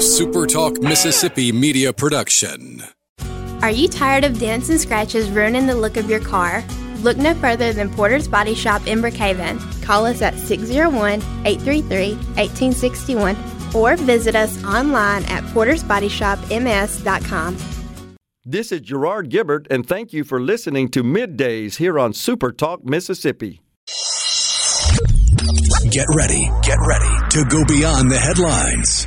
SuperTalk Mississippi media production. Are you tired of dents and scratches ruining the look of your car? Look no further than Porter's Body Shop in Brookhaven. Call us at 601 833 1861 or visit us online at portersbodyshopms.com. This is Gerard Gibert, and thank you for listening to Middays here on Super Talk Mississippi. Get ready, get ready to go beyond the headlines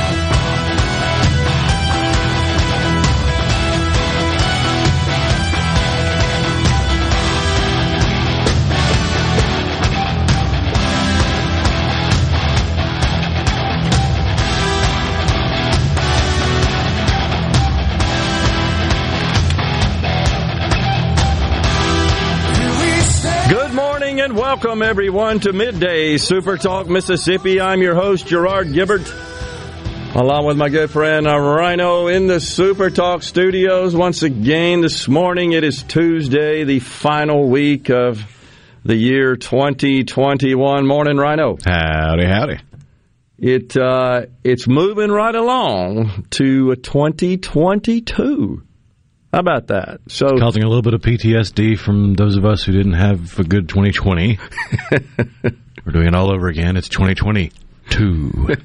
Welcome everyone to Midday Super Talk Mississippi. I'm your host, Gerard Gibert, along with my good friend uh, Rhino in the Super Talk studios. Once again, this morning it is Tuesday, the final week of the year 2021. Morning, Rhino. Howdy, howdy. It uh, it's moving right along to 2022. How about that? So it's causing a little bit of PTSD from those of us who didn't have a good 2020. We're doing it all over again. It's 2022.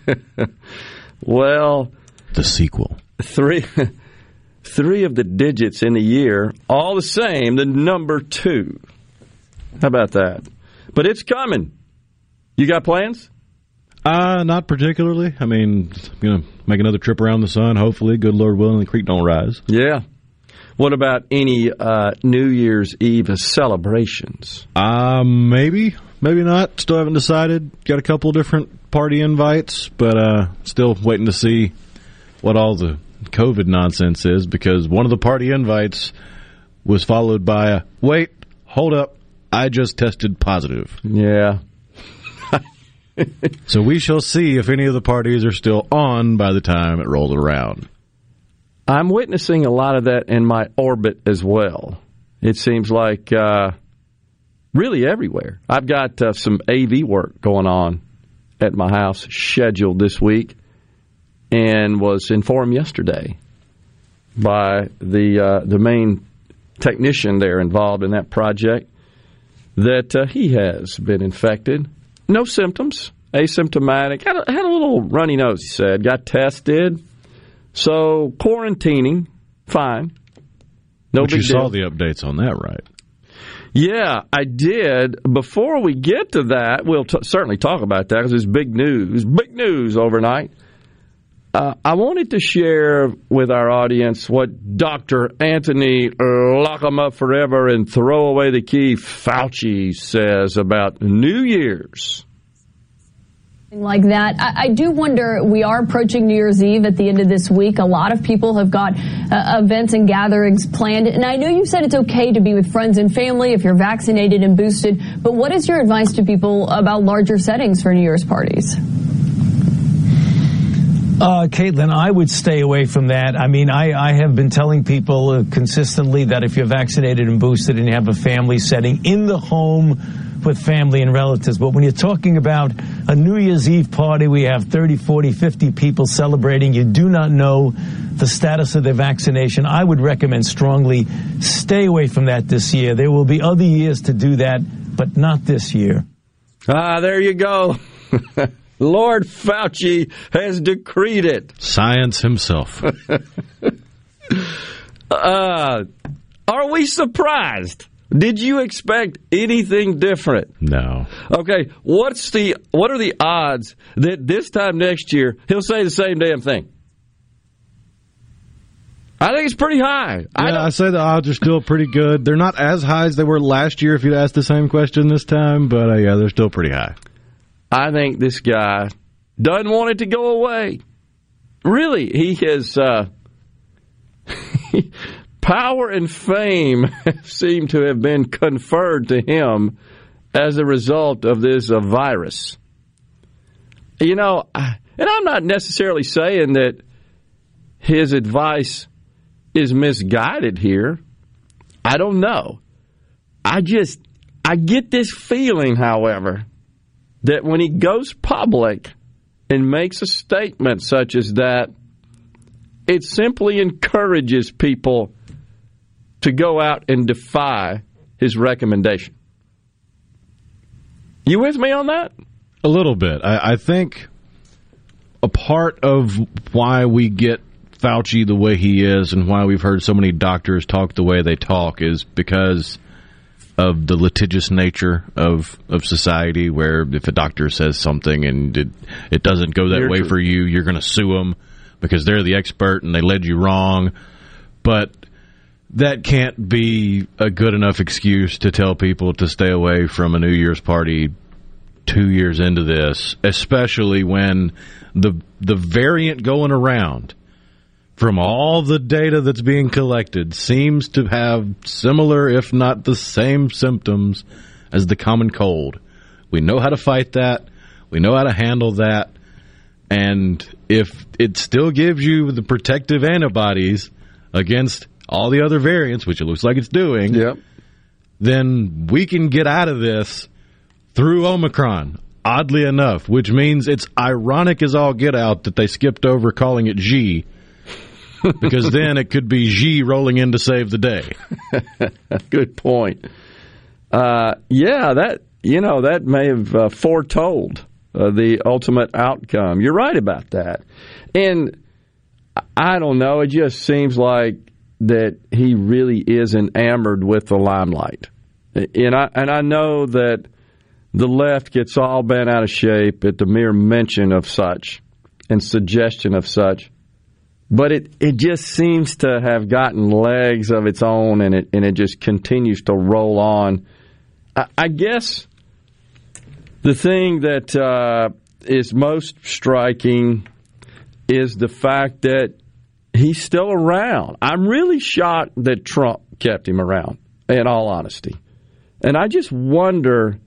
well, the sequel. Three three of the digits in the year, all the same, the number 2. How about that? But it's coming. You got plans? Uh, not particularly. I mean, you know, make another trip around the sun, hopefully. Good Lord willing, the creek don't rise. Yeah. What about any uh, New Year's Eve celebrations? Uh, maybe, maybe not. Still haven't decided. Got a couple different party invites, but uh, still waiting to see what all the COVID nonsense is because one of the party invites was followed by a wait, hold up, I just tested positive. Yeah. so we shall see if any of the parties are still on by the time it rolls around. I'm witnessing a lot of that in my orbit as well. It seems like uh, really everywhere. I've got uh, some AV work going on at my house scheduled this week, and was informed yesterday by the uh, the main technician there involved in that project that uh, he has been infected. No symptoms, asymptomatic. Had a, had a little runny nose. He said. Got tested so quarantining, fine. No but big you deal. saw the updates on that, right? Yeah, I did. Before we get to that, we'll t- certainly talk about that because it's big news. Big news overnight. Uh, I wanted to share with our audience what Dr. Anthony lock him up forever and throw away the key Fauci says about New Year's like that. I, I, do wonder, we are approaching New Year's Eve at the end of this week. A lot of people have got uh, events and gatherings planned. And I know you said it's okay to be with friends and family if you're vaccinated and boosted, but what is your advice to people about larger settings for New Year's parties? Uh, Caitlin, I would stay away from that. I mean, I, I have been telling people consistently that if you're vaccinated and boosted and you have a family setting in the home, with family and relatives. But when you're talking about a New Year's Eve party, we have 30, 40, 50 people celebrating. You do not know the status of their vaccination. I would recommend strongly stay away from that this year. There will be other years to do that, but not this year. Ah, there you go. Lord Fauci has decreed it. Science himself. uh, are we surprised? Did you expect anything different? No. Okay, what's the what are the odds that this time next year he'll say the same damn thing? I think it's pretty high. Yeah, I, I, say the odds are still pretty good. They're not as high as they were last year if you'd asked the same question this time, but uh, yeah, they're still pretty high. I think this guy doesn't want it to go away. Really, he has. Uh, power and fame seem to have been conferred to him as a result of this uh, virus. You know, and I'm not necessarily saying that his advice is misguided here. I don't know. I just I get this feeling, however, that when he goes public and makes a statement such as that, it simply encourages people to go out and defy his recommendation. You with me on that? A little bit. I, I think a part of why we get Fauci the way he is and why we've heard so many doctors talk the way they talk is because of the litigious nature of of society where if a doctor says something and it, it doesn't go that You're way true. for you you're going to sue them because they're the expert and they led you wrong but that can't be a good enough excuse to tell people to stay away from a New Year's party two years into this, especially when the the variant going around from all the data that's being collected seems to have similar, if not the same, symptoms as the common cold. We know how to fight that. We know how to handle that. And if it still gives you the protective antibodies against all the other variants, which it looks like it's doing, Yep. then we can get out of this through Omicron. Oddly enough, which means it's ironic as all get out that they skipped over calling it G, because then it could be G rolling in to save the day. Good point. Uh, yeah, that you know that may have uh, foretold uh, the ultimate outcome. You're right about that, and I don't know. It just seems like that he really is enamored with the limelight, and I and I know that the left gets all bent out of shape at the mere mention of such and suggestion of such but it, it just seems to have gotten legs of its own and it and it just continues to roll on. I, I guess the thing that uh, is most striking is the fact that he's still around. I'm really shocked that Trump kept him around, in all honesty. And I just wonder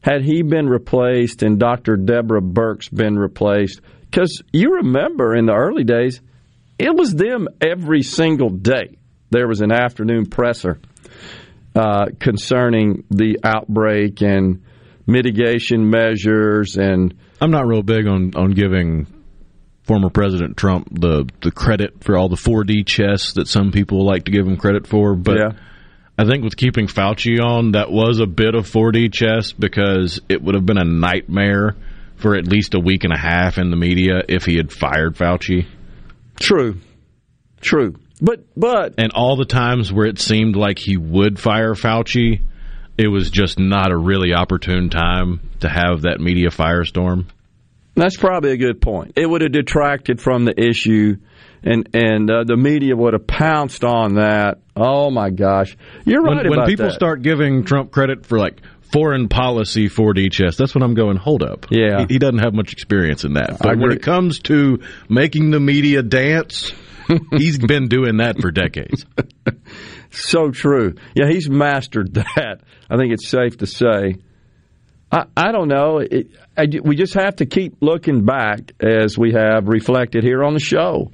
had he been replaced and Dr. Deborah Birx been replaced, because you remember in the early days, it was them every single day. There was an afternoon presser uh, concerning the outbreak and mitigation measures and I'm not real big on, on giving former President Trump the, the credit for all the 4D chess that some people like to give him credit for, but Yeah. I think with keeping Fauci on, that was a bit of 4D chess because it would have been a nightmare for at least a week and a half in the media if he had fired Fauci. true, true. But but And all the times where it seemed like he would fire Fauci, it was just not a really opportune time to have that media firestorm. That's probably a good point. It would have detracted from the issue, and and uh, the media would have pounced on that. Oh my gosh, you're right When, when people that. start giving Trump credit for like foreign policy 4D chess, that's when I'm going, hold up. Yeah. He, he doesn't have much experience in that. But when it comes to making the media dance, he's been doing that for decades. So true. Yeah, he's mastered that. I think it's safe to say. I, I don't know. It, I, we just have to keep looking back as we have reflected here on the show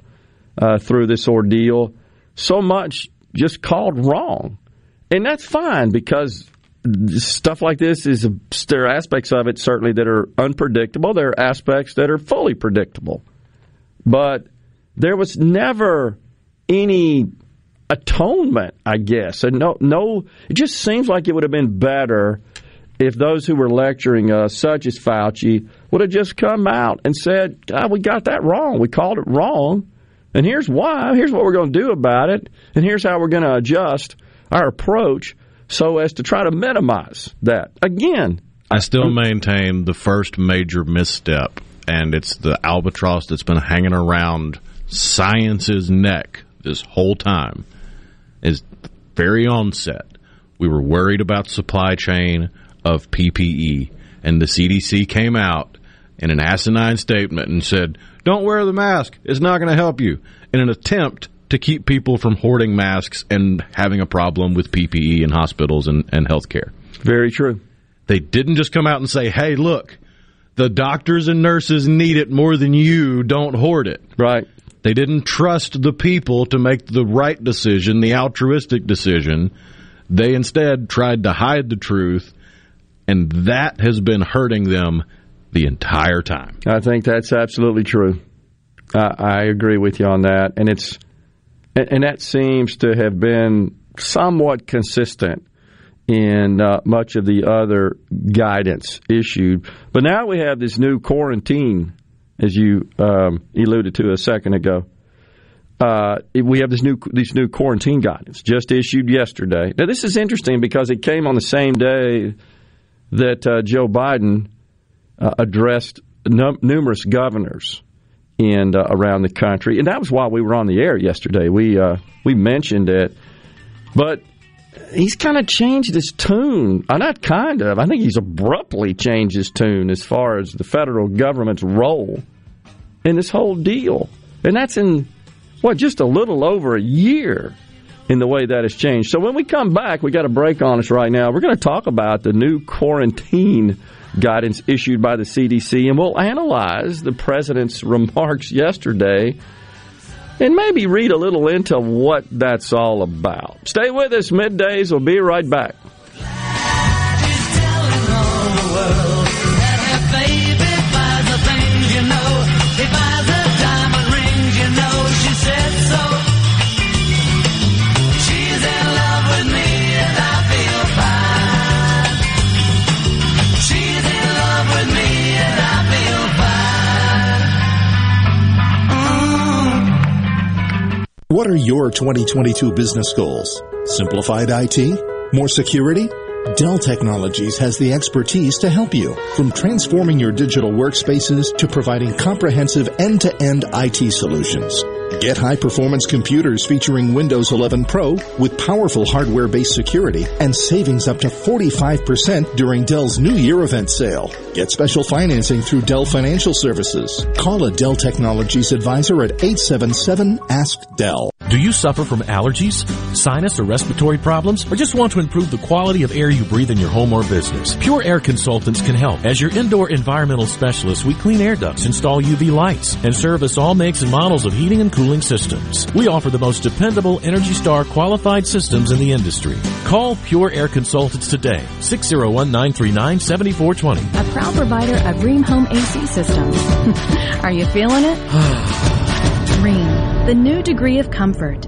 uh, through this ordeal. So much just called wrong. And that's fine because stuff like this is there are aspects of it certainly that are unpredictable. There are aspects that are fully predictable. But there was never any atonement, I guess. And no, no, it just seems like it would have been better if those who were lecturing us, such as Fauci, would have just come out and said, we got that wrong. We called it wrong. And here's why. Here's what we're going to do about it. And here's how we're going to adjust our approach so as to try to minimize that. Again, I still maintain the first major misstep, and it's the albatross that's been hanging around science's neck this whole time, is very onset. We were worried about supply chain of PPE, and the CDC came out in an asinine statement and said, "Don't wear the mask; it's not going to help you." In an attempt to keep people from hoarding masks and having a problem with PPE in hospitals and, and healthcare. very true. They didn't just come out and say, hey, look, the doctors and nurses need it more than you. Don't hoard it. Right. They didn't trust the people to make the right decision, the altruistic decision. They instead tried to hide the truth, and that has been hurting them the entire time. I think that's absolutely true. I, I agree with you on that, and it's and, and that seems to have been somewhat consistent in uh, much of the other guidance issued. But now we have this new quarantine, as you um, alluded to a second ago. Uh, we have this new these new quarantine guidance just issued yesterday. Now this is interesting because it came on the same day that uh, Joe Biden uh, addressed num- numerous governors in uh, around the country, and that was why we were on the air yesterday. We uh, we mentioned it, but he's kind of changed his tune. Uh, not kind of. I think he's abruptly changed his tune as far as the federal government's role in this whole deal, and that's in what just a little over a year in the way that has changed. So when we come back, we got a break on us right now. We're going to talk about the new quarantine guidance issued by the CDC, and we'll analyze the president's remarks yesterday and maybe read a little into what that's all about. Stay with us, middays. We'll be right back. What are your 2022 business goals? Simplified IT? More security? Dell Technologies has the expertise to help you. From transforming your digital workspaces to providing comprehensive end-to-end IT solutions. Get high performance computers featuring Windows 11 Pro with powerful hardware based security and savings up to 45% during Dell's New Year event sale. Get special financing through Dell Financial Services. Call a Dell Technologies advisor at 877 Ask Dell. Do you suffer from allergies, sinus, or respiratory problems, or just want to improve the quality of air you breathe in your home or business? Pure Air Consultants can help. As your indoor environmental specialist, we clean air ducts, install UV lights, and service all makes and models of heating and cooling systems. We offer the most dependable Energy Star qualified systems in the industry. Call Pure Air Consultants today, 601-939-7420. A proud provider of Rheem Home AC systems. Are you feeling it? Rheem, the new degree of comfort.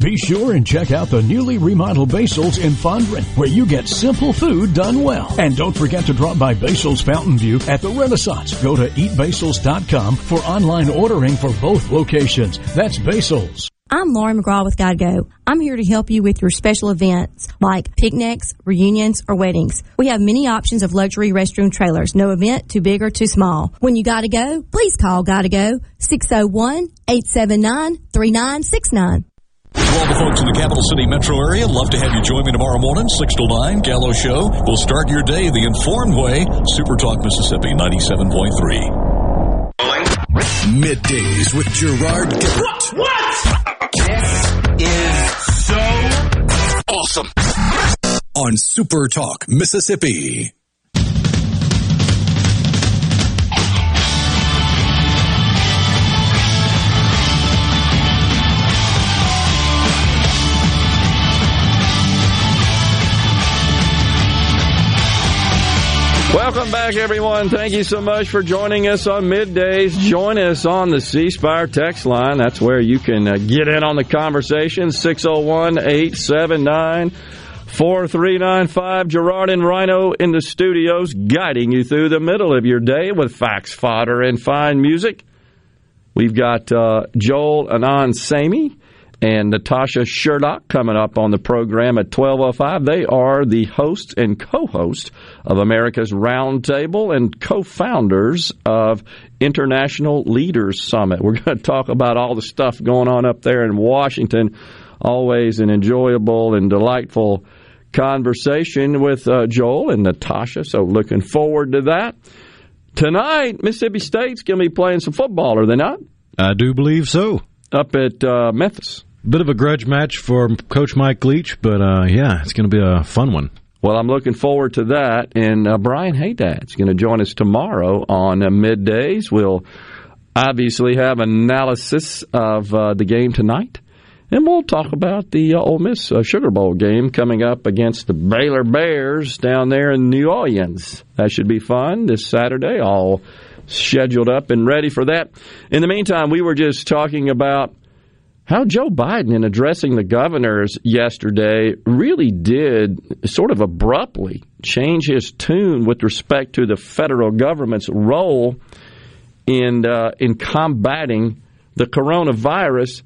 Be sure and check out the newly remodeled Basil's in Fondren, where you get simple food done well. And don't forget to drop by Basil's Fountain View at the Renaissance. Go to eatbasils.com for online ordering for both locations. That's Basil's. I'm Lauren McGraw with Gotta Go. I'm here to help you with your special events like picnics, reunions, or weddings. We have many options of luxury restroom trailers. No event too big or too small. When you gotta go, please call Gotta Go 601-879-3969. To all the folks in the capital city metro area, love to have you join me tomorrow morning, 6 to 9, Gallo Show. We'll start your day the informed way. Super Talk Mississippi 97.3. Middays with Gerard Gibert. What? This is so awesome. On Super Talk, Mississippi. Welcome back, everyone. Thank you so much for joining us on middays. Join us on the C Spire text line. That's where you can uh, get in on the conversation. 601 879 4395. Gerard and Rhino in the studios, guiding you through the middle of your day with facts, fodder, and fine music. We've got uh, Joel Anand Samy and Natasha Srdoc coming up on the program at 12.05. They are the hosts and co-host of America's Roundtable and co-founders of International Leaders Summit. We're going to talk about all the stuff going on up there in Washington. Always an enjoyable and delightful conversation with uh, Joel and Natasha, so looking forward to that. Tonight, Mississippi State's going to be playing some football, are they not? I do believe so. Up at uh, Memphis. Bit of a grudge match for Coach Mike Leach, but uh, yeah, it's going to be a fun one. Well, I'm looking forward to that. And uh, Brian is going to join us tomorrow on uh, middays. We'll obviously have analysis of uh, the game tonight. And we'll talk about the uh, Ole Miss uh, Sugar Bowl game coming up against the Baylor Bears down there in New Orleans. That should be fun this Saturday. All scheduled up and ready for that. In the meantime, we were just talking about how Joe Biden, in addressing the governors yesterday, really did sort of abruptly change his tune with respect to the federal government's role in uh, in combating the coronavirus.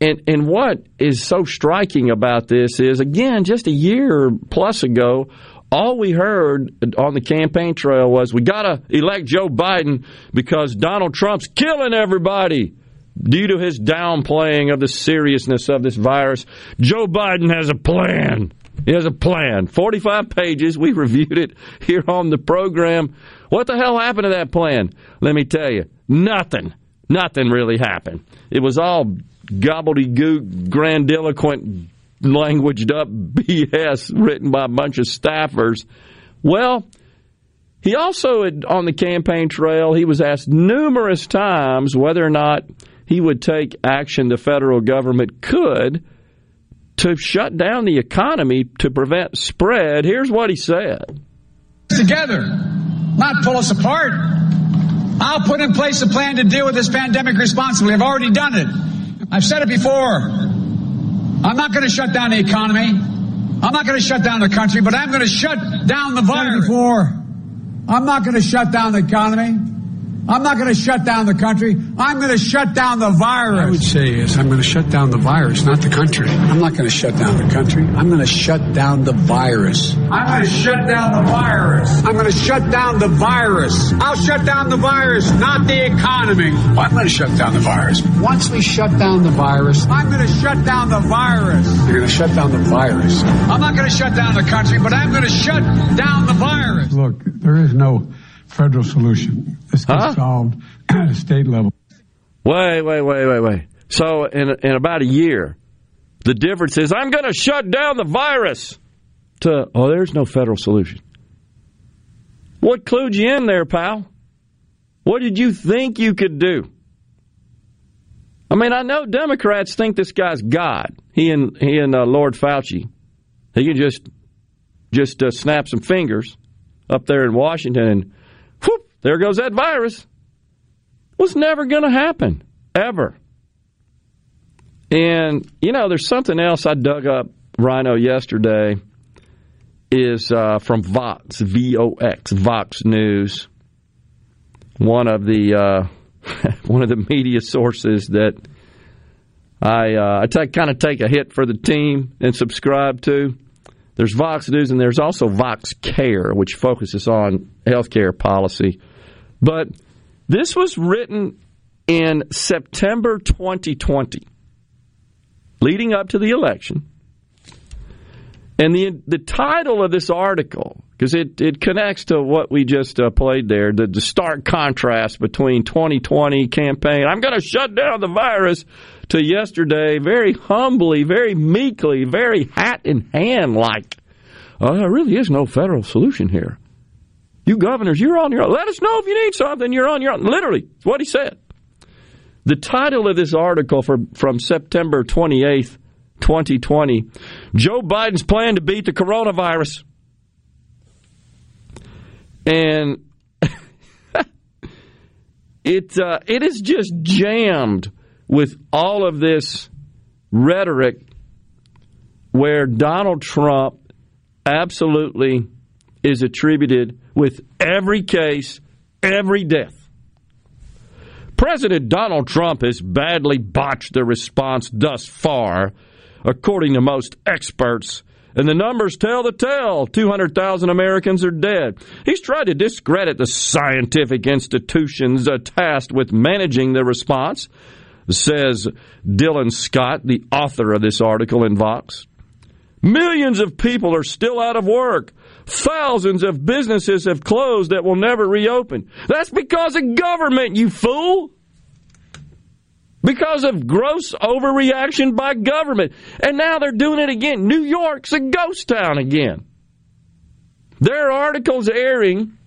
And and what is so striking about this is again, just a year plus ago, all we heard on the campaign trail was we got to elect Joe Biden because Donald Trump's killing everybody due to his downplaying of the seriousness of this virus. Joe Biden has a plan. He has a plan. 45 pages. We reviewed it here on the program. What the hell happened to that plan? Let me tell you, nothing. Nothing really happened. It was all gobbledygook, grandiloquent, languaged up BS written by a bunch of staffers. Well, he also, had, on the campaign trail, he was asked numerous times whether or not he would take action the federal government could to shut down the economy to prevent spread. Here's what he said Together, not pull us apart. I'll put in place a plan to deal with this pandemic responsibly. I've already done it. I've said it before. I'm not going to shut down the economy. I'm not going to shut down the country, but I'm going to shut down the virus. Before, I'm not going to shut down the economy. I'm not going to shut down the country. I'm going to shut down the virus. I would say is I'm going to shut down the virus, not the country. I'm not going to shut down the country. I'm going to shut down the virus. I'm going to shut down the virus. I'm going to shut down the virus. I'll shut down the virus, not the economy. Well, I'm going to shut down the virus. Once we shut down the virus, I'm going to shut down the virus. You're going to shut down the virus. I'm not going to shut down the country, but I'm going to shut down the virus. Look, there is no federal solution. This gets huh? solved at a state level. Wait, wait, wait, wait, wait. So in in about a year, the difference is I'm going to shut down the virus. To oh, there's no federal solution. What clued you in there, pal? What did you think you could do? I mean, I know Democrats think this guy's God. He and he and uh, Lord Fauci. He can just just uh, snap some fingers up there in Washington and whoop, there goes that virus. Was never going to happen, ever. And, you know, there's something else I dug up, Rhino, yesterday, is uh, from Vox, V O X, Vox News. One of the uh, one of the media sources that I uh, I t- kind of take a hit for the team and subscribe to. There's Vox News and there's also Vox Care, which focuses on healthcare policy. But this was written in September 2020, leading up to the election. And the the title of this article, because it, it connects to what we just uh, played there, the, the stark contrast between 2020 campaign, I'm going to shut down the virus, to yesterday, very humbly, very meekly, very hat in hand like, oh, there really is no federal solution here. You governors, you're on your own. Let us know if you need something. You're on your own. Literally, it's what he said. The title of this article for, from September 28th, 2020 Joe Biden's plan to beat the coronavirus. And it, uh, it is just jammed with all of this rhetoric where Donald Trump absolutely is attributed with every case, every death. President Donald Trump has badly botched the response thus far, according to most experts. And the numbers tell the tale. 200,000 Americans are dead. He's tried to discredit the scientific institutions tasked with managing the response says Dylan Scott, the author of this article in Vox. Millions of people are still out of work. Thousands of businesses have closed that will never reopen. That's because of government, you fool! Because of gross overreaction by government. And now they're doing it again. New York's a ghost town again. There are articles airing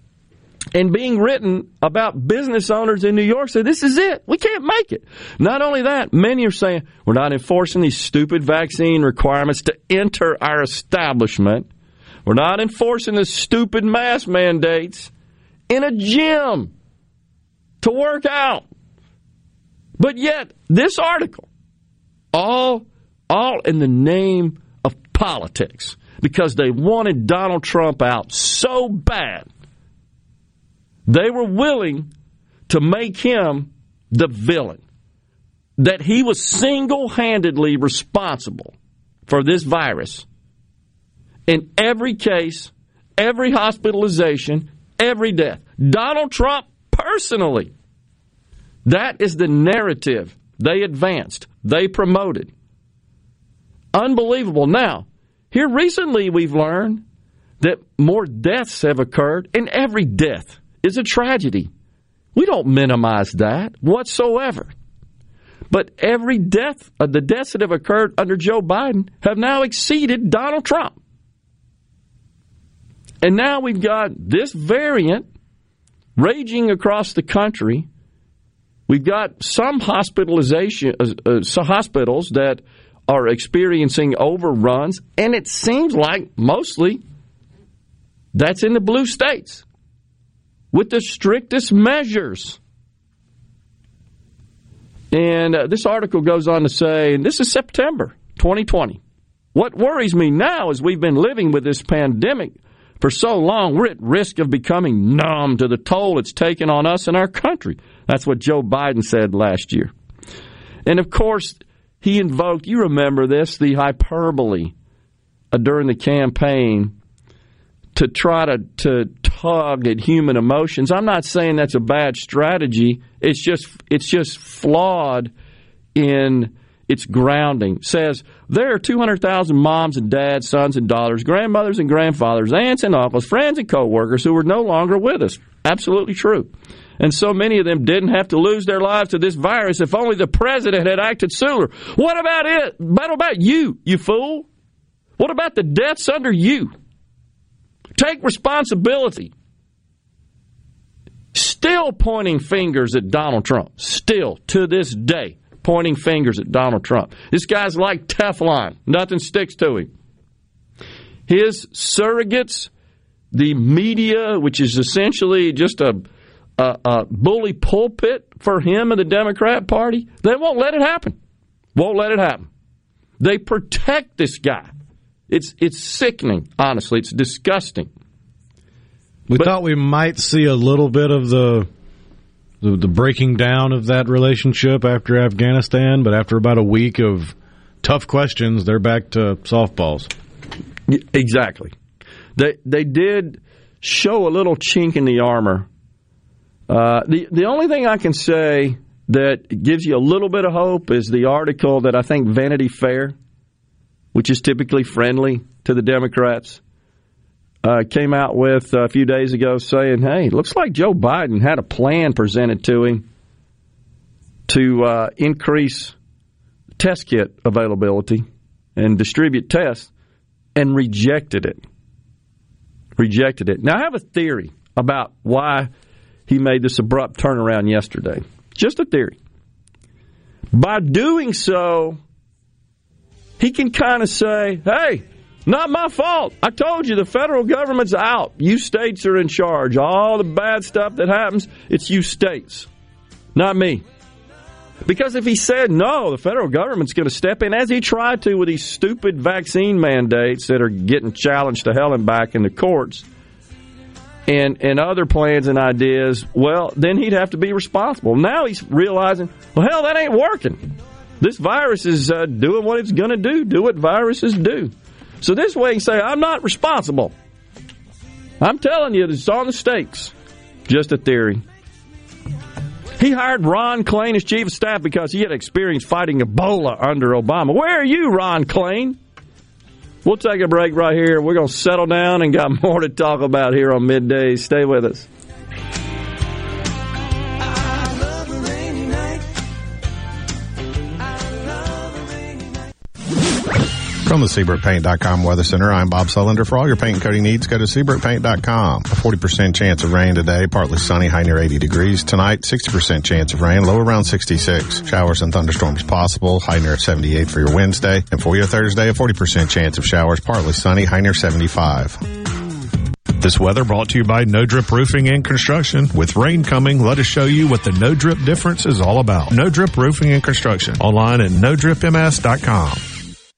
and being written about business owners in New York say this is it. We can't make it. Not only that, many are saying we're not enforcing these stupid vaccine requirements to enter our establishment. We're not enforcing the stupid mask mandates in a gym to work out. But yet, this article, all, all in the name of politics, because they wanted Donald Trump out so bad they were willing to make him the villain. That he was single handedly responsible for this virus in every case, every hospitalization, every death. Donald Trump personally. That is the narrative they advanced, they promoted. Unbelievable. Now, here recently we've learned that more deaths have occurred, and every death is a tragedy. We don't minimize that whatsoever. But every death, uh, the deaths that have occurred under Joe Biden have now exceeded Donald Trump. And now we've got this variant raging across the country. We've got some hospitalization, uh, uh, hospitals that are experiencing overruns, and it seems like mostly that's in the blue states with the strictest measures. And uh, this article goes on to say, and this is September 2020. What worries me now is we've been living with this pandemic for so long, we're at risk of becoming numb to the toll it's taken on us and our country. That's what Joe Biden said last year. And of course, he invoked, you remember this, the hyperbole uh, during the campaign to try to, to tug at human emotions. I'm not saying that's a bad strategy. It's just it's just flawed in its grounding. It says there are 200,000 moms and dads, sons and daughters, grandmothers and grandfathers, aunts and uncles, friends and coworkers who are no longer with us. Absolutely true. And so many of them didn't have to lose their lives to this virus if only the president had acted sooner. What about it? What about you, you fool? What about the deaths under you? Take responsibility. Still pointing fingers at Donald Trump. Still, to this day, pointing fingers at Donald Trump. This guy's like Teflon. Nothing sticks to him. His surrogates, the media, which is essentially just a, a, a bully pulpit for him and the Democrat Party, they won't let it happen. Won't let it happen. They protect this guy. It's it's sickening, honestly. It's disgusting. We but, thought we might see a little bit of the, the, the breaking down of that relationship after Afghanistan, but after about a week of tough questions, they're back to softballs. Exactly. They they did show a little chink in the armor. Uh, the the only thing I can say that gives you a little bit of hope is the article that I think Vanity Fair which is typically friendly to the Democrats uh, came out with a few days ago saying, hey, looks like Joe Biden had a plan presented to him to uh, increase test kit availability and distribute tests and rejected it. Rejected it. Now, I have a theory about why he made this abrupt turnaround yesterday. Just a theory. By doing so, he can kind of say, hey, not my fault. I told you the federal government's out. You states are in charge. All the bad stuff that happens, it's you states, not me. Because if he said no, the federal government's going to step in as he tried to with these stupid vaccine mandates that are getting challenged to hell and back in the courts and and other plans and ideas, well, then he'd have to be responsible. Now he's realizing, well, hell, that ain't working. This virus is uh, doing what it's going to do. Do what viruses do. So this way, can say, I'm not responsible. I'm telling you, it's on the stakes. Just a theory. He hired Ron Klain as chief of staff because he had experience fighting Ebola under Obama. Where are you, Ron Klain? We'll take a break right here. We're going to settle down and got more to talk about here on midday. Stay with us. From the SeabrookPaint.com Weather Center, I'm Bob Sullender. For all your paint and coating needs, go to SeabrookPaint.com. A 40% chance of rain today, partly sunny, high near 80 degrees. Tonight, 60% chance of rain, low around 66. Showers and thunderstorms possible, high near 78 for your Wednesday. And for your Thursday, a 40% chance of showers, partly sunny, high near 75. This weather brought to you by No Drip Roofing and Construction. With rain coming, let us show you what the No Drip difference is all about. No Drip Roofing and Construction. Online at NoDripMS.com.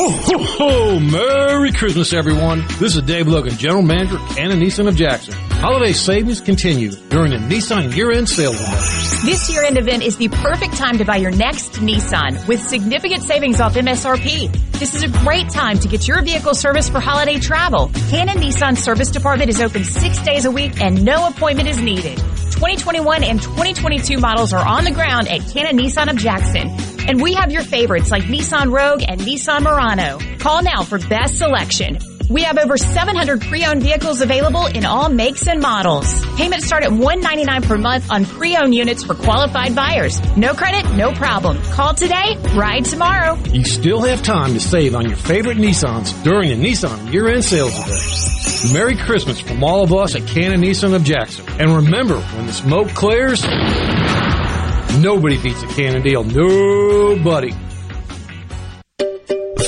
Ho, ho, ho! Merry Christmas, everyone. This is Dave Logan, General Manager, Cannon Nissan of Jackson. Holiday savings continue during the Nissan year-end sale event. This year-end event is the perfect time to buy your next Nissan with significant savings off MSRP. This is a great time to get your vehicle serviced for holiday travel. Cannon Nissan Service Department is open six days a week and no appointment is needed. 2021 and 2022 models are on the ground at Cannon Nissan of Jackson. And we have your favorites like Nissan Rogue and Nissan Murano. Call now for best selection. We have over 700 pre-owned vehicles available in all makes and models. Payments start at 199 per month on pre-owned units for qualified buyers. No credit, no problem. Call today, ride tomorrow. You still have time to save on your favorite Nissans during the Nissan year-end sales event. Merry Christmas from all of us at Cannon Nissan of Jackson. And remember, when the smoke clears, nobody beats a Cannon deal. Nobody.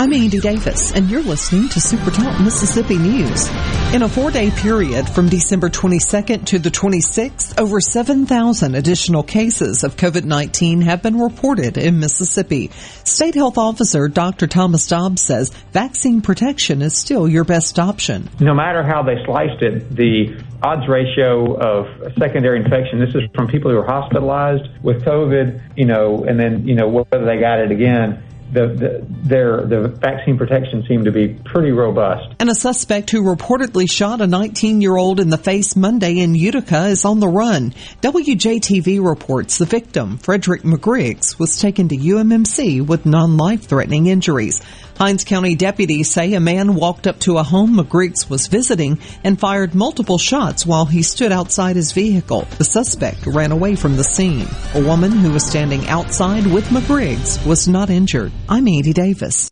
I'm Andy Davis, and you're listening to Super Talk Mississippi News. In a four-day period from December 22nd to the 26th, over 7,000 additional cases of COVID-19 have been reported in Mississippi. State Health Officer Dr. Thomas Dobbs says vaccine protection is still your best option. No matter how they sliced it, the odds ratio of secondary infection, this is from people who are hospitalized with COVID, you know, and then, you know, whether they got it again, the, the, their the vaccine protection seemed to be pretty robust. And a suspect who reportedly shot a 19 year old in the face Monday in Utica is on the run. WJTV reports the victim, Frederick McGriggs, was taken to UMMC with non life threatening injuries. Hinds County deputies say a man walked up to a home McGriggs was visiting and fired multiple shots while he stood outside his vehicle. The suspect ran away from the scene. A woman who was standing outside with McGriggs was not injured. I'm Andy Davis.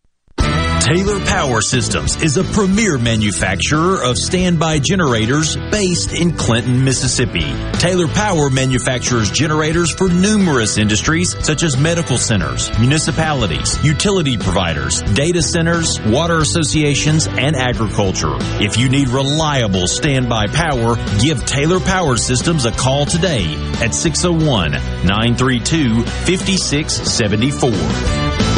Taylor Power Systems is a premier manufacturer of standby generators based in Clinton, Mississippi. Taylor Power manufactures generators for numerous industries such as medical centers, municipalities, utility providers, data centers, water associations, and agriculture. If you need reliable standby power, give Taylor Power Systems a call today at 601 932 5674.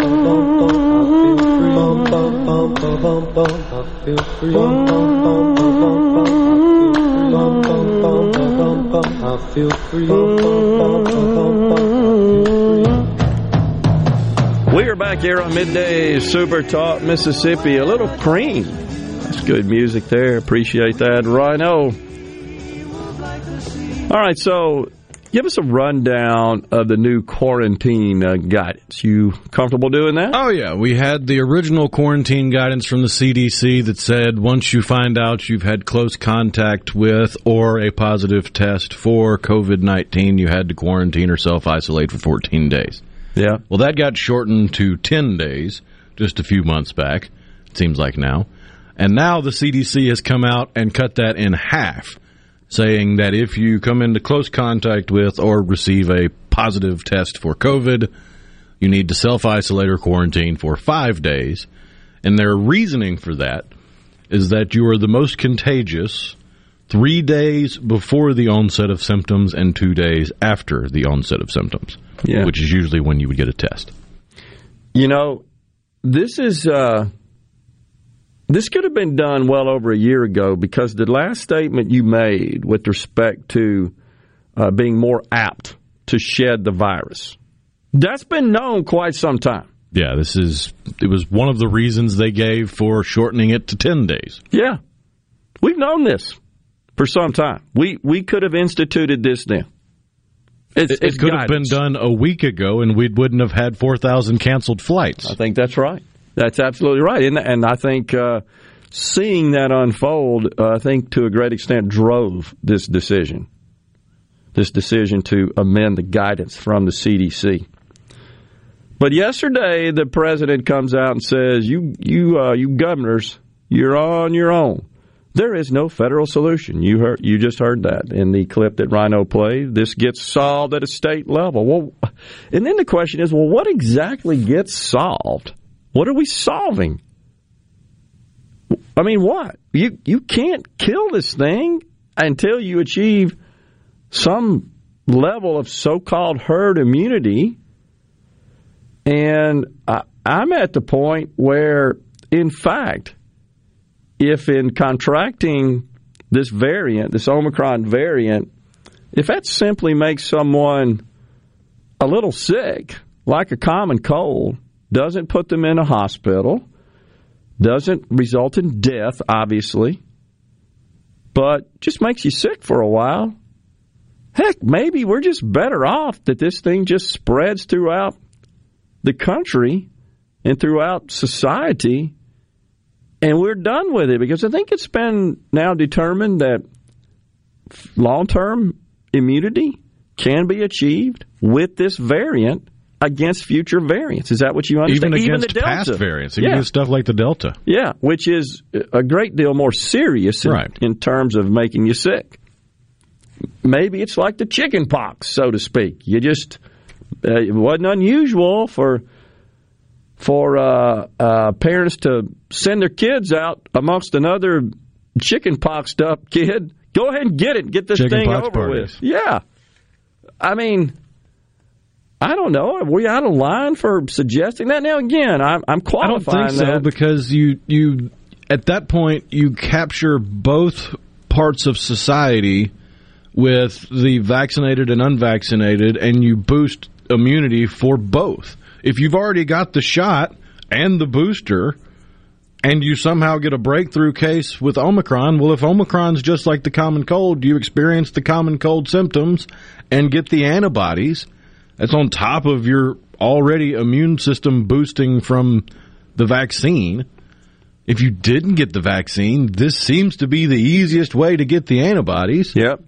We are back here on midday Super Talk Mississippi. A little cream. That's good music there. Appreciate that, Rhino. All right, so give us a rundown of the new quarantine uh, guidance. You comfortable doing that? Oh, yeah. We had the original quarantine guidance from the CDC that said once you find out you've had close contact with or a positive test for COVID 19, you had to quarantine or self isolate for 14 days. Yeah. Well, that got shortened to 10 days just a few months back, it seems like now. And now the CDC has come out and cut that in half, saying that if you come into close contact with or receive a positive test for COVID, you need to self isolate or quarantine for five days. And their reasoning for that is that you are the most contagious three days before the onset of symptoms and two days after the onset of symptoms, Yeah. which is usually when you would get a test. You know, this is uh, this could have been done well over a year ago because the last statement you made with respect to uh, being more apt to shed the virus that's been known quite some time. Yeah, this is it was one of the reasons they gave for shortening it to 10 days. Yeah, we've known this for some time. We we could have instituted this then. It's, It, it's it could have been done a week ago and we wouldn't have had 4,000 canceled flights. I think that's right. That's absolutely right, and and I think uh, seeing that unfold, uh, I think to a great extent drove this decision, this decision to amend the guidance from the CDC. But yesterday, the president comes out and says, "You you uh, you governors, you're on your own. There is no federal solution. You heard you just heard that in the clip that Rhino played. This gets solved at a state level. Well, and then the question is, well, what exactly gets solved? What are we solving? I mean, what? You you can't kill this thing until you achieve some level of so-called herd immunity. And I, I'm at the point where, in fact, if in contracting this variant, this Omicron variant, if that simply makes someone a little sick, like a common cold, doesn't put them in a hospital, doesn't result in death, obviously, but just makes you sick for a while. Heck, maybe we're just better off that this thing just spreads throughout the country and throughout society and we're done with it. Because I think it's been now determined that long term immunity can be achieved with this variant against future variants. Is that what you understand? Even against the past variants, even yeah. stuff like the Delta. Yeah, which is a great deal more serious in, right. in terms of making you sick. Maybe it's like the chicken pox, so to speak. You just uh, it wasn't unusual for for uh, uh, parents to send their kids out amongst another chicken pox up kid. Go ahead and get it. Get this chicken thing over parties. with. Yeah. I mean, I don't know. Are we out of line for suggesting that? Now, again, I'm, I'm qualifying I don't think so that. because you you at that point you capture both parts of society with the vaccinated and unvaccinated, and you boost immunity for both if you've already got the shot and the booster and you somehow get a breakthrough case with Omicron, well, if Omicron's just like the common cold, you experience the common cold symptoms and get the antibodies. That's on top of your already immune system boosting from the vaccine. If you didn't get the vaccine, this seems to be the easiest way to get the antibodies. Yep.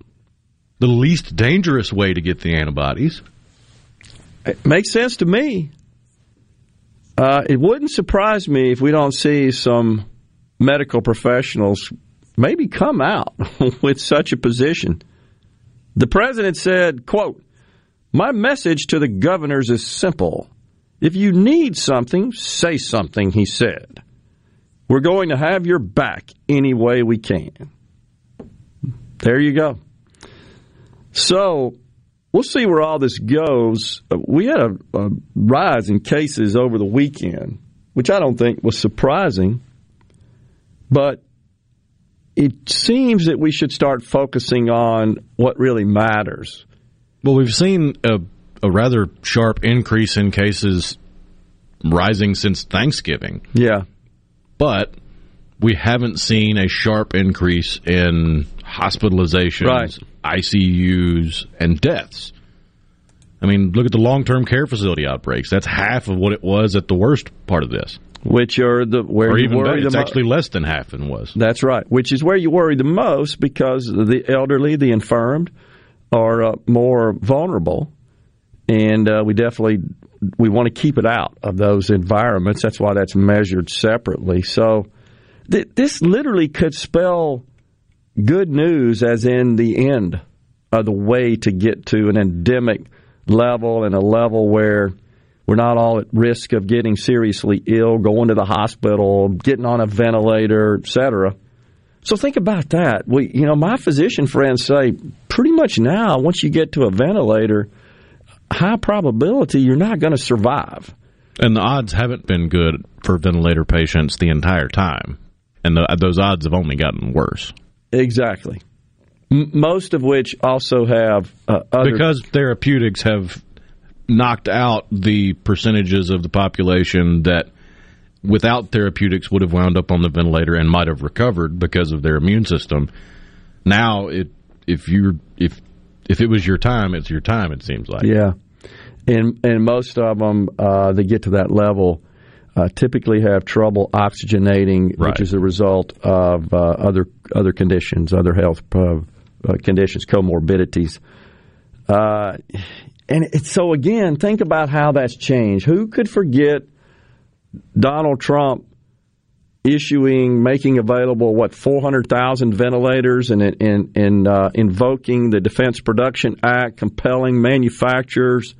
The least dangerous way to get the antibodies. It makes sense to me. Uh, it wouldn't surprise me if we don't see some medical professionals maybe come out with such a position. The president said, quote, my message to the governors is simple. If you need something, say something, he said. We're going to have your back any way we can. There you go. So, we'll see where all this goes. Uh, we had a, a, rise in cases over the weekend, which I don't think was surprising, but it seems that we should start focusing on what really matters. Well, we've seen a, a rather sharp increase in cases rising since Thanksgiving. Yeah. But we haven't seen a sharp increase in hospitalizations, right. ICUs, and deaths. I mean, look at the long term care facility outbreaks. That's half of what it was at the worst part of this. Which are the where or you even worry better, it's mo- actually less than half than was. That's right. Which is where you worry the most because the elderly, the infirmed, are uh, more vulnerable, and uh, we definitely we want to keep it out of those environments. That's why that's measured separately. So th- this literally could spell good news, as in the end of the way to get to an endemic level and a level where we're not all at risk of getting seriously ill, going to the hospital, getting on a ventilator, etc. So think about that. We, you know, my physician friends say pretty much now, once you get to a ventilator, high probability you're not going to survive. And the odds haven't been good for ventilator patients the entire time, and the, those odds have only gotten worse. Exactly. M- most of which also have uh, other because therapeutics have knocked out the percentages of the population that without therapeutics would have wound up on the ventilator and might have recovered because of their immune system. Now, it if you if if it was your time, it's your time. It seems like yeah, and and most of them uh, that get to that level uh, typically have trouble oxygenating, Right. which is a result of uh, other other conditions, other health uh, uh, conditions, comorbidities. Uh, and it's, so again, think about how that's changed. Who could forget Donald Trump issuing, making available what four hundred thousand ventilators, and uh, invoking the Defense Production Act, compelling manufacturers.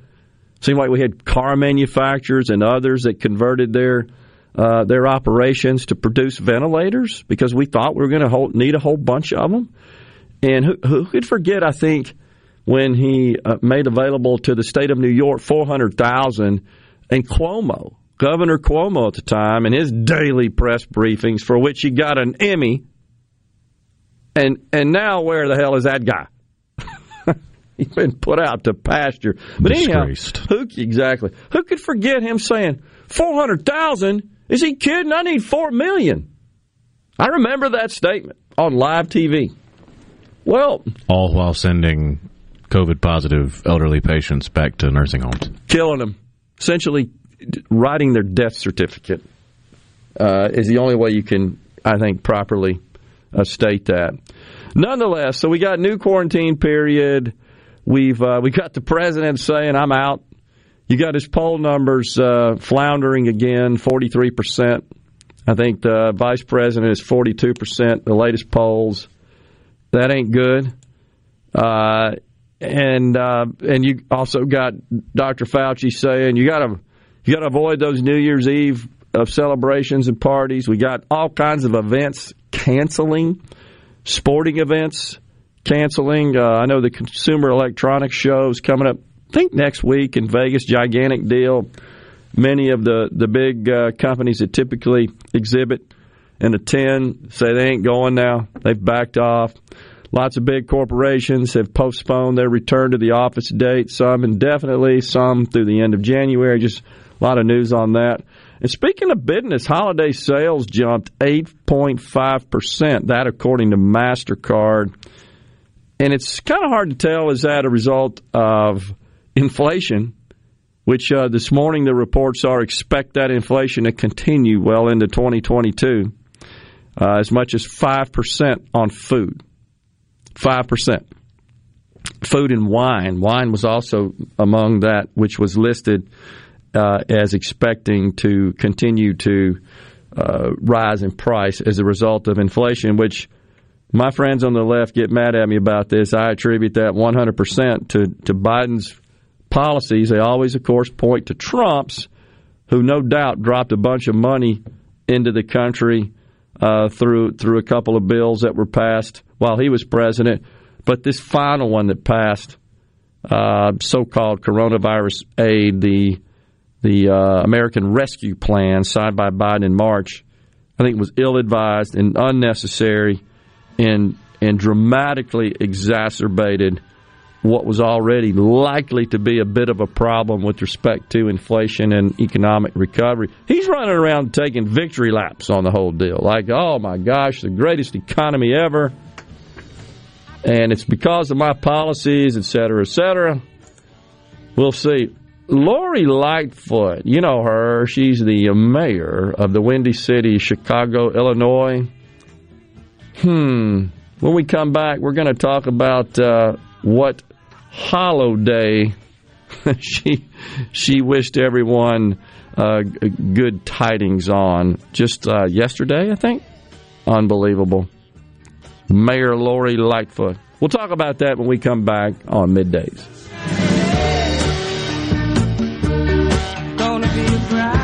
Seemed like we had car manufacturers and others that converted their uh, their operations to produce ventilators because we thought we were going to need a whole bunch of them. And who, who could forget? I think when he uh, made available to the state of New York four hundred thousand, and Cuomo Governor Cuomo at the time, in his daily press briefings, for which he got an Emmy. And and now where the hell is that guy? He's been put out to pasture. But anyhow, who exactly? Who could forget him saying four hundred thousand? Is he kidding? I need four million. I remember that statement on live TV. Well, all while sending COVID positive elderly patients back to nursing homes, killing them, essentially writing their death certificate uh, is the only way you can, I think, properly uh, state that. Nonetheless, so we got new quarantine period. We've uh, we got the president saying I'm out. You got his poll numbers uh, floundering again, forty three percent. I think the vice president is forty two percent. The latest polls. That ain't good. Uh, and uh, and you also got Dr. Fauci saying you got to you got to avoid those New Year's Eve of celebrations and parties. We got all kinds of events canceling, sporting events canceling. Uh, I know the Consumer Electronics Show is coming up. I think next week in Vegas, gigantic deal. Many of the the big uh, companies that typically exhibit and attend say they ain't going now. They've backed off. Lots of big corporations have postponed their return to the office date, some indefinitely, some through the end of January. Just lot of news on that. And speaking of business, holiday sales jumped 8.5%, that according to MasterCard. And it's kind of hard to tell is that a result of inflation, which uh, this morning the reports are expect that inflation to continue well into 2022 uh, as much as 5% on food. 5%. Food and wine. Wine was also among that which was listed uh, as expecting to continue to uh, rise in price as a result of inflation, which my friends on the left get mad at me about this. I attribute that 100% to, to Biden's policies. They always, of course, point to Trump's, who no doubt dropped a bunch of money into the country uh, through through a couple of bills that were passed while he was president. But this final one that passed, uh, so-called coronavirus aid, the the uh, American Rescue Plan signed by Biden in March, I think was ill-advised and unnecessary, and and dramatically exacerbated what was already likely to be a bit of a problem with respect to inflation and economic recovery. He's running around taking victory laps on the whole deal. Like, oh my gosh, the greatest economy ever. And it's because of my policies, et cetera, et cetera. We'll see. Lori Lightfoot, you know her. She's the mayor of the Windy City, Chicago, Illinois. Hmm. When we come back, we're going to talk about uh, what holiday she she wished everyone uh, good tidings on just uh, yesterday, I think. Unbelievable. Mayor Lori Lightfoot. We'll talk about that when we come back on middays. be proud.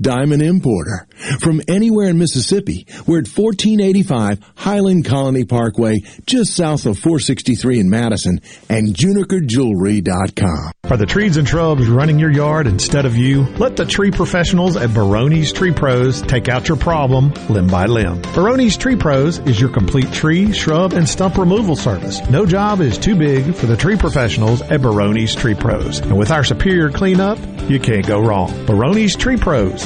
diamond importer. From anywhere in Mississippi, we're at 1485 Highland Colony Parkway, just south of 463 in Madison, and junikerjewelry.com. Are the trees and shrubs running your yard instead of you? Let the tree professionals at Barone's Tree Pros take out your problem limb by limb. Barone's Tree Pros is your complete tree, shrub, and stump removal service. No job is too big for the tree professionals at Barone's Tree Pros. And with our superior cleanup, you can't go wrong. Barone's Tree Pros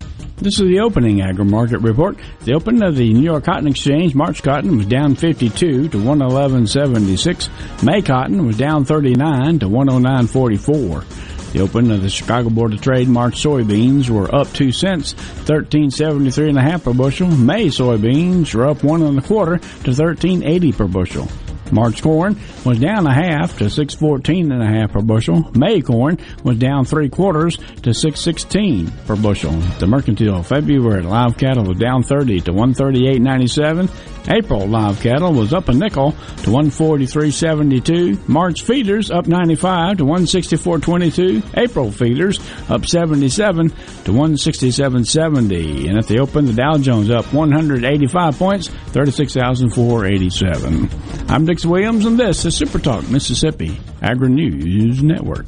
This is the opening agri market report. The opening of the New York Cotton Exchange, March cotton was down 52 to 111.76. May cotton was down 39 to 109.44. The open of the Chicago Board of Trade March soybeans were up two cents, thirteen seventy three and a half per bushel. May soybeans were up one and a quarter to thirteen eighty per bushel. March corn was down a half to 614 and a half per bushel. May corn was down three quarters to 616 per bushel. The mercantile February live cattle was down 30 to 138.97. April live cattle was up a nickel to 143.72. March feeders up 95 to 164.22. April feeders up 77 to 167.70. And at the open, the Dow Jones up 185 points, 36,487. I'm Dix Williams, and this is Super Talk Mississippi Agri News Network.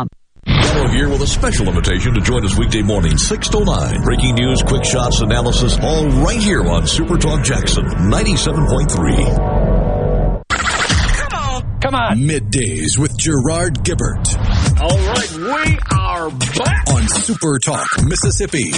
Gallo here with a special invitation to join us weekday morning, 6 to 9. Breaking news, quick shots, analysis, all right here on Super Talk Jackson 97.3. Come on. Come on. Middays with Gerard Gibert. All right, we are back on Super Talk Mississippi.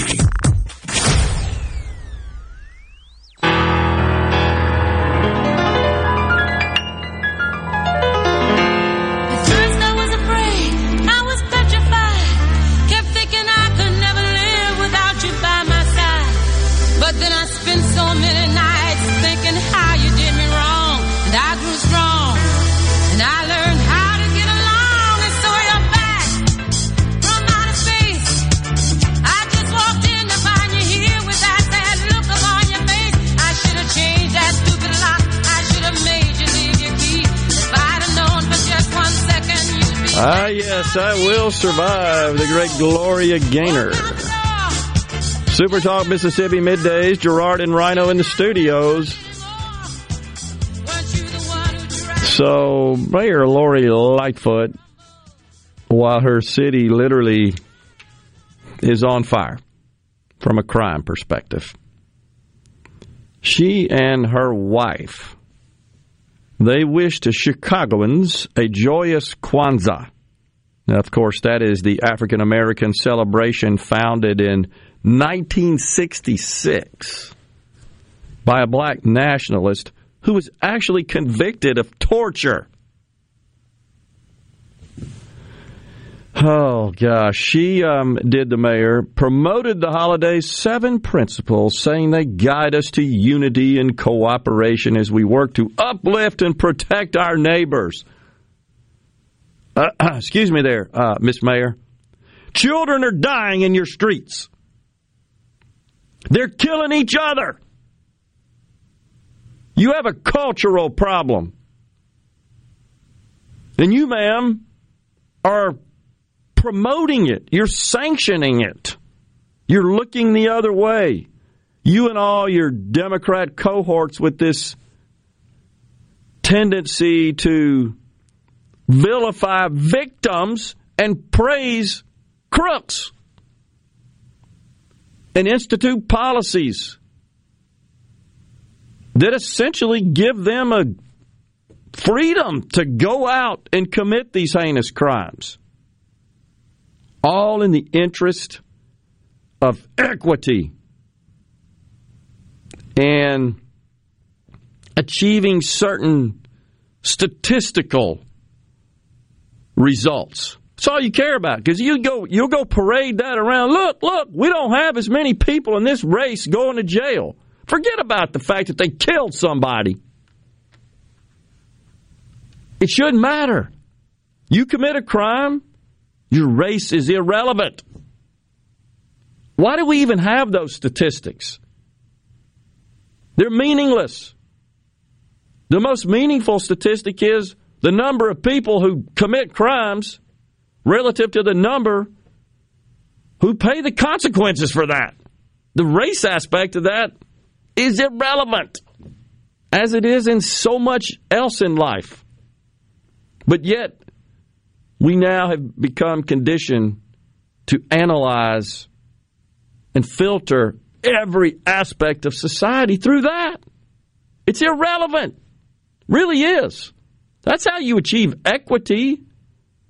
Ah, yes, I will survive. The great Gloria Gaynor. Super Talk Mississippi middays. Gerard and Rhino in the studios. So, Mayor Lori Lightfoot, while her city literally is on fire from a crime perspective, she and her wife they wish to Chicagoans a joyous Kwanzaa. Now, of course, that is the African American celebration founded in 1966 by a black nationalist who was actually convicted of torture. Oh gosh, she um, did the mayor promoted the holiday's seven principles, saying they guide us to unity and cooperation as we work to uplift and protect our neighbors. Uh, excuse me, there, uh, Miss Mayor. Children are dying in your streets. They're killing each other. You have a cultural problem. And you, ma'am, are promoting it. You're sanctioning it. You're looking the other way. You and all your Democrat cohorts with this tendency to vilify victims and praise crooks and institute policies that essentially give them a freedom to go out and commit these heinous crimes. All in the interest of equity and achieving certain statistical results. That's all you care about because you go you'll go parade that around. Look, look, we don't have as many people in this race going to jail. Forget about the fact that they killed somebody. It shouldn't matter. You commit a crime, your race is irrelevant. Why do we even have those statistics? They're meaningless. The most meaningful statistic is the number of people who commit crimes relative to the number who pay the consequences for that. The race aspect of that is irrelevant, as it is in so much else in life. But yet, we now have become conditioned to analyze and filter every aspect of society through that. It's irrelevant. Really is. That's how you achieve equity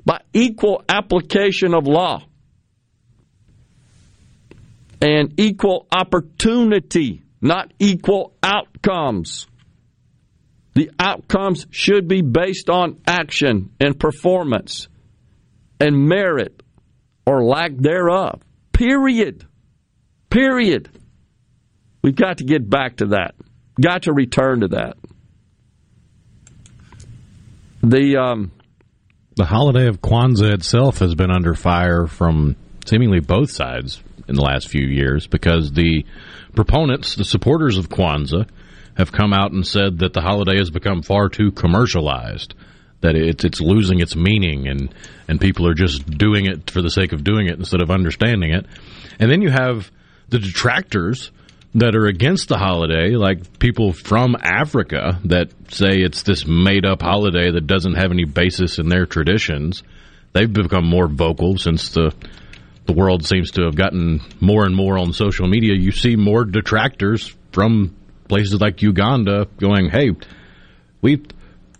by equal application of law and equal opportunity, not equal outcomes. The outcomes should be based on action and performance and merit or lack thereof. Period. Period. We've got to get back to that. Got to return to that. The um, the holiday of Kwanzaa itself has been under fire from seemingly both sides in the last few years because the proponents, the supporters of Kwanzaa, have come out and said that the holiday has become far too commercialized, that it's it's losing its meaning, and and people are just doing it for the sake of doing it instead of understanding it. And then you have the detractors that are against the holiday, like people from Africa that say it's this made up holiday that doesn't have any basis in their traditions. They've become more vocal since the the world seems to have gotten more and more on social media. You see more detractors from places like Uganda going, "Hey, we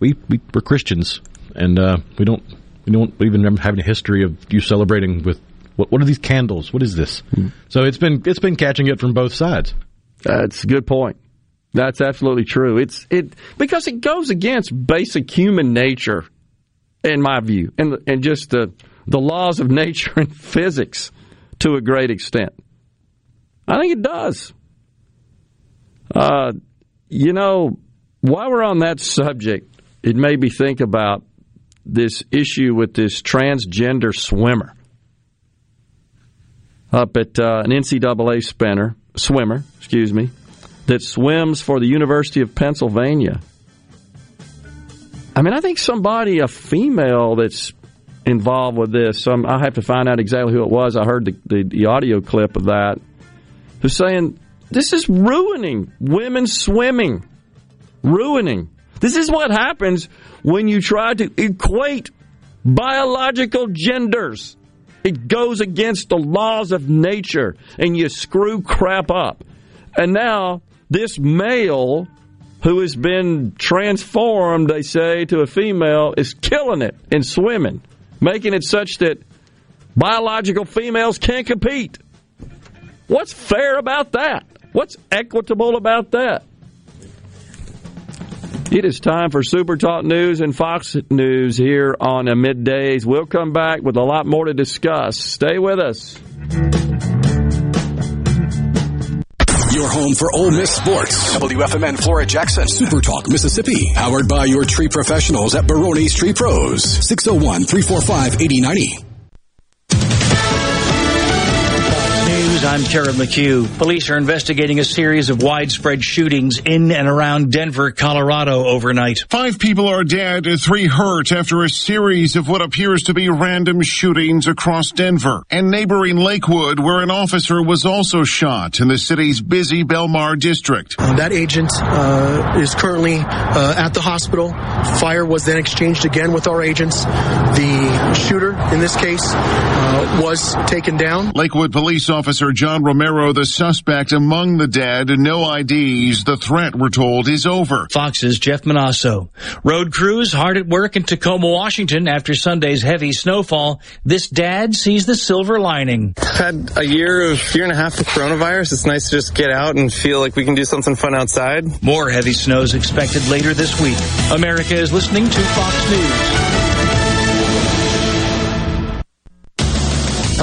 we, we we're Christians, and uh, we don't we don't even have any history of you celebrating with what, what are these candles? What is this? Mm. So it's been it's been catching it from both sides. That's a good point. That's absolutely true. It's it because it goes against basic human nature, in my view, and and just the the laws of nature and physics to a great extent. I think it does. Uh, you know, while we're on that subject, it made me think about this issue with this transgender swimmer up at uh, an NCAA spinner, swimmer, excuse me, that swims for the University of Pennsylvania. I mean, I think somebody, a female that's involved with this, um, I have to find out exactly who it was. I heard the, the, the audio clip of that, who's saying this is ruining women swimming. Ruining. This is what happens when you try to equate biological genders. It goes against the laws of nature and you screw crap up. And now this male who has been transformed, they say, to a female is killing it in swimming, making it such that biological females can't compete. What's fair about that? What's equitable about that? It is time for Super Talk News and Fox News here on a middays. We'll come back with a lot more to discuss. Stay with us. Your home for Ole Miss sports. WFMN Flora Jackson. Super Talk Mississippi. Powered by your tree professionals at Barone's Tree Pros. 601 345 8090. News, I'm Terry McHugh. Police are investigating a series of widespread shootings in and around Denver, Colorado overnight. Five people are dead, three hurt after a series of what appears to be random shootings across Denver and neighboring Lakewood, where an officer was also shot in the city's busy Belmar district. That agent uh, is currently uh, at the hospital. Fire was then exchanged again with our agents. The shooter, in this case, uh, was taken down. Lakewood police officer John Romero, the suspect among the dead, no IDs. The threat, we're told, is over. Fox's Jeff Monosso. Road crews hard at work in Tacoma, Washington after Sunday's heavy snowfall. This dad sees the silver lining. Had a year of year and a half of coronavirus. It's nice to just get out and feel like we can do something fun outside. More heavy snows expected later this week. America is listening to Fox News.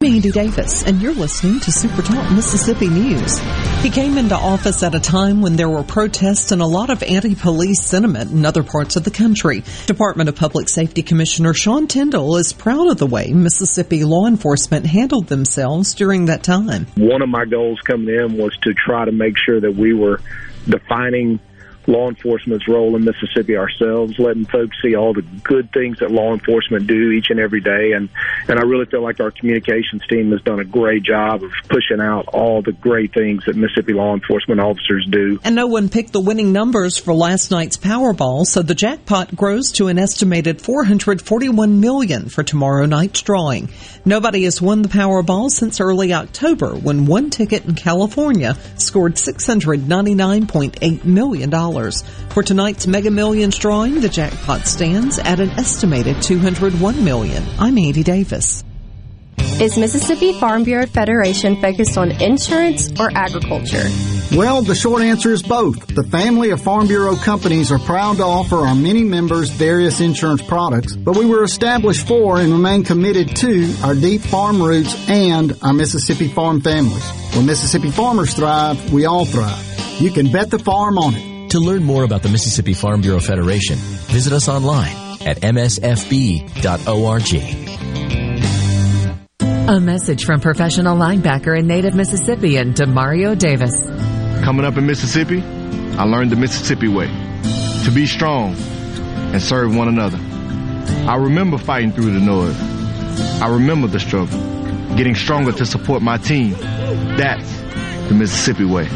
Andy Davis, and you're listening to Super Talk Mississippi News. He came into office at a time when there were protests and a lot of anti-police sentiment in other parts of the country. Department of Public Safety Commissioner Sean Tindell is proud of the way Mississippi law enforcement handled themselves during that time. One of my goals coming in was to try to make sure that we were defining law enforcement's role in Mississippi ourselves, letting folks see all the good things that law enforcement do each and every day. And, and I really feel like our communications team has done a great job of pushing out all the great things that Mississippi law enforcement officers do. And no one picked the winning numbers for last night's Powerball, so the jackpot grows to an estimated 441 million for tomorrow night's drawing. Nobody has won the Powerball since early October when one ticket in California scored $699.8 million. For tonight's Mega Millions drawing, the jackpot stands at an estimated 201 million. I'm Andy Davis. Is Mississippi Farm Bureau Federation focused on insurance or agriculture? Well, the short answer is both. The family of Farm Bureau companies are proud to offer our many members various insurance products, but we were established for and remain committed to our deep farm roots and our Mississippi farm families. When Mississippi farmers thrive, we all thrive. You can bet the farm on it. To learn more about the Mississippi Farm Bureau Federation, visit us online at msfb.org. A message from professional linebacker and native Mississippian Demario Davis. Coming up in Mississippi, I learned the Mississippi way to be strong and serve one another. I remember fighting through the noise. I remember the struggle, getting stronger to support my team. That's the Mississippi way.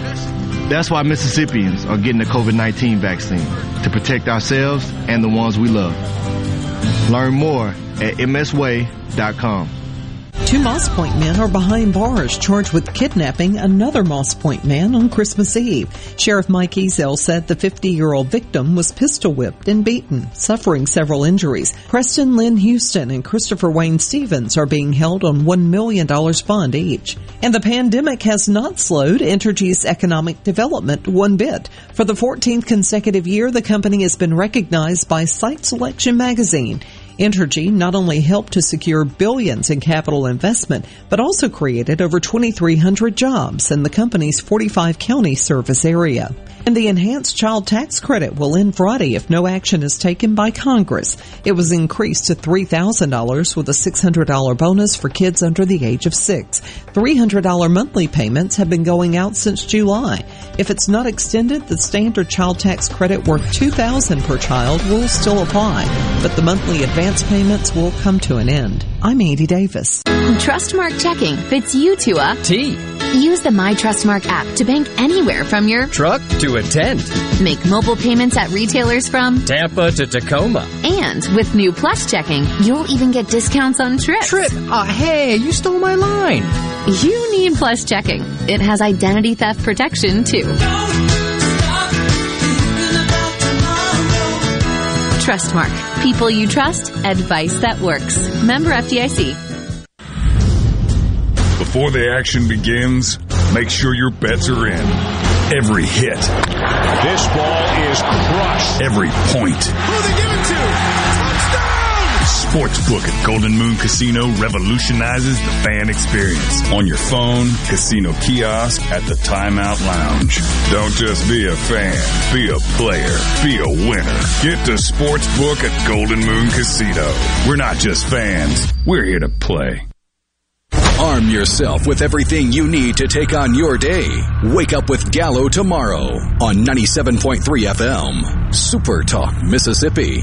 That's why Mississippians are getting the COVID-19 vaccine to protect ourselves and the ones we love. Learn more at msway.com. Two Moss Point men are behind bars charged with kidnapping another Moss Point man on Christmas Eve. Sheriff Mike Ezell said the 50-year-old victim was pistol whipped and beaten, suffering several injuries. Preston Lynn Houston and Christopher Wayne Stevens are being held on $1 million bond each. And the pandemic has not slowed Entergy's economic development one bit. For the 14th consecutive year, the company has been recognized by Site Selection magazine. Entergy not only helped to secure billions in capital investment, but also created over 2,300 jobs in the company's 45 county service area. And the enhanced child tax credit will end Friday if no action is taken by Congress. It was increased to $3,000 with a $600 bonus for kids under the age of six. $300 monthly payments have been going out since July. If it's not extended, the standard child tax credit worth $2,000 per child will still apply, but the monthly advance payments will come to an end. I'm Andy Davis. Trustmark checking fits you to a T. Use the My Trustmark app to bank anywhere from your truck to a tent. Make mobile payments at retailers from Tampa to Tacoma. And with new Plus checking, you'll even get discounts on trips. Trip? Uh, hey, you stole my line. You need Plus checking. It has identity theft protection too. Trustmark. People you trust. Advice that works. Member FDIC. Before the action begins, make sure your bets are in. Every hit. This ball is crushed. Every point. Who they give it to? Touchdown! Sportsbook at Golden Moon Casino revolutionizes the fan experience. On your phone, casino kiosk, at the timeout lounge. Don't just be a fan. Be a player. Be a winner. Get to Sportsbook at Golden Moon Casino. We're not just fans. We're here to play. Arm yourself with everything you need to take on your day. Wake up with Gallo tomorrow on 97.3 FM. Super Talk, Mississippi.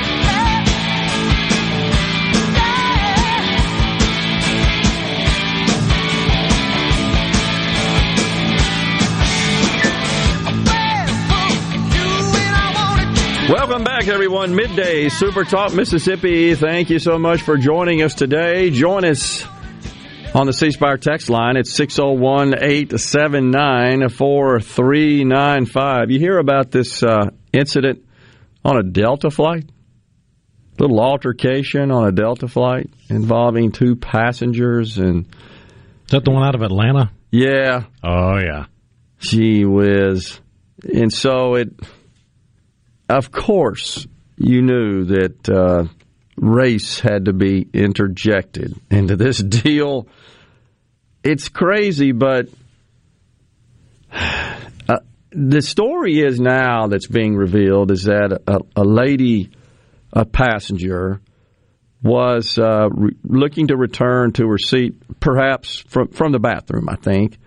Back, everyone. Midday Super Talk Mississippi. Thank you so much for joining us today. Join us on the C Spire text line. It's 601 879 4395. You hear about this uh, incident on a Delta flight? Little altercation on a Delta flight involving two passengers. and Is that the one out of Atlanta? Yeah. Oh, yeah. Gee whiz. And so it of course, you knew that uh, race had to be interjected into this deal. It's crazy, but uh, the story is now that's being revealed is that a, a lady, a passenger, was uh, re- looking to return to her seat, perhaps from from the bathroom, I think,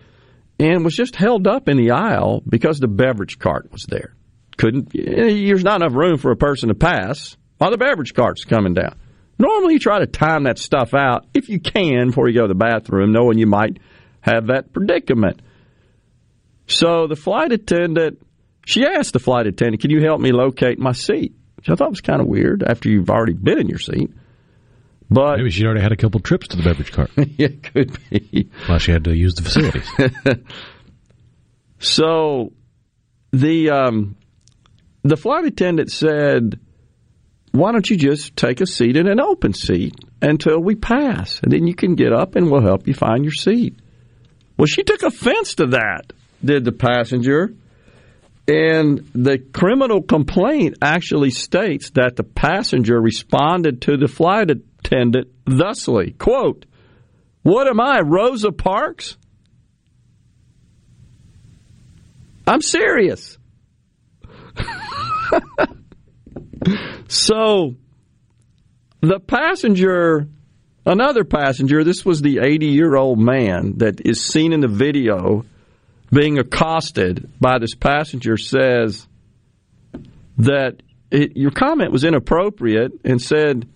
and was just held up in the aisle because the beverage cart was there couldn't. There's not enough room for a person to pass while the beverage cart's coming down. Normally, you try to time that stuff out if you can before you go to the bathroom, knowing you might have that predicament. So the flight attendant, she asked the flight attendant, "Can you help me locate my seat?" Which I thought was kind of weird after you've already been in your seat. But maybe she already had a couple trips to the beverage cart. it could be. Well, she had to use the facilities. so the um, the flight attendant said, Why don't you just take a seat in an open seat until we pass? And then you can get up and we'll help you find your seat. Well, she took offense to that, did the passenger. And the criminal complaint actually states that the passenger responded to the flight attendant thusly, quote, What am I, Rosa Parks? I'm serious. So the passenger, another passenger, this was the 80 year old man that is seen in the video being accosted by this passenger, says that it, your comment was inappropriate and said,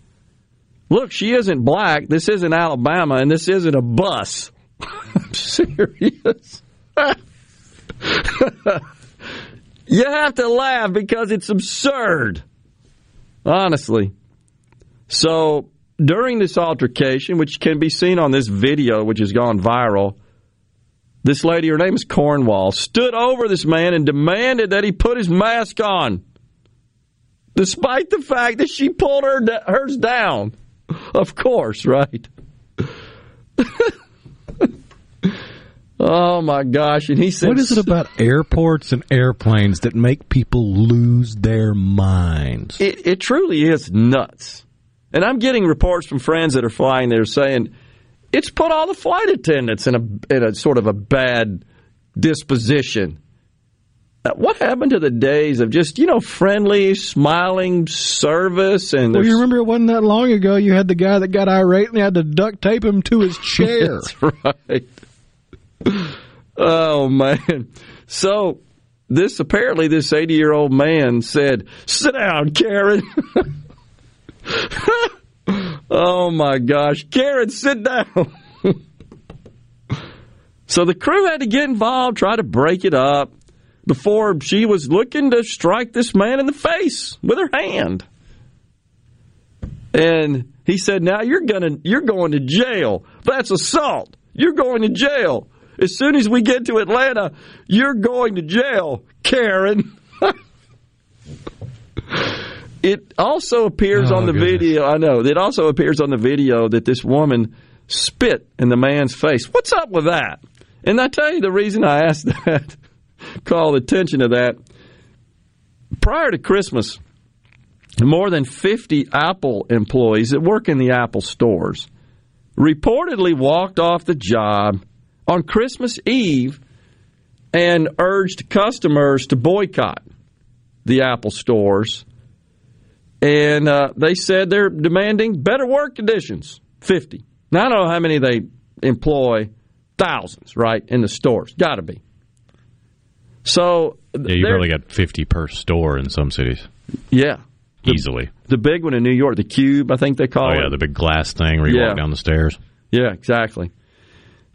Look, she isn't black. This isn't Alabama, and this isn't a bus. I'm serious. You have to laugh because it's absurd. Honestly. So during this altercation, which can be seen on this video, which has gone viral, this lady, her name is Cornwall, stood over this man and demanded that he put his mask on, despite the fact that she pulled her hers down. Of course, right? Oh my gosh! And he said, "What is it about airports and airplanes that make people lose their minds?" It, it truly is nuts. And I'm getting reports from friends that are flying there saying it's put all the flight attendants in a in a sort of a bad disposition. Uh, what happened to the days of just you know friendly, smiling service and Well, you remember it wasn't that long ago. You had the guy that got irate and you had to duct tape him to his chair. That's right. Oh man. So this apparently this 80 year old man said, "Sit down, Karen." oh my gosh, Karen, sit down. so the crew had to get involved, try to break it up before she was looking to strike this man in the face with her hand. And he said, "Now you're gonna you're going to jail. That's assault. You're going to jail. As soon as we get to Atlanta, you're going to jail, Karen." it also appears Oh, on the goodness. video. I know. It also appears on the video that this woman spit in the man's face. What's up with that? And I tell you the reason I asked that, called attention to that. Prior to Christmas, more than 50 Apple employees that work in the Apple stores reportedly walked off the job on Christmas Eve and urged customers to boycott the Apple stores. And uh, they said they're demanding better work conditions. 50. Now, I don't know how many they employ. Thousands, right, in the stores. Got to be. So, Yeah, you probably got 50 per store in some cities. yeah. The- Easily. The big one in New York, the Cube, I think they call Oh, it. yeah, the big glass thing where you Yeah. walk down the stairs. Yeah, exactly.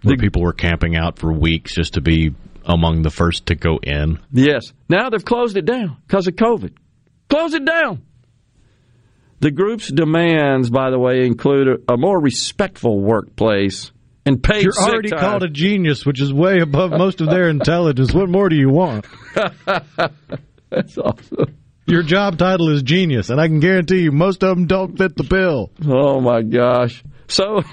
Where people were camping out for weeks just to be among the first to go in. Yes. Now they've closed it down because of COVID. Close it down. The group's demands, by the way, include a, a more respectful workplace and paid You're sick already time. called a genius, which is way above most of their intelligence. What more do you want? That's awesome. Your job title is genius, and I can guarantee you most of them don't fit the bill. Oh my gosh. So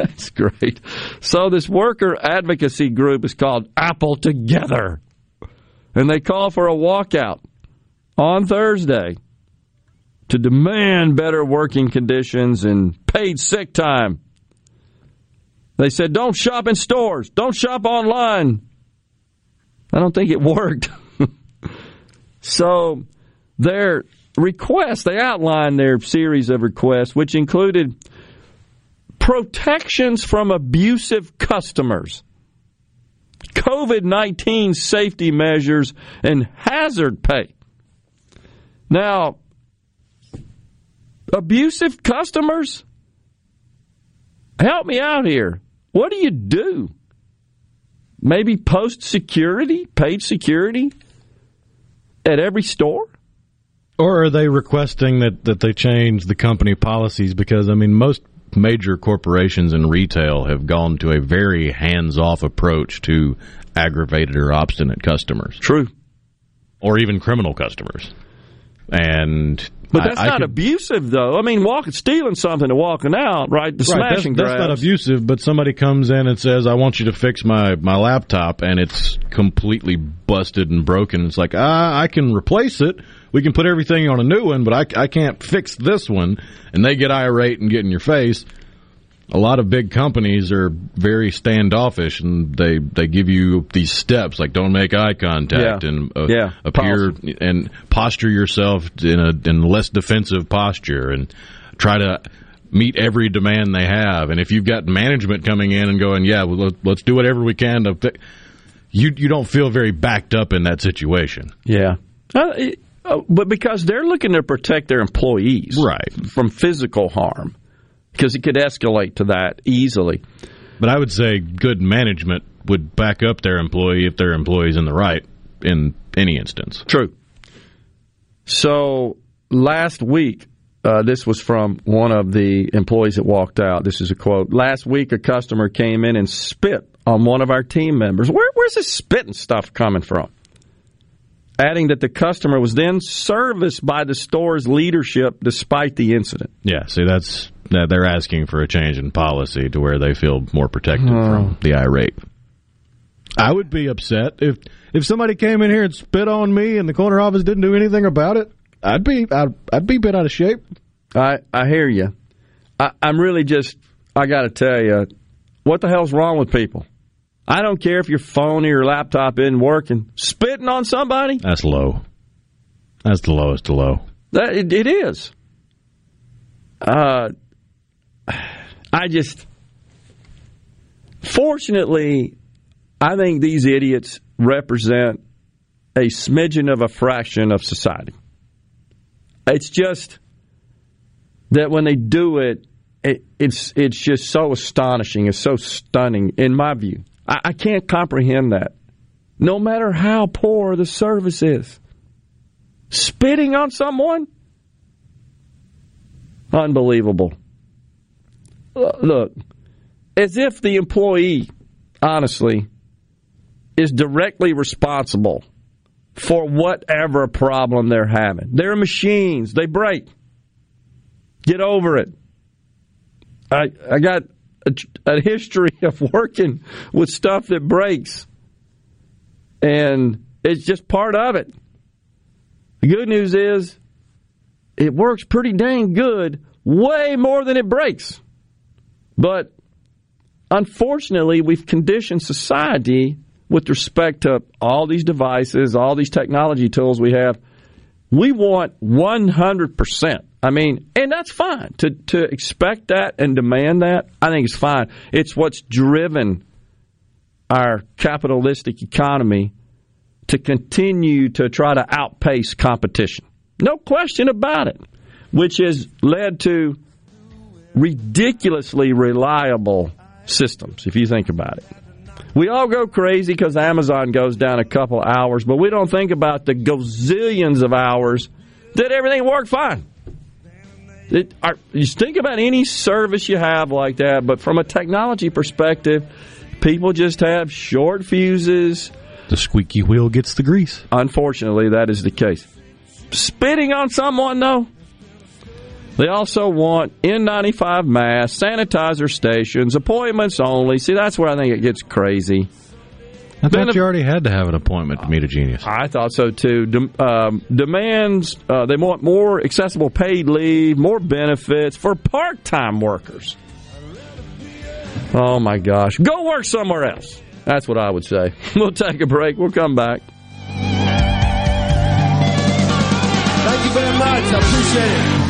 that's great. So this worker advocacy group is called Apple Together. And they call for a walkout on Thursday to demand better working conditions and paid sick time. They said don't shop in stores, don't shop online. I don't think it worked. so their requests, they outlined their series of requests, which included protections from abusive customers, COVID 19 safety measures, and hazard pay. Now, abusive customers, help me out here. What do you do? Maybe post security, paid security at every store? Or are they requesting that, that they change the company policies? Because, I mean, most major corporations in retail have gone to a very hands off approach to aggravated or obstinate customers. True. Or even criminal customers. And. But that's I not could- abusive, though. I mean, walking, stealing something and walking out, right? The Right, smash that's, that's not abusive, but somebody comes in and says, "I want you to fix my my laptop," and it's completely busted and broken. It's like, ah, I can replace it. We can put everything on a new one, but I, I can't fix this one. And they get irate and get in your face. A lot of big companies are very standoffish, and they they give you these steps like don't make eye contact Yeah. and uh, Yeah, appear and posture yourself in a in less defensive posture and try to meet every demand they have. And if you've got management coming in and going, yeah, well, let- let's do whatever we can to, fi-" you you don't feel very backed up in that situation. Yeah. Uh, it- uh, but because they're looking to protect their employees right. from physical harm, because it could escalate to that easily. But I would say good management would back up their employee if their employee's in the right in any instance. True. So last week, uh, this was from one of the employees that walked out. This is a quote. Last week, a customer came in and spit on one of our team members. Where, where's this spitting stuff coming from? Adding that the customer was then serviced by the store's leadership despite the incident. Yeah, see, that's that they're asking for a change in policy to where they feel more protected Oh. from the irate. I would be upset if if somebody came in here and spit on me and the corner office didn't do anything about it. I'd be I'd, I'd be bent out of shape. I I hear you. I, I'm really just I got to tell you, what the hell's wrong with people? I don't care if your phone or your laptop isn't working. Spitting on somebody? That's low. That's the lowest of low. That it, it is. Uh, I just, fortunately, I think these idiots represent a smidgen of a fraction of society. It's just that when they do it, it it's it's just so astonishing. It's so stunning, in my view. I, I can't comprehend that. No matter how poor the service is, spitting on someone, unbelievable. Look, as if the employee, honestly, is directly responsible for whatever problem they're having. They're machines, they break. Get over it. I, I got a, a history of working with stuff that breaks, and it's just part of it. The good news is it works pretty dang good, way more than it breaks. But unfortunately, we've conditioned society with respect to all these devices, all these technology tools we have. We want 100%. I mean, and that's fine. To, to expect that and demand that, I think it's fine. It's what's driven our capitalistic economy to continue to try to outpace competition. No question about it, which has led to ridiculously reliable systems, if you think about it. We all go crazy because Amazon goes down a couple hours, but we don't think about the gazillions of hours that everything worked fine. It, are, you think about any service you have like that, but from a technology perspective, people just have short fuses. The squeaky wheel gets the grease. Unfortunately, that is the case. Spitting on someone, though. They also want N95 masks, sanitizer stations, appointments only. See, that's where I think it gets crazy. I thought then, you already had to have an appointment to meet a genius. I thought so too. De- um, demands uh, they want more accessible paid leave, more benefits for part-time workers. Oh my gosh, go work somewhere else. That's what I would say. We'll take a break. We'll come back. Thank you very much. I appreciate it.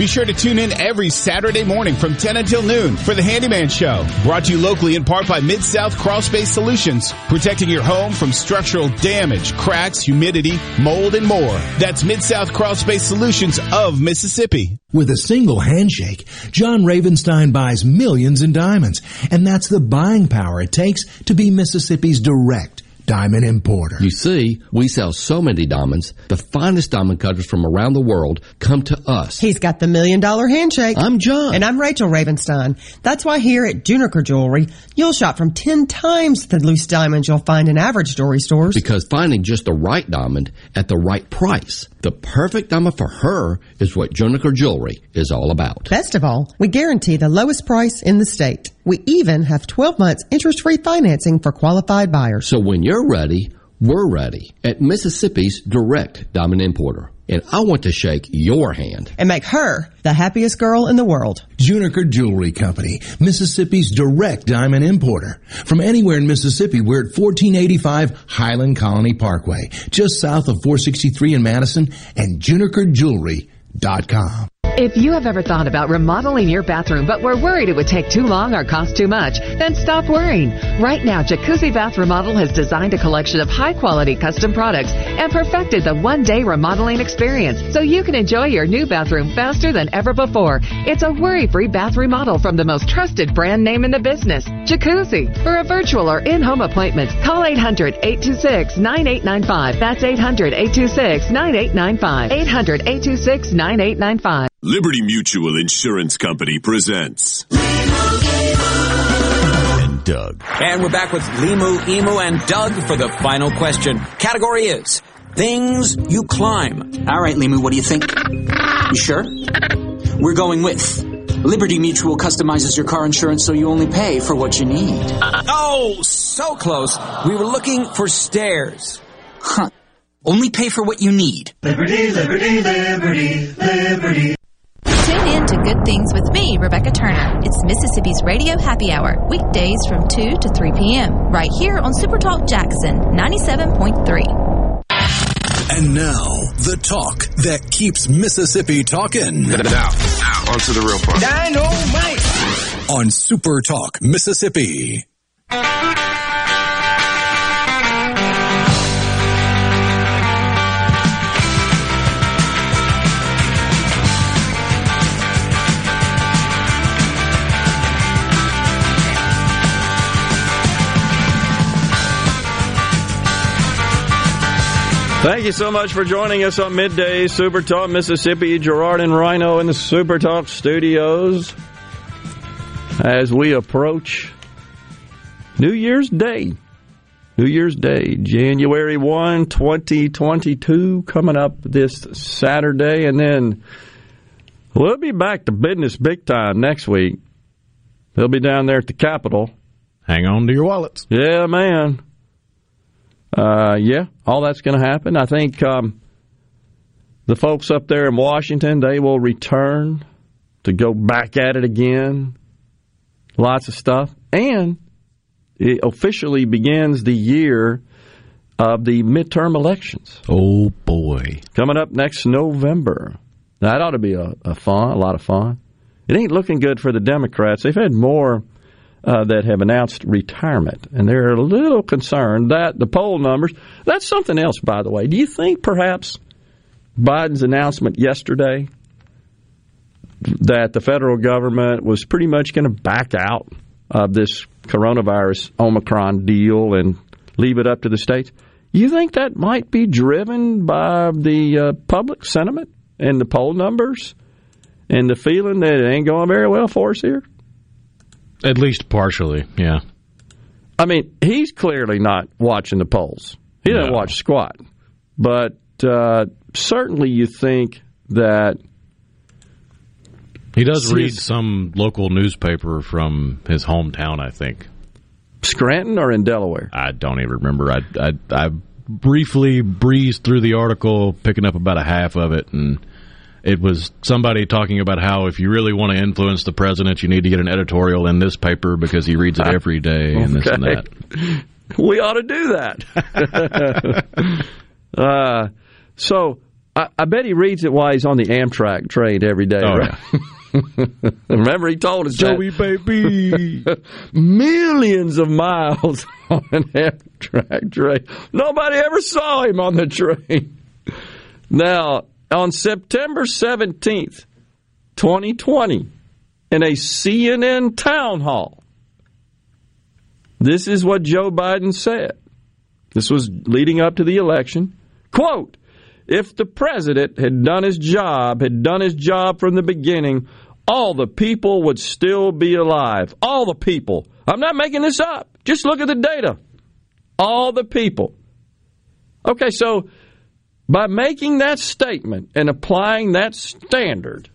Be sure to tune in every Saturday morning from 10 until noon for the Handyman Show. Brought to you locally in part by Mid-South Crawl Space Solutions. Protecting your home from structural damage, cracks, humidity, mold, and more. That's Mid-South Crawl Space Solutions of Mississippi. With a single handshake, John Ravenstein buys millions in diamonds. And that's the buying power it takes to be Mississippi's direct diamond importer. You see, we sell so many diamonds, the finest diamond cutters from around the world come to us. He's got the million dollar handshake. I'm John. And I'm Rachel Ravenstein. That's why here at Juniker Jewelry, you'll shop from 10 times the loose diamonds you'll find in average jewelry stores. Because finding just the right diamond at the right price, the perfect diamond for her, is what Juniker Jewelry is all about. Best of all, we guarantee the lowest price in the state. We even have 12 months interest free financing for qualified buyers. So when you're ready, we're ready at Mississippi's direct diamond importer. And I want to shake your hand. And make her the happiest girl in the world. Juniker Jewelry Company, Mississippi's direct diamond importer. From anywhere in Mississippi, we're at 1485 Highland Colony Parkway, just south of 463 in Madison, and junikerjewelry.com. If you have ever thought about remodeling your bathroom but were worried it would take too long or cost too much, then stop worrying. Right now, Jacuzzi Bath Remodel has designed a collection of high quality custom products and perfected the one day remodeling experience so you can enjoy your new bathroom faster than ever before. It's a worry free bath remodel from the most trusted brand name in the business, Jacuzzi. For a virtual or in home appointment, call 800 826 9895. That's 800 826 9895. 800 826 9895. Liberty Mutual Insurance Company presents. And Doug. And we're back with Limu, Emu, and Doug for the final question. Category is things you climb. All right, Limu, what do you think? You sure? We're going with Liberty Mutual customizes your car insurance so you only pay for what you need. Oh, so close. We were looking for stairs. Huh. Only pay for what you need. Liberty, liberty, liberty, liberty. Tune in to Good Things with me, Rebecca Turner. It's Mississippi's Radio Happy Hour, weekdays from 2 to 3 p.m., right here on Supertalk Jackson 97.3. And now, the talk that keeps Mississippi talking. Now, now, on to the real part. Dynamite! On Super Talk, Mississippi. Thank you so much for joining us on Midday Super Talk Mississippi. Gerard and Rhino in the Super Talk studios as we approach New Year's Day. New Year's Day, January 1, 2022, coming up this Saturday. And then we'll be back to business big time next week. They'll be down there at the Capitol. Hang on to your wallets. Yeah, man. Uh, yeah, all that's going to happen. I think um, the folks up there in Washington they will return to go back at it again. Lots of stuff, and it officially begins the year of the midterm elections. Oh boy, coming up next November. That ought to be a, a fun, a lot of fun. It ain't looking good for the Democrats. They've had more uh, that have announced retirement, and they're a little concerned that the poll numbers. That's something else, by the way. Do you think perhaps Biden's announcement yesterday that the federal government was pretty much going to back out of this coronavirus Omicron deal and leave it up to the states? You think that might be driven by the uh, public sentiment and the poll numbers and the feeling that it ain't going very well for us here? At least partially, yeah. I mean, he's clearly not watching the polls. He doesn't No. watch squat. But uh, certainly you think that He does read it's- some local newspaper from his hometown, I think. Scranton or in Delaware? I don't even remember. I, I, I briefly breezed through the article, picking up about a half of it, and it was somebody talking about how if you really want to influence the president, you need to get an editorial in this paper because he reads it every day and this and that. we ought to do that. uh, so I, I bet he reads it while he's on the Amtrak train every day. Oh, right? Remember, he told us Joey, that. baby. millions of miles on an Amtrak train. Nobody ever saw him on the train. Now, on September 17th, 2020, in a CNN town hall, this is what Joe Biden said. This was leading up to the election. Quote, if the president had done his job, had done his job from the beginning, all the people would still be alive. All the people. I'm not making this up. Just look at the data. All the people. Okay, so by making that statement and applying that standard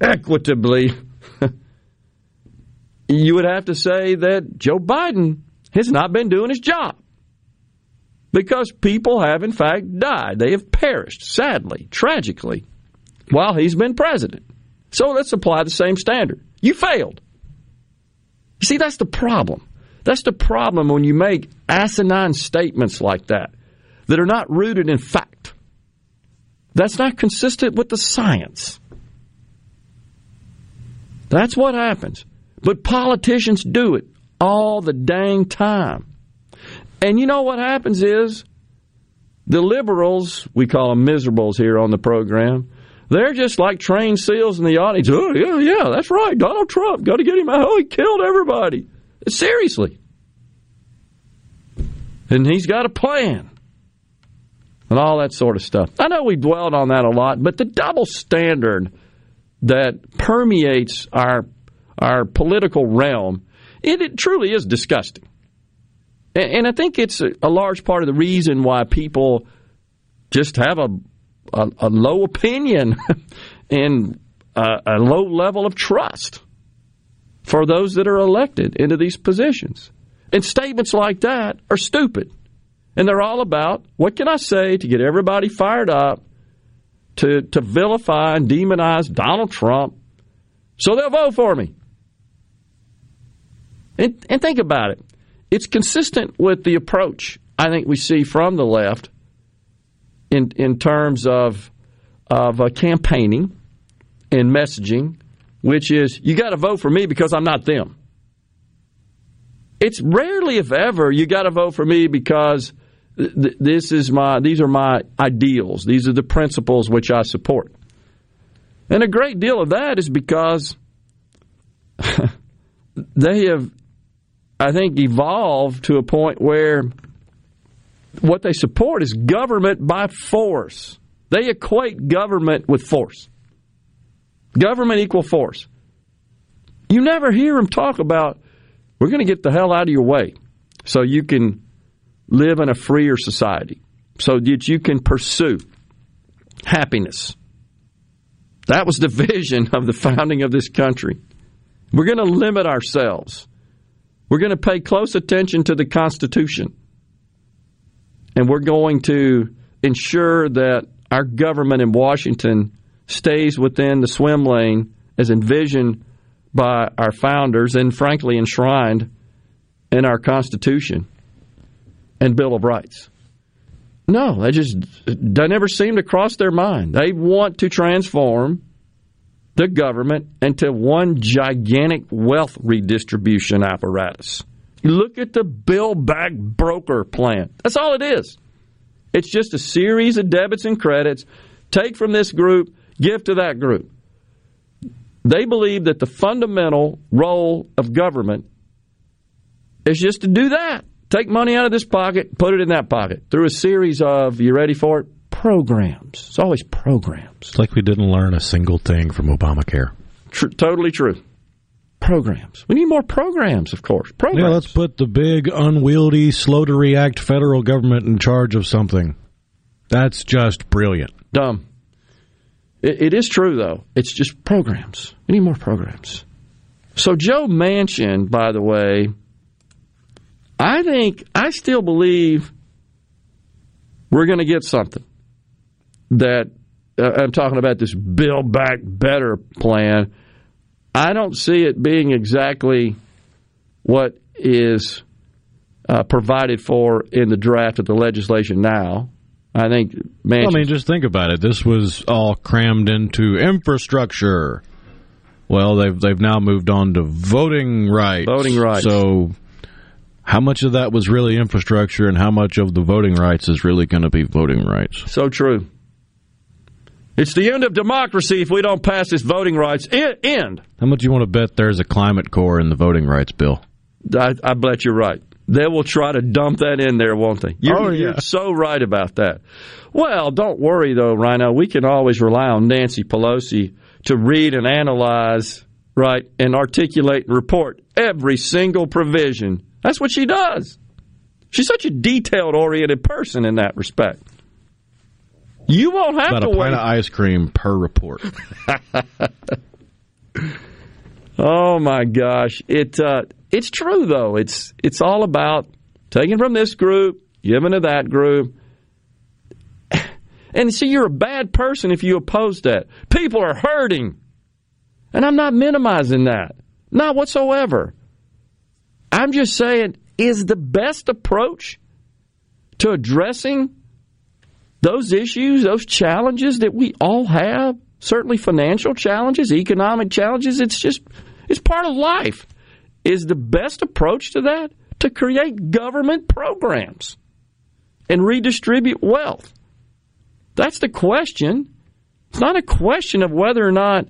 equitably, you would have to say that Joe Biden has not been doing his job because people have, in fact, died. They have perished, sadly, tragically, while he's been president. So let's apply the same standard. You failed. You see, that's the problem. That's the problem when you make asinine statements like that that are not rooted in fact. That's not consistent with the science. That's what happens. But politicians do it all the dang time. And you know what happens is the liberals, we call them miserables here on the program, they're just like trained seals in the audience. Oh, yeah, yeah, that's right. Donald Trump, got to get him out. Oh, he killed everybody. Seriously. And he's got a plan and all that sort of stuff. I know we dwelled on that a lot, but the double standard that permeates our our political realm, it, it truly is disgusting. And, and, I think it's a, a, large part of the reason why people just have a a, a low opinion and a, a low level of trust for those that are elected into these positions. And statements like that are stupid. And they're all about what can I say to get everybody fired up to, to vilify and demonize Donald Trump so they'll vote for me. And, and think about it. It's consistent with the approach I think we see from the left in, in terms of, of uh, campaigning and messaging, which is you got to vote for me because I'm not them. It's rarely, if ever, you got to vote for me because th- this is my these are my ideals. These are the principles which I support. And a great deal of that is because they have, I think, evolved to a point where what they support is government by force. They equate government with force. Government equal force. You never hear them talk about we're going to get the hell out of your way so you can live in a freer society, so that you can pursue happiness. That was the vision of the founding of this country. We're going to limit ourselves. We're going to pay close attention to the Constitution. And we're going to ensure that our government in Washington stays within the swim lane as envisioned by our founders and frankly enshrined in our Constitution and Bill of Rights. No, they just they never seem to cross their mind. They want to transform the government into one gigantic wealth redistribution apparatus. Look at the Build Back Better plan. That's all it is. It's just a series of debits and credits. Take from this group, give to that group. They believe that the fundamental role of government is just to do that. Take money out of this pocket, put it in that pocket through a series of, you ready for it? Programs. It's always programs. It's like we didn't learn a single thing from Obamacare. Tr- totally true. Programs. We need more programs, of course. Programs. Yeah, let's put the big, unwieldy, slow to react federal government in charge of something. That's just brilliant. Dumb. It, it is true, though. It's just programs. We need more programs. So, Joe Manchin, by the way, I think, I still believe we're going to get something that uh, I'm talking about this Build Back Better plan. I don't see it being exactly what is uh, provided for in the draft of the legislation now. I think. Well, I mean, just think about it. This was all crammed into infrastructure. Well, they've they've now moved on to voting rights. Voting rights. So, how much of that was really infrastructure, and how much of the voting rights is really going to be voting rights? So true. It's the end of democracy if we don't pass this voting rights end. How much do you want to bet there's a climate core in the voting rights bill? I, I bet you're right. They will try to dump that in there, won't they? You're, oh, yeah. you're so right about that. Well, don't worry, though, Rhino. We can always rely on Nancy Pelosi to read and analyze, right, and articulate and report every single provision. That's what she does. She's such a detailed oriented person in that respect. You won't have About to a wait. pint of ice cream per report. oh my gosh, it uh, it's true though. It's it's all about taking from this group, giving to that group. And see, you're a bad person if you oppose that. People are hurting. And I'm not minimizing that. Not whatsoever. I'm just saying, is the best approach to addressing those issues, those challenges that we all have certainly financial challenges, economic challenges. It's just, it's part of life. Is the best approach to that to create government programs and redistribute wealth? That's the question. It's not a question of whether or not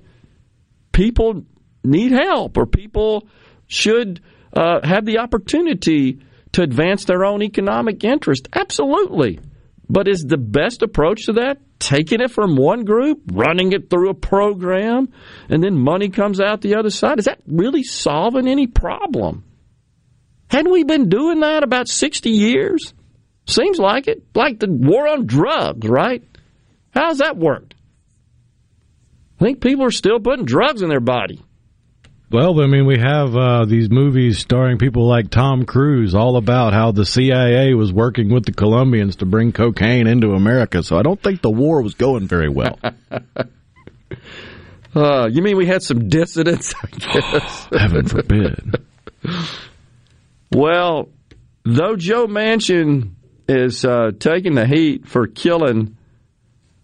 people need help or people should uh, the opportunity to advance their own economic interest. Absolutely. But is the best approach to that taking it from one group, running it through a program, and then money comes out the other side? Is that really solving any problem? Hadn't we been doing that about 60 years? Seems like it. Like the war on drugs, right? How's that worked? I think people are still putting drugs in their body. Well, I mean, we have uh, these movies starring people like Tom Cruise, all about how the CIA was working with the Colombians to bring cocaine into America. So I don't think the war was going very well. uh, you mean we had some dissidents? Heaven forbid. well, though Joe Manchin is uh, taking the heat for killing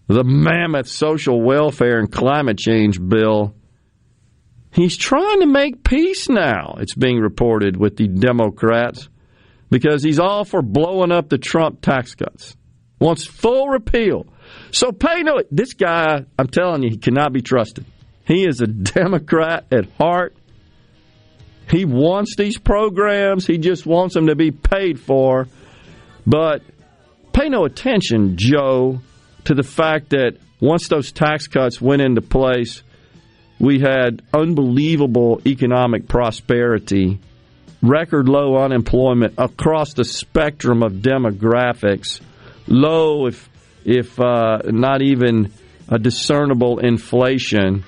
the mammoth social welfare and climate change bill He's trying to make peace now, it's being reported with the Democrats, because he's all for blowing up the Trump tax cuts. Wants full repeal. So pay no this guy, I'm telling you, he cannot be trusted. He is a Democrat at heart. He wants these programs, he just wants them to be paid for. But pay no attention, Joe, to the fact that once those tax cuts went into place, we had unbelievable economic prosperity, record low unemployment across the spectrum of demographics, low if if uh, not even a discernible inflation.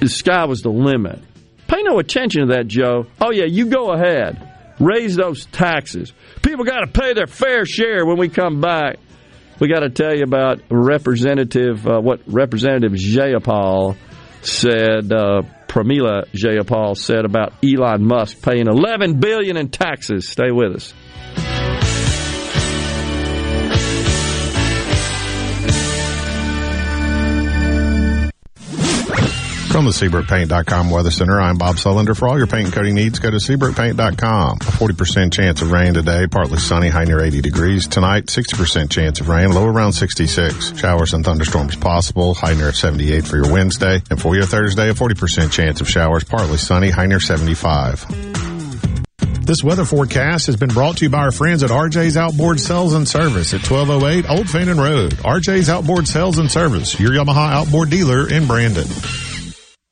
The sky was the limit. Pay no attention to that, Joe. Oh yeah, you go ahead, raise those taxes. People got to pay their fair share when we come back. We got to tell you about Representative uh, what Representative Jayapal said uh, Pramila Jayapal said about Elon Musk paying 11 billion in taxes. Stay with us. From the SeabrookPaint.com Weather Center, I'm Bob Sullender. For all your paint and coating needs, go to SeabrookPaint.com. A 40% chance of rain today, partly sunny, high near 80 degrees. Tonight, 60% chance of rain, low around 66. Showers and thunderstorms possible, high near 78 for your Wednesday. And for your Thursday, a 40% chance of showers, partly sunny, high near 75. This weather forecast has been brought to you by our friends at RJ's Outboard Sales and Service at 1208 Old Fannin Road. RJ's Outboard Sales and Service, your Yamaha outboard dealer in Brandon.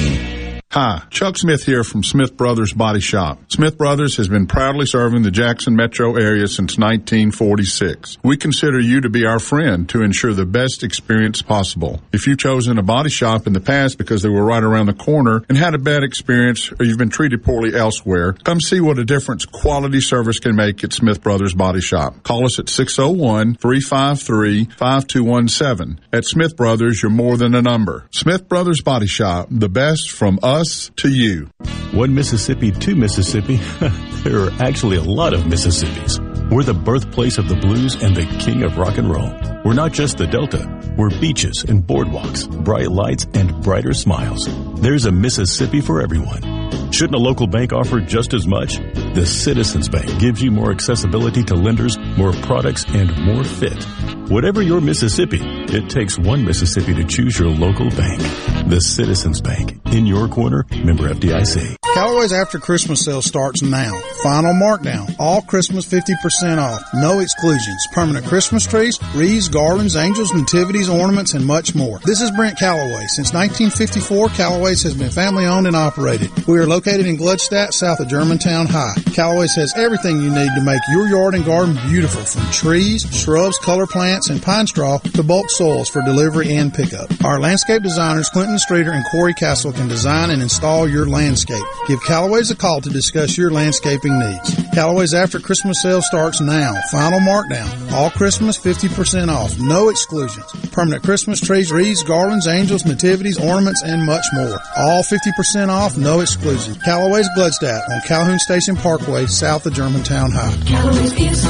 Bye. Hi, Chuck Smith here from Smith Brothers Body Shop. Smith Brothers has been proudly serving the Jackson metro area since 1946. We consider you to be our friend to ensure the best experience possible. If you've chosen a body shop in the past because they were right around the corner and had a bad experience or you've been treated poorly elsewhere, come see what a difference quality service can make at Smith Brothers Body Shop. Call us at 601-353-5217. At Smith Brothers, you're more than a number. Smith Brothers Body Shop, the best from us us to you. One Mississippi to Mississippi. there are actually a lot of Mississippis. We're the birthplace of the blues and the king of rock and roll. We're not just the Delta. We're beaches and boardwalks, bright lights and brighter smiles. There's a Mississippi for everyone. Shouldn't a local bank offer just as much? The Citizens Bank gives you more accessibility to lenders, more products, and more fit. Whatever your Mississippi, it takes one Mississippi to choose your local bank. The Citizens Bank. In your corner, member FDIC. Callaway's after Christmas sale starts now. Final markdown. All Christmas 50% off. No exclusions. Permanent Christmas trees, wreaths, garlands, angels, nativities, ornaments, and much more. This is Brent Callaway. Since 1954, Callaway's has been family owned and operated. We are located in Gluckstadt, south of Germantown High. Callaway's has everything you need to make your yard and garden beautiful from trees, shrubs, color plants, plants, and pine straw to bulk soils for delivery and pickup. Our landscape designers, Clinton Streeter and Corey Castle, can design and install your landscape. Give Callaway's a call to discuss your landscaping needs. Callaway's after Christmas sale starts now. Final markdown. All Christmas 50% off. No exclusions. Permanent Christmas trees, wreaths, garlands, angels, nativities, ornaments, and much more. All 50% off. No exclusions. Callaway's Gluckstadt on Calhoun Station Parkway, south of Germantown High. Callaway's is,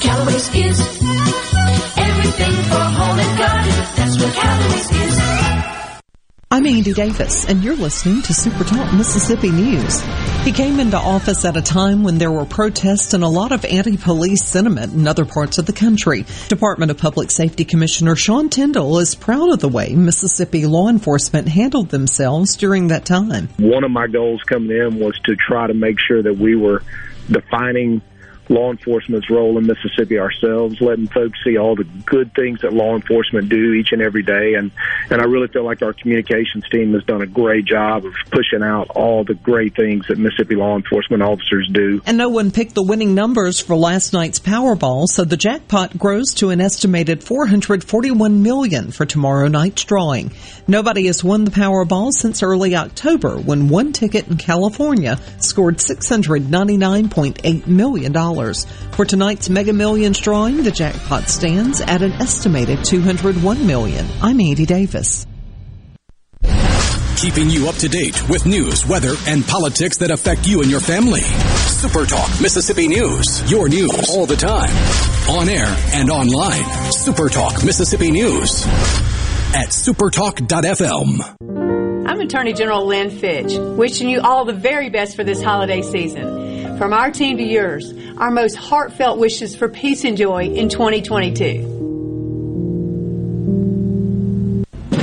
Callaway's is everything for home and garden. That's what Callaway's is. I'm Andy Davis, and you're listening to Super Talk Mississippi News. He came into office at a time when there were protests and a lot of anti-police sentiment in other parts of the country. Department of Public Safety Commissioner Sean Tindell is proud of the way Mississippi law enforcement handled themselves during that time. One of my goals coming in was to try to make sure that we were defining law enforcement's role in Mississippi ourselves, letting folks see all the good things that law enforcement do each and every day. And, and I really feel like our communications team has done a great job of pushing out all the great things that Mississippi law enforcement officers do. And no one picked the winning numbers for last night's Powerball, so the jackpot grows to an estimated 441 million for tomorrow night's drawing. Nobody has won the Powerball since early October when one ticket in California scored $699.8 million. For tonight's Mega Millions drawing, the jackpot stands at an estimated 201 million. I'm Andy Davis. Keeping you up to date with news, weather, and politics that affect you and your family. Super Talk Mississippi News. Your news all the time. On air and online. Super Talk Mississippi News. At supertalk.fm. I'm Attorney General Lynn Fitch, wishing you all the very best for this holiday season. From our team to yours, our most heartfelt wishes for peace and joy in 2022.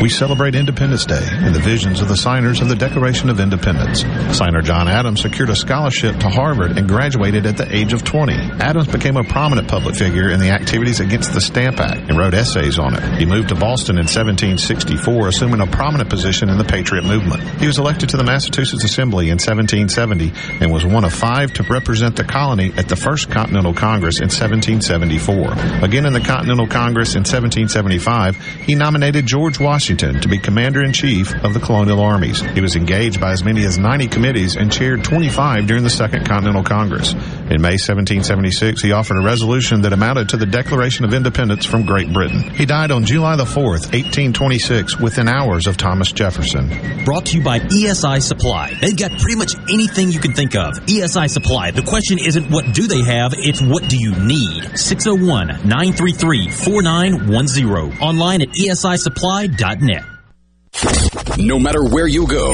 We celebrate Independence Day and the visions of the signers of the Declaration of Independence. Signer John Adams secured a scholarship to Harvard and graduated at the age of 20. Adams became a prominent public figure in the activities against the Stamp Act and wrote essays on it. He moved to Boston in 1764, assuming a prominent position in the Patriot movement. He was elected to the Massachusetts Assembly in 1770 and was one of five to represent the colony at the First Continental Congress in 1774. Again in the Continental Congress in 1775, he nominated George Washington to be Commander in Chief of the colonial armies. He was engaged by as many as 90 committees and chaired 25 during the Second Continental Congress. In May 1776, he offered a resolution that amounted to the Declaration of Independence from Great Britain. He died on July the 4th, 1826, within hours of Thomas Jefferson. Brought to you by ESI Supply. They've got pretty much anything you can think of. ESI Supply. The question isn't what do they have, it's what do you need. 601 933 4910. Online at esisupply.net. No matter where you go,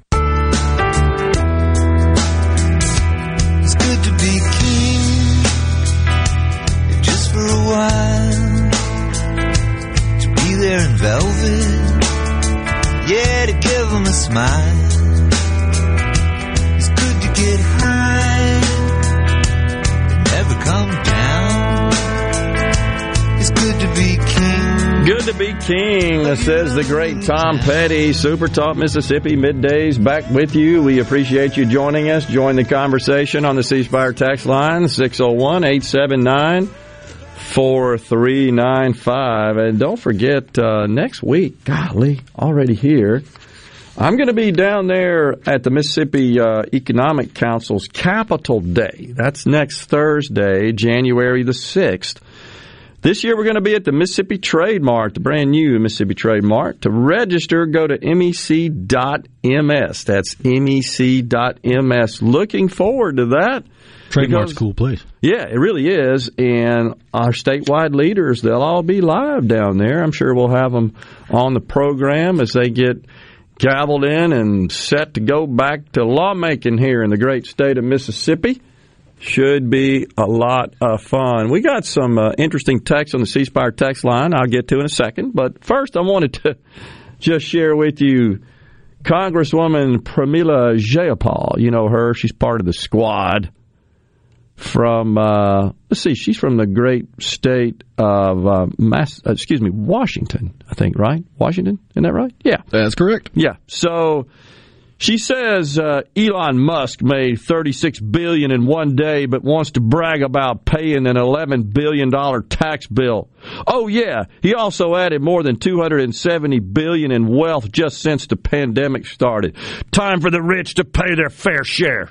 Good to be king, just for a while. To be there in velvet, yeah, to give them a smile. Be king, says the great Tom Petty. Super Talk Mississippi middays back with you. We appreciate you joining us. Join the conversation on the C Spire tax line 601 879 4395. And don't forget, uh, next week, golly, already here. I'm going to be down there at the Mississippi uh, Economic Council's Capital Day. That's next Thursday, January the 6th. This year we're going to be at the Mississippi Trade Mart, the brand new Mississippi Trade Mart. To register, go to mec.ms. That's mec.ms. Looking forward to that. Trade Mart's a because- cool place. Yeah, it really is. And our statewide leaders, they'll all be live down there. I'm sure we'll have them on the program as they get gavelled in and set to go back to lawmaking here in the great state of Mississippi. Should be a lot of fun. We got some uh, interesting text on the C Spire text line I'll get to in a second. But first, I wanted to just share with you Congresswoman Pramila Jayapal. You know her, she's part of the squad from, uh, let's see, she's from the great state of, uh, Mass, uh, excuse me, Washington, I think, right? Washington? Isn't that right? Yeah. That's correct. Yeah. So she says uh, Elon Musk made 36 billion in one day, but wants to brag about paying an 11 billion dollar tax bill. Oh yeah, he also added more than 270 billion in wealth just since the pandemic started. Time for the rich to pay their fair share.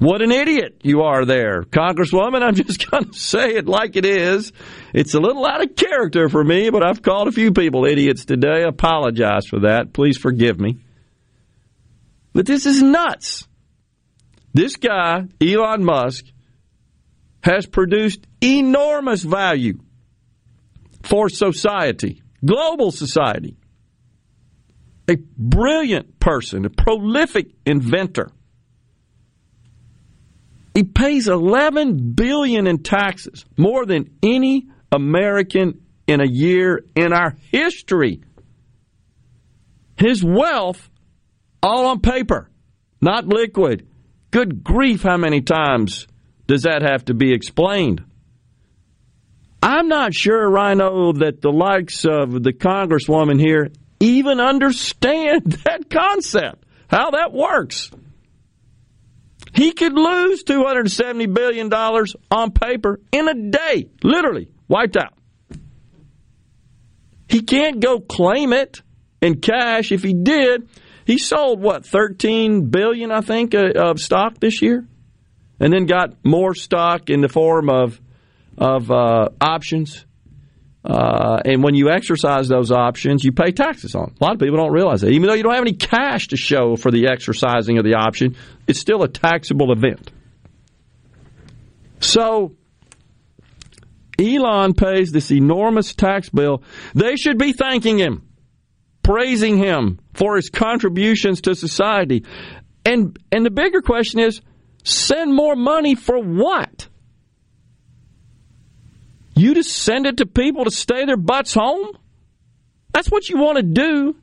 What an idiot you are there, Congresswoman. I'm just going to say it like it is. It's a little out of character for me, but I've called a few people idiots today. Apologize for that. Please forgive me. But this is nuts. This guy, Elon Musk, has produced enormous value for society, global society. A brilliant person, a prolific inventor. He pays 11 billion in taxes, more than any American in a year in our history. His wealth all on paper, not liquid. Good grief, how many times does that have to be explained? I'm not sure, Rhino, that the likes of the Congresswoman here even understand that concept, how that works. He could lose $270 billion on paper in a day, literally wiped out. He can't go claim it in cash. If he did, he sold what 13 billion, I think, uh, of stock this year, and then got more stock in the form of of uh, options. Uh, and when you exercise those options, you pay taxes on. Them. A lot of people don't realize that. Even though you don't have any cash to show for the exercising of the option, it's still a taxable event. So, Elon pays this enormous tax bill. They should be thanking him praising him for his contributions to society. And and the bigger question is send more money for what? You just send it to people to stay their butts home? That's what you want to do.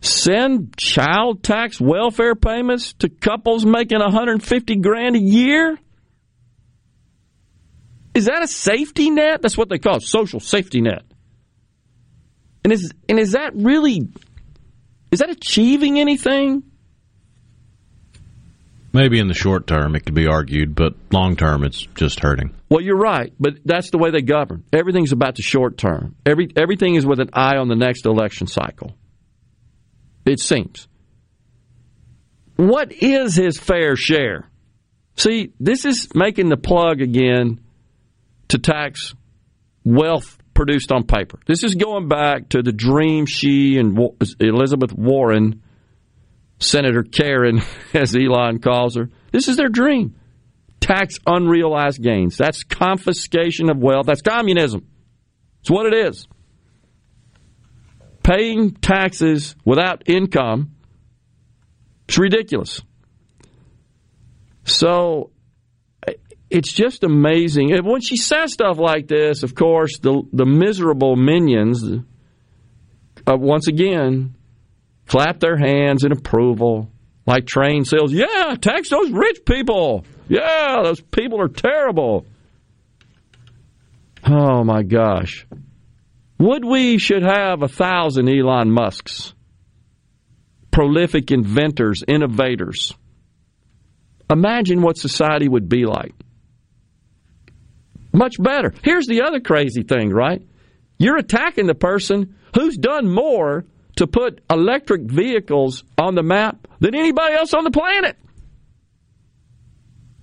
Send child tax welfare payments to couples making 150 grand a year? Is that a safety net? That's what they call it, social safety net. And is and is that really is that achieving anything? Maybe in the short term it could be argued, but long term it's just hurting. Well, you're right, but that's the way they govern. Everything's about the short term. Every everything is with an eye on the next election cycle. It seems. What is his fair share? See, this is making the plug again to tax wealth produced on paper. This is going back to the dream she and Elizabeth Warren, Senator Karen, as Elon calls her, this is their dream. Tax unrealized gains. That's confiscation of wealth. That's communism. It's what it is. Paying taxes without income. It's ridiculous. So it's just amazing. And when she says stuff like this, of course, the the miserable minions, uh, once again, clap their hands in approval, like train sales. Yeah, tax those rich people. Yeah, those people are terrible. Oh my gosh. Would we should have a thousand Elon Musks, prolific inventors, innovators. Imagine what society would be like. Much better. Here's the other crazy thing, right? You're attacking the person who's done more to put electric vehicles on the map than anybody else on the planet.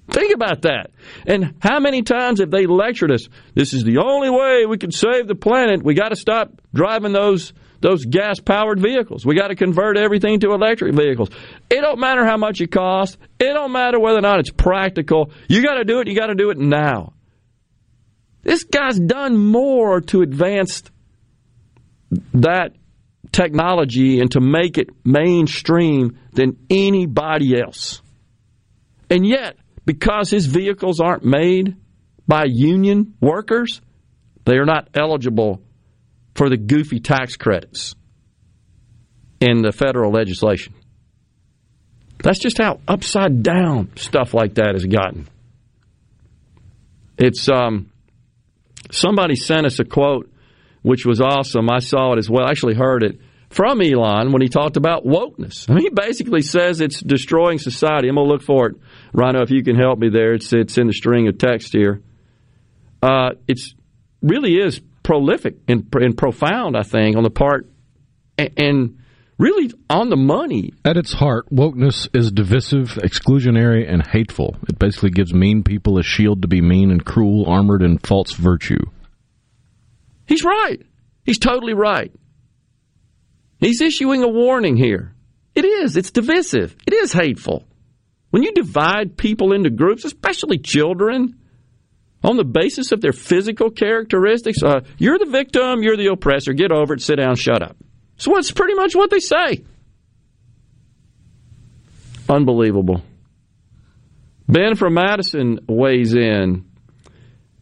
Think about that. And how many times have they lectured us? This is the only way we can save the planet. We got to stop driving those those gas powered vehicles. We got to convert everything to electric vehicles. It don't matter how much it costs. It don't matter whether or not it's practical. You got to do it. You got to do it now. This guy's done more to advance that technology and to make it mainstream than anybody else. And yet, because his vehicles aren't made by union workers, they are not eligible for the goofy tax credits in the federal legislation. That's just how upside down stuff like that has gotten. It's um, somebody sent us a quote which was awesome. I saw it as well. I actually heard it from Elon when he talked about wokeness. I mean, he basically says it's destroying society. I'm gonna look for it, Rhino. If you can help me there, it's it's in the string of text here. Uh, really is prolific and, and profound. I think on the part and, and really on the money. At its heart, wokeness is divisive, exclusionary, and hateful. It basically gives mean people a shield to be mean and cruel, armored in false virtue. He's right. He's totally right. He's issuing a warning here. It is. It's divisive. It is hateful. When you divide people into groups, especially children, on the basis of their physical characteristics, uh, you're the victim, you're the oppressor, get over it, sit down, shut up. So that's pretty much what they say. Unbelievable. Ben from Madison weighs in.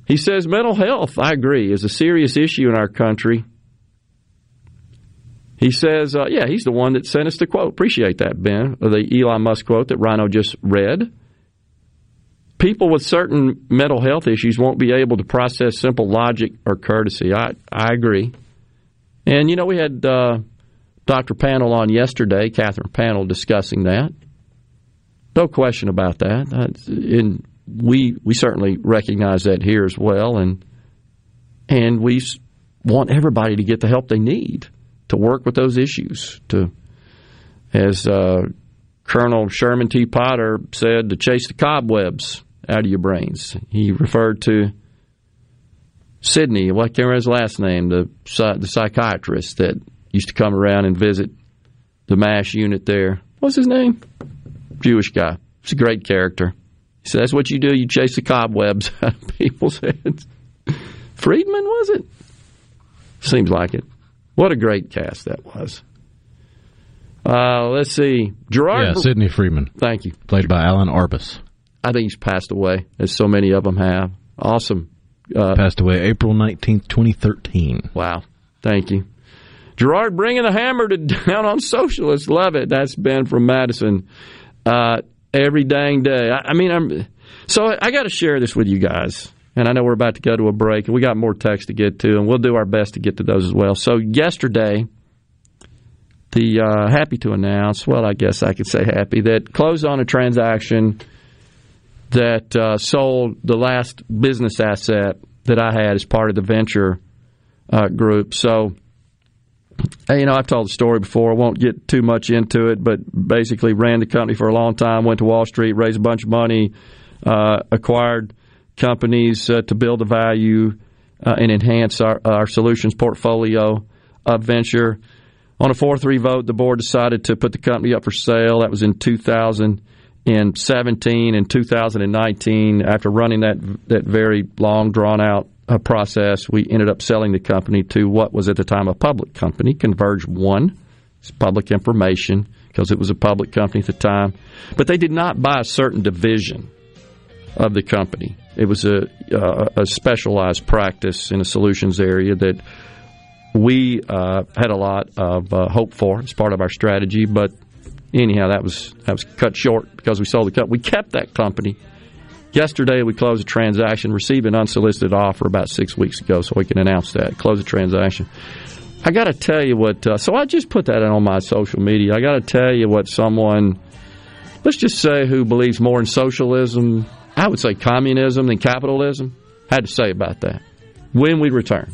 He says mental health, I agree, is a serious issue in our country. He says, uh, yeah, he's the one that sent us the quote. Appreciate that, Ben, the Elon Musk quote that Rhino just read. People with certain mental health issues won't be able to process simple logic or courtesy. I, I agree. And, you know, we had uh, Dr. Panel on yesterday, Catherine Panel, discussing that. No question about that. and we we certainly recognize that here as well, and and we want everybody to get the help they need to work with those issues. To, as uh, Colonel Sherman T. Potter said, to chase the cobwebs out of your brains. He referred to Sidney, what can't remember his last name, the the psychiatrist that used to come around and visit the MASH unit there. What's his name? Jewish guy. He's a great character. He said, That's what you do. You chase the cobwebs out of people's heads. Friedman, was it? Seems like it. What a great cast that was. Uh, let's see. Gerard. Yeah, Sidney Freeman. Thank you. Played by Allan Arbus. I think he's passed away, as so many of them have. Awesome. Uh, passed away April 19th, 2013. Wow. Thank you. Gerard bringing the hammer to down on socialists. Love it. That's Ben from Madison. Uh, every dang day. I, I mean, I'm so I, I got to share this with you guys. And I know we're about to go to a break, and we got more text to get to, and we'll do our best to get to those as well. So yesterday, the uh, happy to announce, well, I guess I could say happy that closed on a transaction that uh, sold the last business asset that I had as part of the venture uh, group. So, you know, I've told the story before. I won't get too much into it, but basically ran the company for a long time, went to Wall Street, raised a bunch of money, uh, acquired companies uh, to build the value uh, and enhance our, our solutions portfolio of venture. On a 4 3 vote, the board decided to put the company up for sale. That was in 2017 and 2019. After running that, that very long, drawn out uh, process, we ended up selling the company to what was at the time a public company, ConvergeOne. It's public information because it was a public company at the time. But they did not buy a certain division of the company. It was a, uh, a specialized practice in a solutions area that we uh, had a lot of uh, hope for as part of our strategy. But anyhow, that was that was cut short because we sold the company. We kept that company Yesterday, we closed a transaction, received an unsolicited offer about six weeks ago, so we can announce that. Close the transaction. I got to tell you what, uh, so I just put that on my social media. I got to tell you what someone, let's just say, who believes more in socialism, I would say communism than capitalism, had to say about that when we return.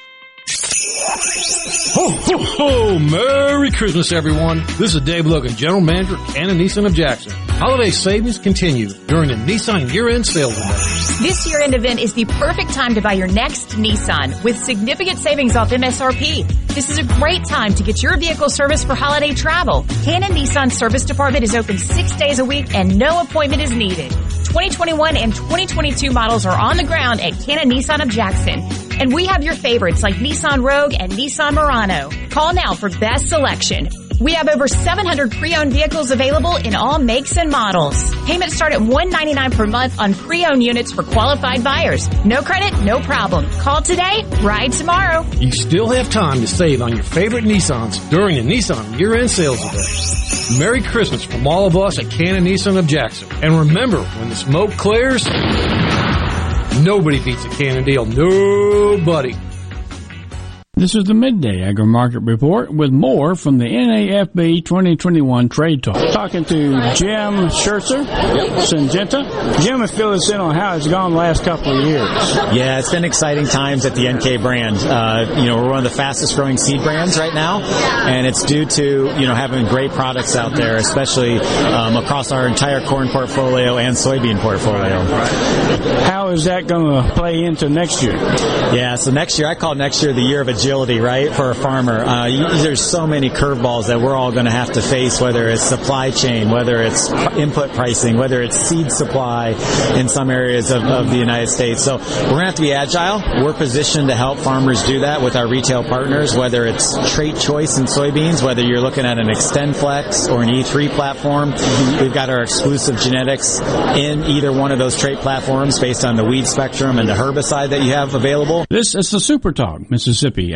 Ho, ho, ho! Merry Christmas, everyone. This is Dave Logan, General Manager, Cannon Nissan of Jackson. Holiday savings continue during the Nissan year-end sales event. This year-end event is the perfect time to buy your next Nissan with significant savings off MSRP. This is a great time to get your vehicle serviced for holiday travel. Cannon Nissan Service Department is open six days a week and no appointment is needed. 2021 and 2022 models are on the ground at Cannon Nissan of Jackson. And we have your favorites like Nissan Rogue and Nissan Murano. Call now for best selection. We have over 700 pre-owned vehicles available in all makes and models. Payments start at 199 per month on pre-owned units for qualified buyers. No credit, no problem. Call today, ride tomorrow. You still have time to save on your favorite Nissans during the Nissan year-end sales event. Merry Christmas from all of us at Cannon Nissan of Jackson. And remember, when the smoke clears, nobody beats a Cannon deal. Nobody. This is the Midday Agri Market Report with more from the NAFB 2021 Trade Talk. Talking to Jim Scherzer, Syngenta. Jim, fill us in on how it's gone the last couple of years. Yeah, it's been exciting times at the NK brand. Uh, you know, we're one of the fastest growing seed brands right now, and it's due to, you know, having great products out there, especially um, across our entire corn portfolio and soybean portfolio. How is that going to play into next year? Yeah, so next year, I call next year the year of agility, right, for a farmer. Uh, you, there's so many curveballs that we're all going to have to face, whether it's supply chain, whether it's input pricing, whether it's seed supply in some areas of, of the United States. So we're going to have to be agile. We're positioned to help farmers do that with our retail partners, whether it's trait choice in soybeans, whether you're looking at an XtendFlex or an E3 platform. We've got our exclusive genetics in either one of those trait platforms based on the weed spectrum and the herbicide that you have available. This is the Super Talk Mississippi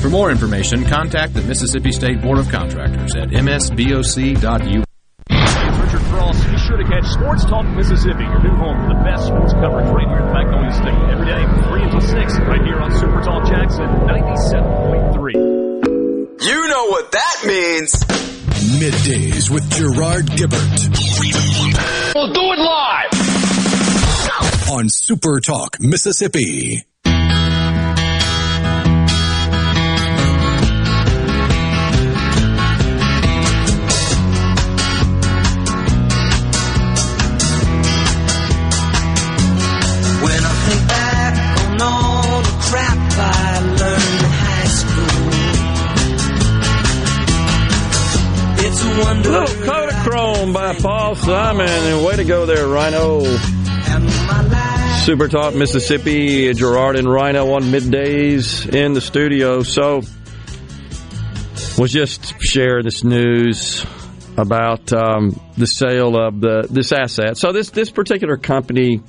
For more information, contact the Mississippi State Board of Contractors at msboc.u. Richard Cross. Be sure to catch Sports Talk Mississippi, your new home for the best sports coverage right here in the Magnolia State. Every day from 3 until 6, right here on Super Talk Jackson 97.3. You know what that means. Middays with Gerard Gibert. We'll do it live. On Super Talk, Mississippi. Simon, and way to go there, Rhino. Super Talk Mississippi, Gerard and Rhino on middays in the studio. So, was just sharing this news. about um, the sale of the this asset. So this this particular company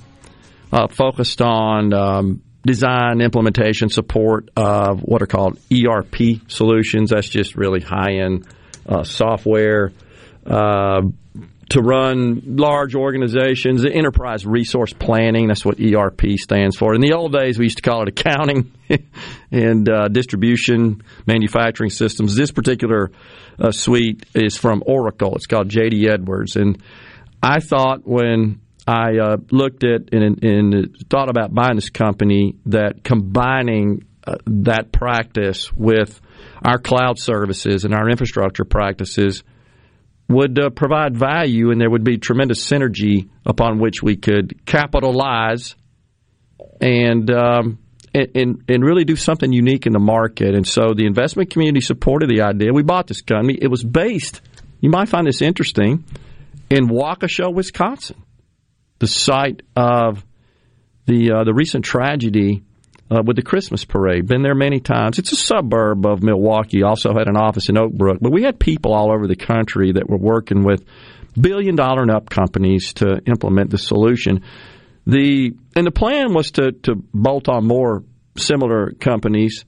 uh, focused on um, design, implementation, support of what are called ERP solutions. That's just really high end uh, software. Uh, to run large organizations, enterprise resource planning. That's what ERP stands for. In the old days, we used to call it accounting and uh, distribution, manufacturing systems. This particular uh, suite is from Oracle. It's called JD Edwards. And I thought when I uh, looked at and, and, thought about buying this company that combining uh, that practice with our cloud services and our infrastructure practices – would uh, provide value and there would be tremendous synergy upon which we could capitalize and, um, and, and really do something unique in the market. And so the investment community supported the idea. We bought this company. It was based, you might find this interesting, in Waukesha, Wisconsin, the site of the uh, the recent tragedy uh, with the Christmas parade. Been there many times. It's a suburb of Milwaukee. Also had an office in Oak Brook, but we had people all over the country that were working with billion dollar and up companies to implement the solution. The and the plan was to to bolt on more similar companies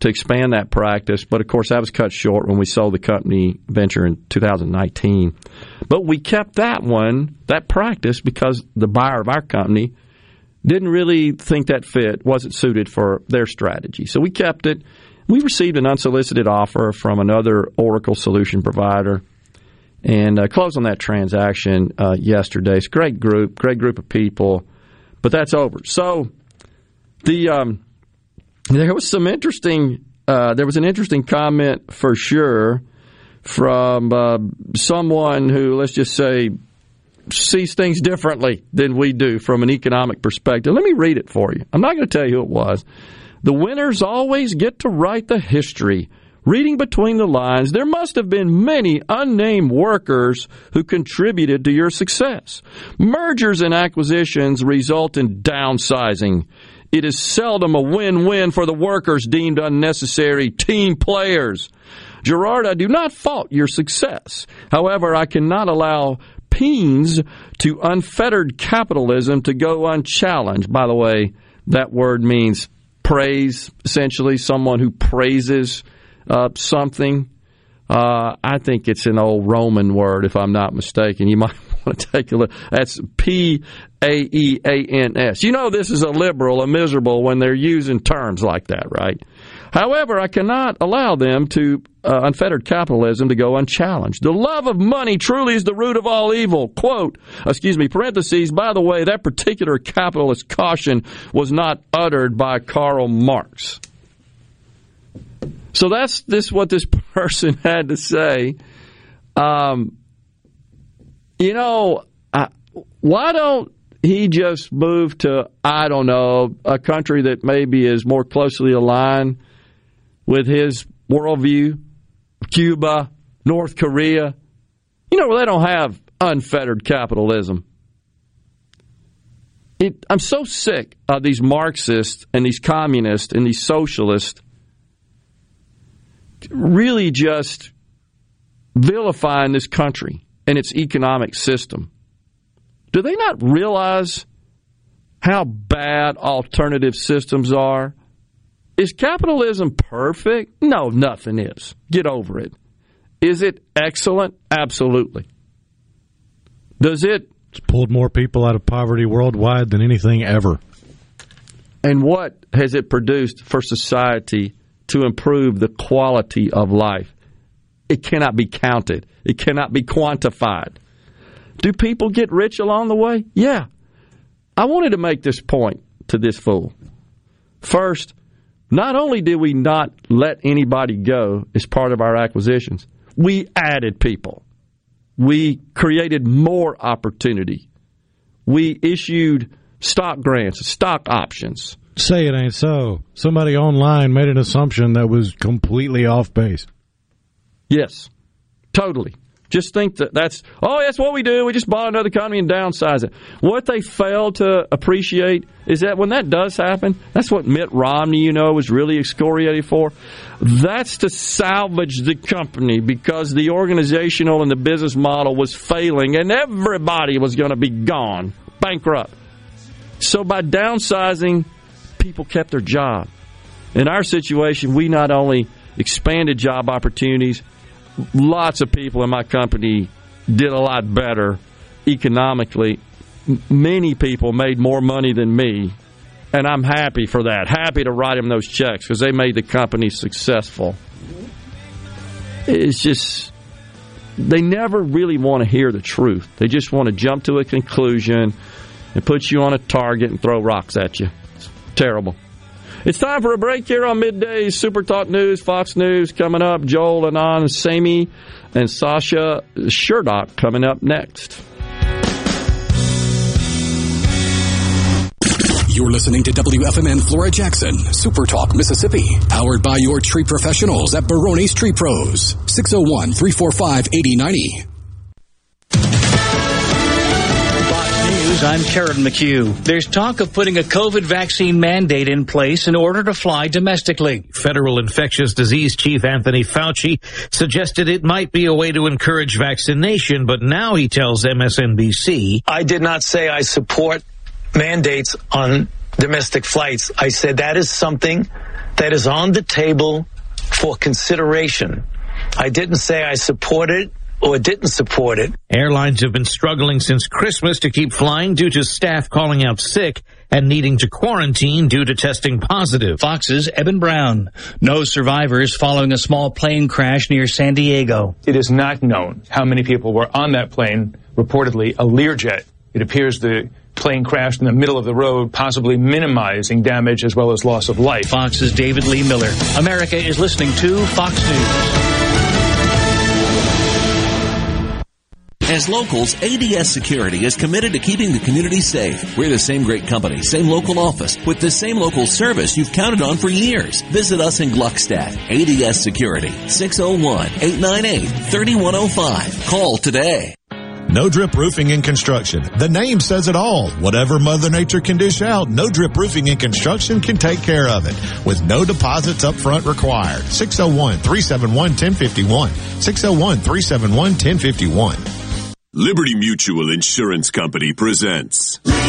to expand that practice, but of course that was cut short when we sold the company venture in 2019. But we kept that one, that practice, because the buyer of our company didn't really think that fit, wasn't suited for their strategy. So we kept it. We received an unsolicited offer from another Oracle solution provider and uh, closed on that transaction uh, yesterday. It's a great group, great group of people, but that's over. So the um, there was some interesting. Uh, there was an interesting comment for sure from uh, someone who, let's just say, sees things differently than we do from an economic perspective. Let me read it for you. I'm not going to tell you who it was. The winners always get to write the history. Reading between the lines, there must have been many unnamed workers who contributed to your success. Mergers and acquisitions result in downsizing. It is seldom a win win for the workers deemed unnecessary team players. Gerard, I do not fault your success. However, I cannot allow paeans to unfettered capitalism to go unchallenged. By the way, that word means praise, essentially, someone who praises uh, something. Uh, I think it's an old Roman word, if I'm not mistaken. You might want to take a look. That's P A E A N S. You know, this is a liberal, a miserable when they're using terms like that, right? However, I cannot allow them to uh, unfettered capitalism to go unchallenged. The love of money truly is the root of all evil. Quote, excuse me, parentheses, by the way, that particular capitalist caution was not uttered by Karl Marx. So that's this what this person had to say. Um, you know, I, why don't he just move to I don't know a country that maybe is more closely aligned with his worldview, Cuba, North Korea, you know, they don't have unfettered capitalism. It, I'm so sick of these Marxists and these communists and these socialists really just vilifying this country and its economic system. Do they not realize how bad alternative systems are? Is capitalism perfect? No, nothing is. Get over it. Is it excellent? Absolutely. Does it? It's pulled more people out of poverty worldwide than anything ever. And what has it produced for society to improve the quality of life? It cannot be counted, it cannot be quantified. Do people get rich along the way? Yeah. I wanted to make this point to this fool. First, not only did we not let anybody go as part of our acquisitions, we added people. We created more opportunity. We issued stock grants, stock options. Say it ain't so. Somebody online made an assumption that was completely off base. Yes, totally. Just think that that's, oh, that's what we do. We just buy another company and downsize it. What they fail to appreciate is that when that does happen, that's what Mitt Romney, you know, was really excoriated for. That's to salvage the company because the organizational and the business model was failing and everybody was going to be gone, bankrupt. So by downsizing, people kept their job. In our situation, we not only expanded job opportunities, lots of people in my company did a lot better economically. Many people made more money than me, and I'm happy for that. Happy to write them those checks because they made the company successful. It's just they never really want to hear the truth. They just want to jump to a conclusion and put you on a target and throw rocks at you. It's terrible. It's time for a break here on midday Super Talk News, Fox News coming up. Joel Anon, Sami, and Sasha Srdoc coming up next. You're listening to WFMN Flora Jackson, Super Talk, Mississippi. Powered by your tree professionals at Barone's Tree Pros. 601 345 8090. News, I'm Karen McHugh. There's talk of putting a COVID vaccine mandate in place in order to fly domestically. Federal Infectious Disease Chief Anthony Fauci suggested it might be a way to encourage vaccination, but now he tells MSNBC I did not say I support mandates on domestic flights. I said that is something that is on the table for consideration. I didn't say I support it or didn't support it. airlines have been struggling since Christmas to keep flying due to staff calling out sick and needing to quarantine due to testing positive. Fox's Eben Brown. No survivors following a small plane crash near San Diego. It is not known how many people were on that plane, reportedly a Learjet. It appears the plane crashed in the middle of the road, possibly minimizing damage as well as loss of life. Fox's David Lee Miller. America is listening to Fox News. As locals, ADS Security is committed to keeping the community safe. We're the same great company, same local office, with the same local service you've counted on for years. Visit us in Gluckstadt. ADS Security, 601-898-3105. Call today. No Drip Roofing and Construction. The name says it all. Whatever Mother Nature can dish out, No Drip Roofing and Construction can take care of it with no deposits up front required. 601-371-1051. 601-371-1051. Liberty Mutual Insurance Company presents. and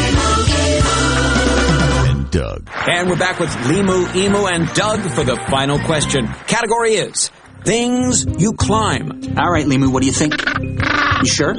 Doug. And we're back with Limu, Emu, and Doug for the final question. Category is things you climb. All right, Limu, what do you think? You sure?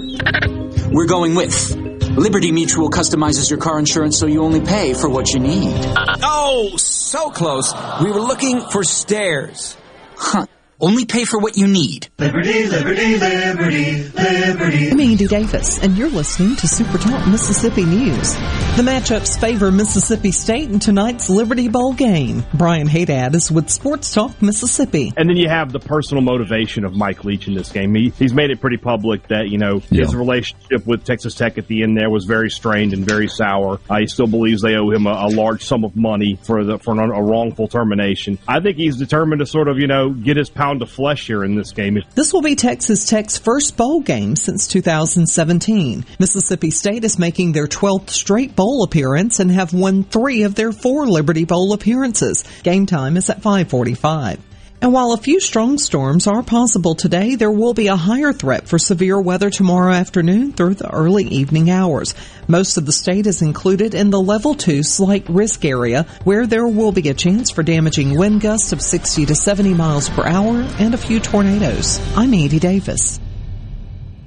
We're going with Liberty Mutual customizes your car insurance so you only pay for what you need. Oh, so close. We were looking for stairs. Huh. Only pay for what you need. Liberty, liberty, liberty, liberty. I'm Andy Davis, and you're listening to Super Talk Mississippi News. The matchups favor Mississippi State in tonight's Liberty Bowl game. Brian Haydad is with Sports Talk Mississippi. And then you have the personal motivation of Mike Leach in this game. He, he's made it pretty public that, you know, Yeah. his relationship with Texas Tech at the end there was very strained and very sour. Uh, he still believes they owe him a, a large sum of money for the for an, a wrongful termination. I think he's determined to sort of, you know, get his pound of flesh here in this game. This will be Texas Tech's first bowl game since 2017. Mississippi State is making their 12th straight bowl appearance and have won three of their four Liberty Bowl appearances. Game time is at 545. And while a few strong storms are possible today, there will be a higher threat for severe weather tomorrow afternoon through the early evening hours. Most of the state is included in the level 2 slight risk area where there will be a chance for damaging wind gusts of 60 to 70 miles per hour and a few tornadoes. I'm Andy Davis.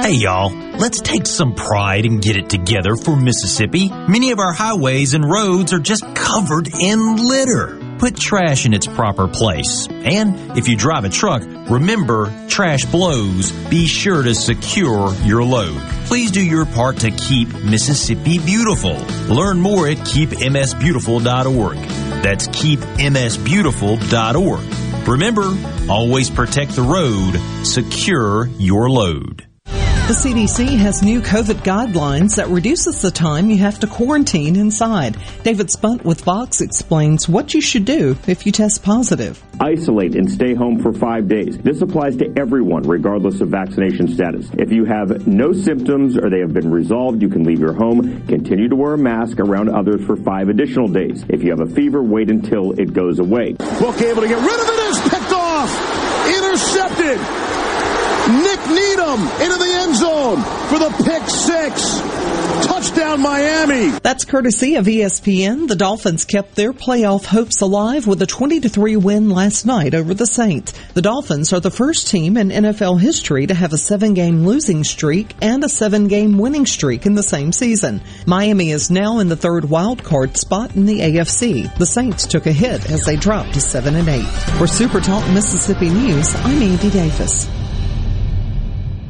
Hey y'all, let's take some pride and get it together for Mississippi. Many of our highways and roads are just covered in litter. put trash in its proper place. And if you drive a truck, remember, trash blows. Be sure to secure your load. Please do your part to keep Mississippi beautiful. Learn more at keepmsbeautiful.org. That's keepmsbeautiful.org. Remember, always protect the road, secure your load. The CDC has new COVID guidelines that reduces the time you have to quarantine inside. David Spunt with Fox explains what you should do if you test positive. Isolate and stay home for five days. This applies to everyone, regardless of vaccination status. If you have no symptoms or they have been resolved, you can leave your home. Continue to wear a mask around others for five additional days. If you have a fever, wait until it goes away. Book able to get rid of it is picked off. Intercepted. Needham into the end zone for the pick six. Touchdown Miami. That's courtesy of ESPN. The Dolphins kept their playoff hopes alive with a 20 to 3 win last night over the Saints. The Dolphins are the first team in NFL history to have a 7-game losing streak and a 7-game winning streak in the same season. Miami is now in the third wild card spot in the AFC. The Saints took a hit as they dropped to 7 and 8. For Super Talk Mississippi News, I'm Andy Davis.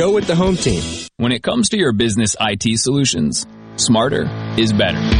Go with the home team. When it comes to your business IT solutions, smarter is better.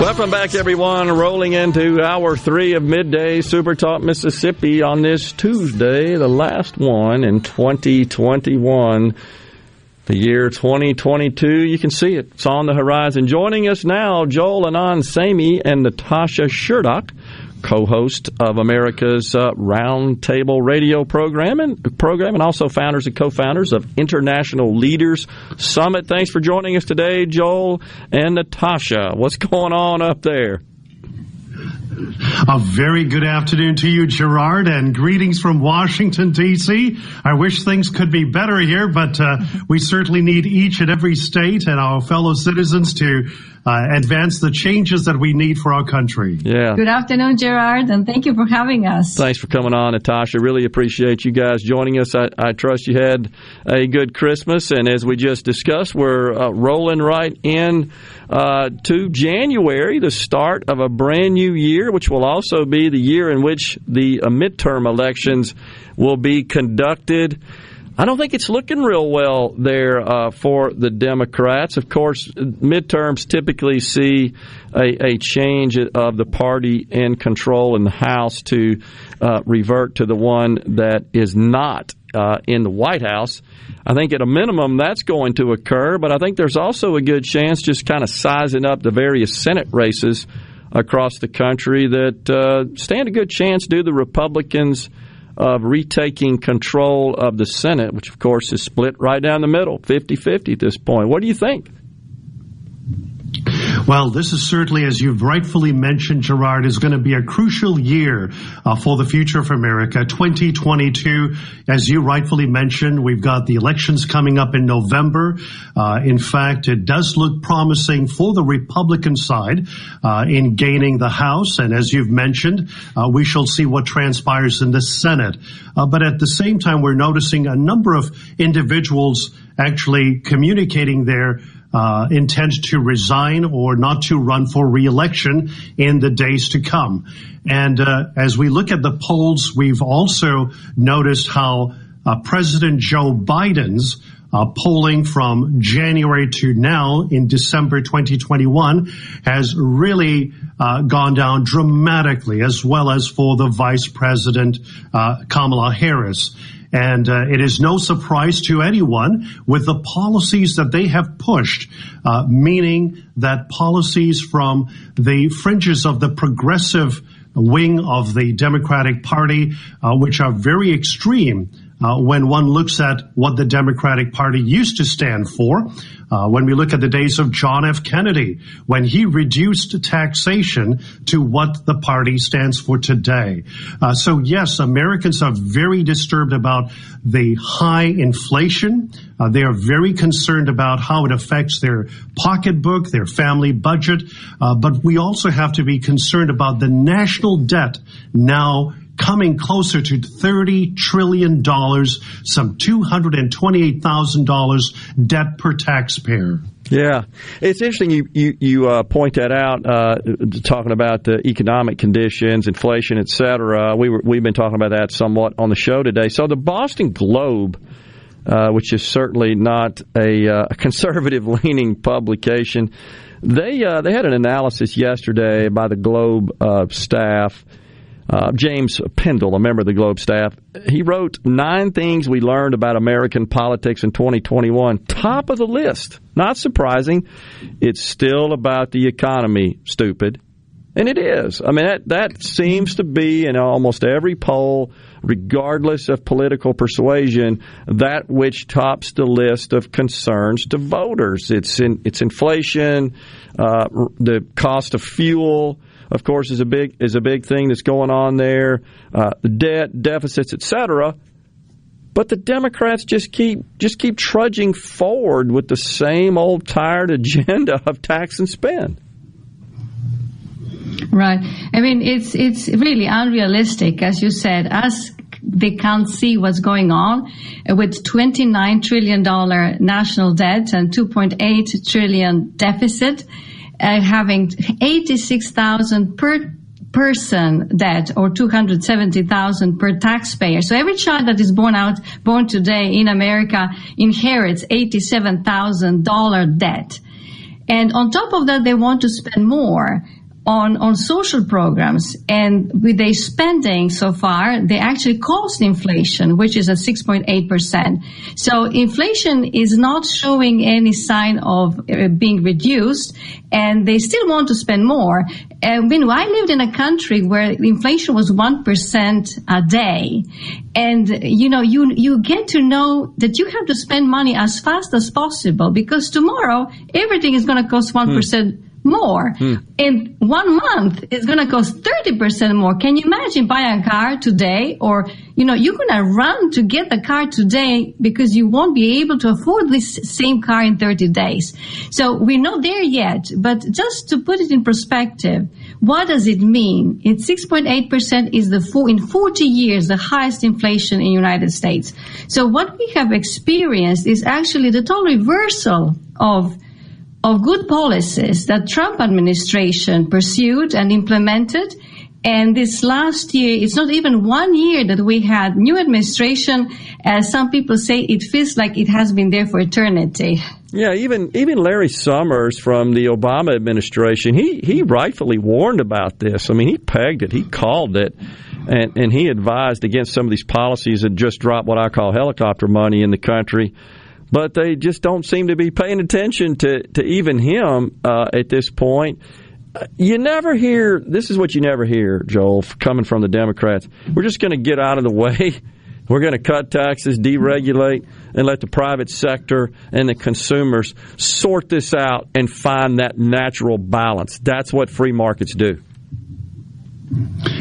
Welcome back, everyone. Rolling into hour three of midday Super Talk Mississippi on this Tuesday, the last one in 2021. The year 2022, you can see it. It's on the horizon. Joining us now, Joel Anand Samy and Natasha Srdoc, co-host of America's uh, Roundtable Radio program and program, and also founders and co-founders of International Leaders Summit. Thanks for joining us today, Joel and Natasha. What's going on up there? A very good afternoon to you, Gerard, and greetings from Washington, D.C. I wish things could be better here, but uh, we certainly need each and every state and our fellow citizens to uh, advance the changes that we need for our country. Yeah. Good afternoon, Gerard, and thank you for having us. Thanks for coming on, Natasha. Really appreciate you guys joining us. I, I trust you had a good Christmas, and as we just discussed, we're uh, rolling right in uh, to January, the start of a brand new year, which will also be the year in which the uh, midterm elections will be conducted. I don't think it's looking real well there uh, for the Democrats. Of course, midterms typically see a, a, change of the party in control in the House to uh, revert to the one that is not uh, in the White House. I think at a minimum that's going to occur, but I think there's also a good chance, just kind of sizing up the various Senate races across the country, that uh, stand a good chance do the Republicans of retaking control of the Senate, which of course is split right down the middle, 50 50 at this point. What do you think? Well, this is certainly, as you've rightfully mentioned, Gerard, is going to be a crucial year uh, for the future of America. 2022, as you rightfully mentioned, we've got the elections coming up in November. Uh, in fact, it does look promising for the Republican side uh, in gaining the House. And as you've mentioned, uh, we shall see what transpires in the Senate. Uh, but at the same time, we're noticing a number of individuals actually communicating their uh, intend to resign or not to run for reelection in the days to come. And uh, as we look at the polls, we've also noticed how uh, President Joe Biden's uh, polling from January to now in December 2021 has really uh, gone down dramatically, as well as for the Vice President uh, Kamala Harris. And uh, it is no surprise to anyone with the policies that they have pushed, uh, meaning that policies from the fringes of the progressive wing of the Democratic Party, uh, which are very extreme uh, when one looks at what the Democratic Party used to stand for. Uh, when we look at the days of John F. Kennedy, when he reduced taxation to what the party stands for today. Uh, so yes, Americans are very disturbed about the high inflation. Uh, they are very concerned about how it affects their pocketbook, their family budget. Uh, but we also have to be concerned about the national debt now coming closer to $30 trillion, some $228,000 debt per taxpayer. Yeah, it's interesting you you, you uh, point that out, uh, talking about the economic conditions, inflation, et cetera. We were, we've been talking about that somewhat on the show today. So the Boston Globe, uh, which is certainly not a, uh, conservative leaning publication, they uh, they had an analysis yesterday by the Globe uh, staff uh, James Pindell, a member of the Globe staff, he wrote nine things we learned about American politics in 2021. Top of the list. Not surprising. It's still about the economy, stupid. And it is. I mean, that, that seems to be in almost every poll, regardless of political persuasion, that which tops the list of concerns to voters. It's in, it's inflation, uh, the cost of fuel, of course, is a big is a big thing that's going on there. Uh, debt, deficits, etc. But the Democrats just keep just keep trudging forward with the same old tired agenda of tax and spend. Right. I mean, it's it's really unrealistic, as you said. As they can't see what's going on with 29 trillion dollar national debt and 2.8 trillion deficit uh, having 86,000 per person debt or 270,000 per taxpayer. So every child that is born out, born today in America inherits $87,000 debt. And on top of that, they want to spend more on, on social programs and with their spending so far, they actually caused inflation, which is at 6.8%. So inflation is not showing any sign of uh, being reduced and they still want to spend more. And when I lived in a country where inflation was 1% a day and you know, you, you get to know that you have to spend money as fast as possible because tomorrow everything is going to cost 1% hmm more. Hmm. In one month, it's going to cost 30% more. Can you imagine buying a car today or, you know, you're going to run to get the car today because you won't be able to afford this same car in 30 days. So we're not there yet, but just to put it in perspective, what does it mean? It's 6.8% is the full, in 40 years, the highest inflation in United States. So what we have experienced is actually the total reversal of of good policies that Trump administration pursued and implemented. And this last year, it's not even one year that we had new administration. As some people say, it feels like it has been there for eternity. Yeah, even even Larry Summers from the Obama administration, he he rightfully warned about this. I mean, he pegged it, he called it, and and he advised against some of these policies that just dropped what I call helicopter money in the country but they just don't seem to be paying attention to, to even him uh, at this point. You never hear, this is what you never hear, Joel, coming from the Democrats. We're just going to get out of the way We're going to cut taxes, deregulate, and let the private sector and the consumers sort this out and find that natural balance. That's what free markets do.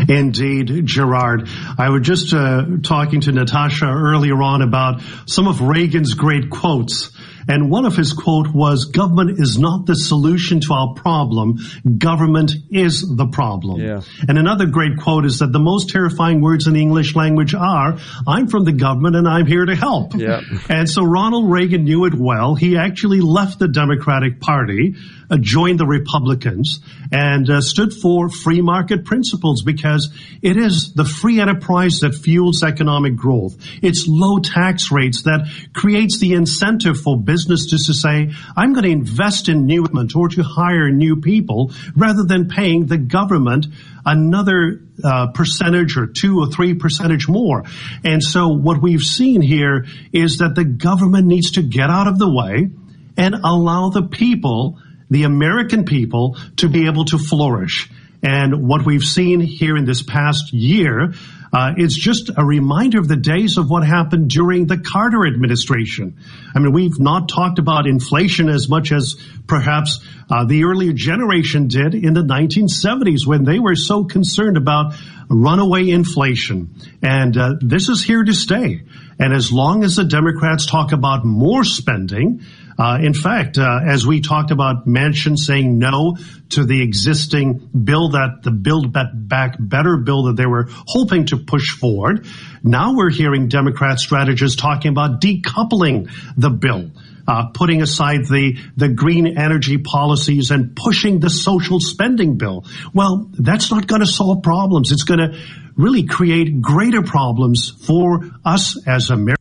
Indeed, Gerard. I was just uh, talking to Natasha earlier on about some of Reagan's great quotes. And one of his quote was, government is not the solution to our problem. Government is the problem. Yeah. And another great quote is that the most terrifying words in the English language are, I'm from the government and I'm here to help. Yeah. And so Ronald Reagan knew it well. He actually left the Democratic Party, uh, joined the Republicans, and uh, stood for free market principles because it is the free enterprise that fuels economic growth. It's low tax rates that creates the incentive for business just to say, I'm going to invest in new equipment or to hire new people rather than paying the government another uh, percentage or two or three percentage more. And so what we've seen here is that the government needs to get out of the way and allow the people, the American people, to be able to flourish. And what we've seen here in this past year uh, is just a reminder of the days of what happened during the Carter administration. I mean, we've not talked about inflation as much as perhaps uh, the earlier generation did in the 1970s when they were so concerned about runaway inflation. And uh, this is here to stay. And as long as the Democrats talk about more spending, uh, in fact, uh, as we talked about Manchin saying no to the existing bill that the Build Back Better bill that they were hoping to push forward, now we're hearing Democrat strategists talking about decoupling the bill. Uh, putting aside the the green energy policies and pushing the social spending bill. Well, that's not going to solve problems. It's going to really create greater problems for us as Americans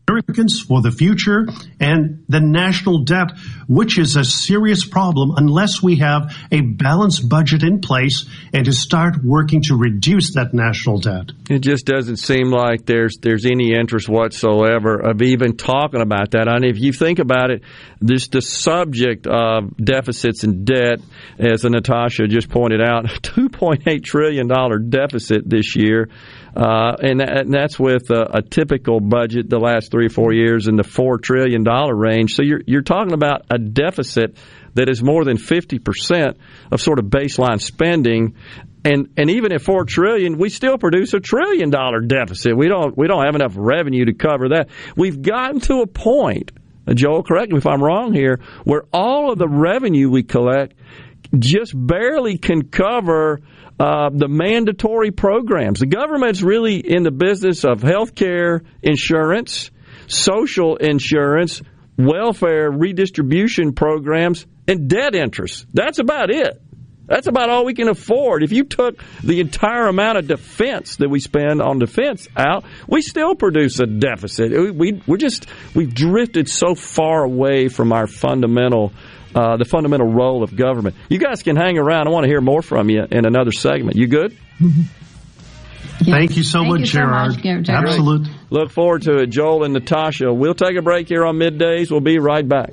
for the future and the national debt, which is a serious problem unless we have a balanced budget in place and to start working to reduce that national debt. It just doesn't seem like there's there's any interest whatsoever of even talking about that. Mean, if you think about it, this the subject of deficits and debt, as Natasha just pointed out, two point eight trillion dollar deficit this year. Uh, and, and, that's with a, a, typical budget the last three or four years in the four trillion dollar range. So you're you're talking about a deficit that is more than fifty percent of sort of baseline spending. And and even at four trillion, we still produce a trillion dollar deficit. We don't we don't have enough revenue to cover that. We've gotten to a point, Joel, correct me if I'm wrong here, where all of the revenue we collect just barely can cover uh, the mandatory programs. The government's really in the business of health care, insurance, social insurance, welfare redistribution programs, and debt interest. That's about it. That's about all we can afford. If you took the entire amount of defense that we spend on defense out, we still produce a deficit. We, we, we're just, we've drifted so far away from our fundamental uh, the fundamental role of government. You guys can hang around. I want to hear more from you in another segment. You good? Thank you so Thank much, you so Gerard. much, Gerard. Absolutely. Look forward to it, Joel and Natasha. We'll take a break here on middays. We'll be right back.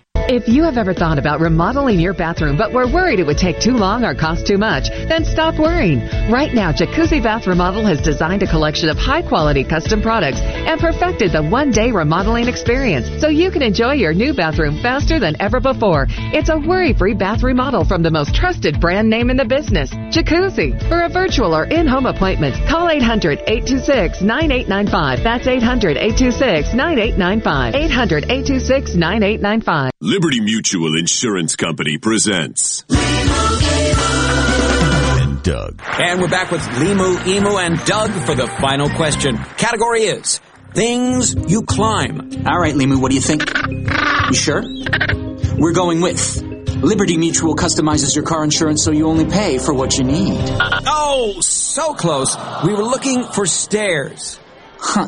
If you have ever thought about remodeling your bathroom but were worried it would take too long or cost too much, then stop worrying. Right now, Jacuzzi Bath Remodel has designed a collection of high quality custom products and perfected the one day remodeling experience so you can enjoy your new bathroom faster than ever before. It's a worry free bath remodel from the most trusted brand name in the business, Jacuzzi. For a virtual or in home appointment, call 800 826 9895. That's 800 826 9895. 800 826 9895. Liberty Mutual Insurance Company presents. And Doug. And we're back with Limu, Emu, and Doug for the final question. Category is things you climb. All right, Limu, what do you think? You sure? We're going with Liberty Mutual customizes your car insurance so you only pay for what you need. Oh, so close. We were looking for stairs. Huh.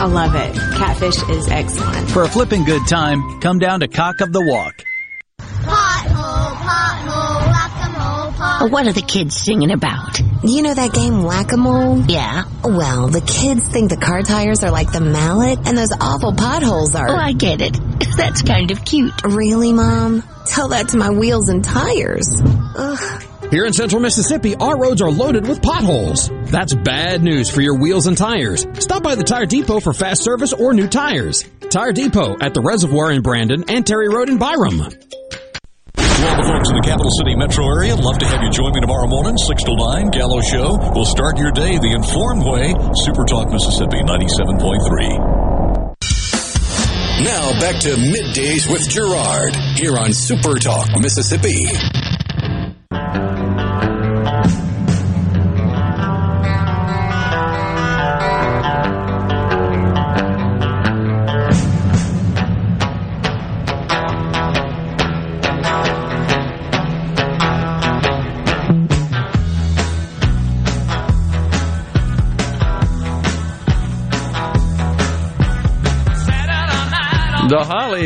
I love it. Catfish is excellent. For a flipping good time, come down to Cock of the Walk. Pothole, pothole, whack-a-mole, pothole. What are the kids singing about? You know that game Whack-A-Mole? Yeah. Well, the kids think the car tires are like the mallet and those awful potholes are. Oh, I get it. That's kind of cute. Really, Mom? Tell that to my wheels and tires. Ugh. Here in central Mississippi, our roads are loaded with potholes. That's bad news for your wheels and tires. Stop by the Tire Depot for fast service or new tires. Tire Depot at the Reservoir in Brandon and Terry Road in Byram. To all the folks in the capital city metro area, love to have you join me tomorrow morning, 6 to 9, Gallo Show. We'll start your day the informed way. Super Talk Mississippi 97.3. Now back to middays with Gerard here on Super Talk Mississippi.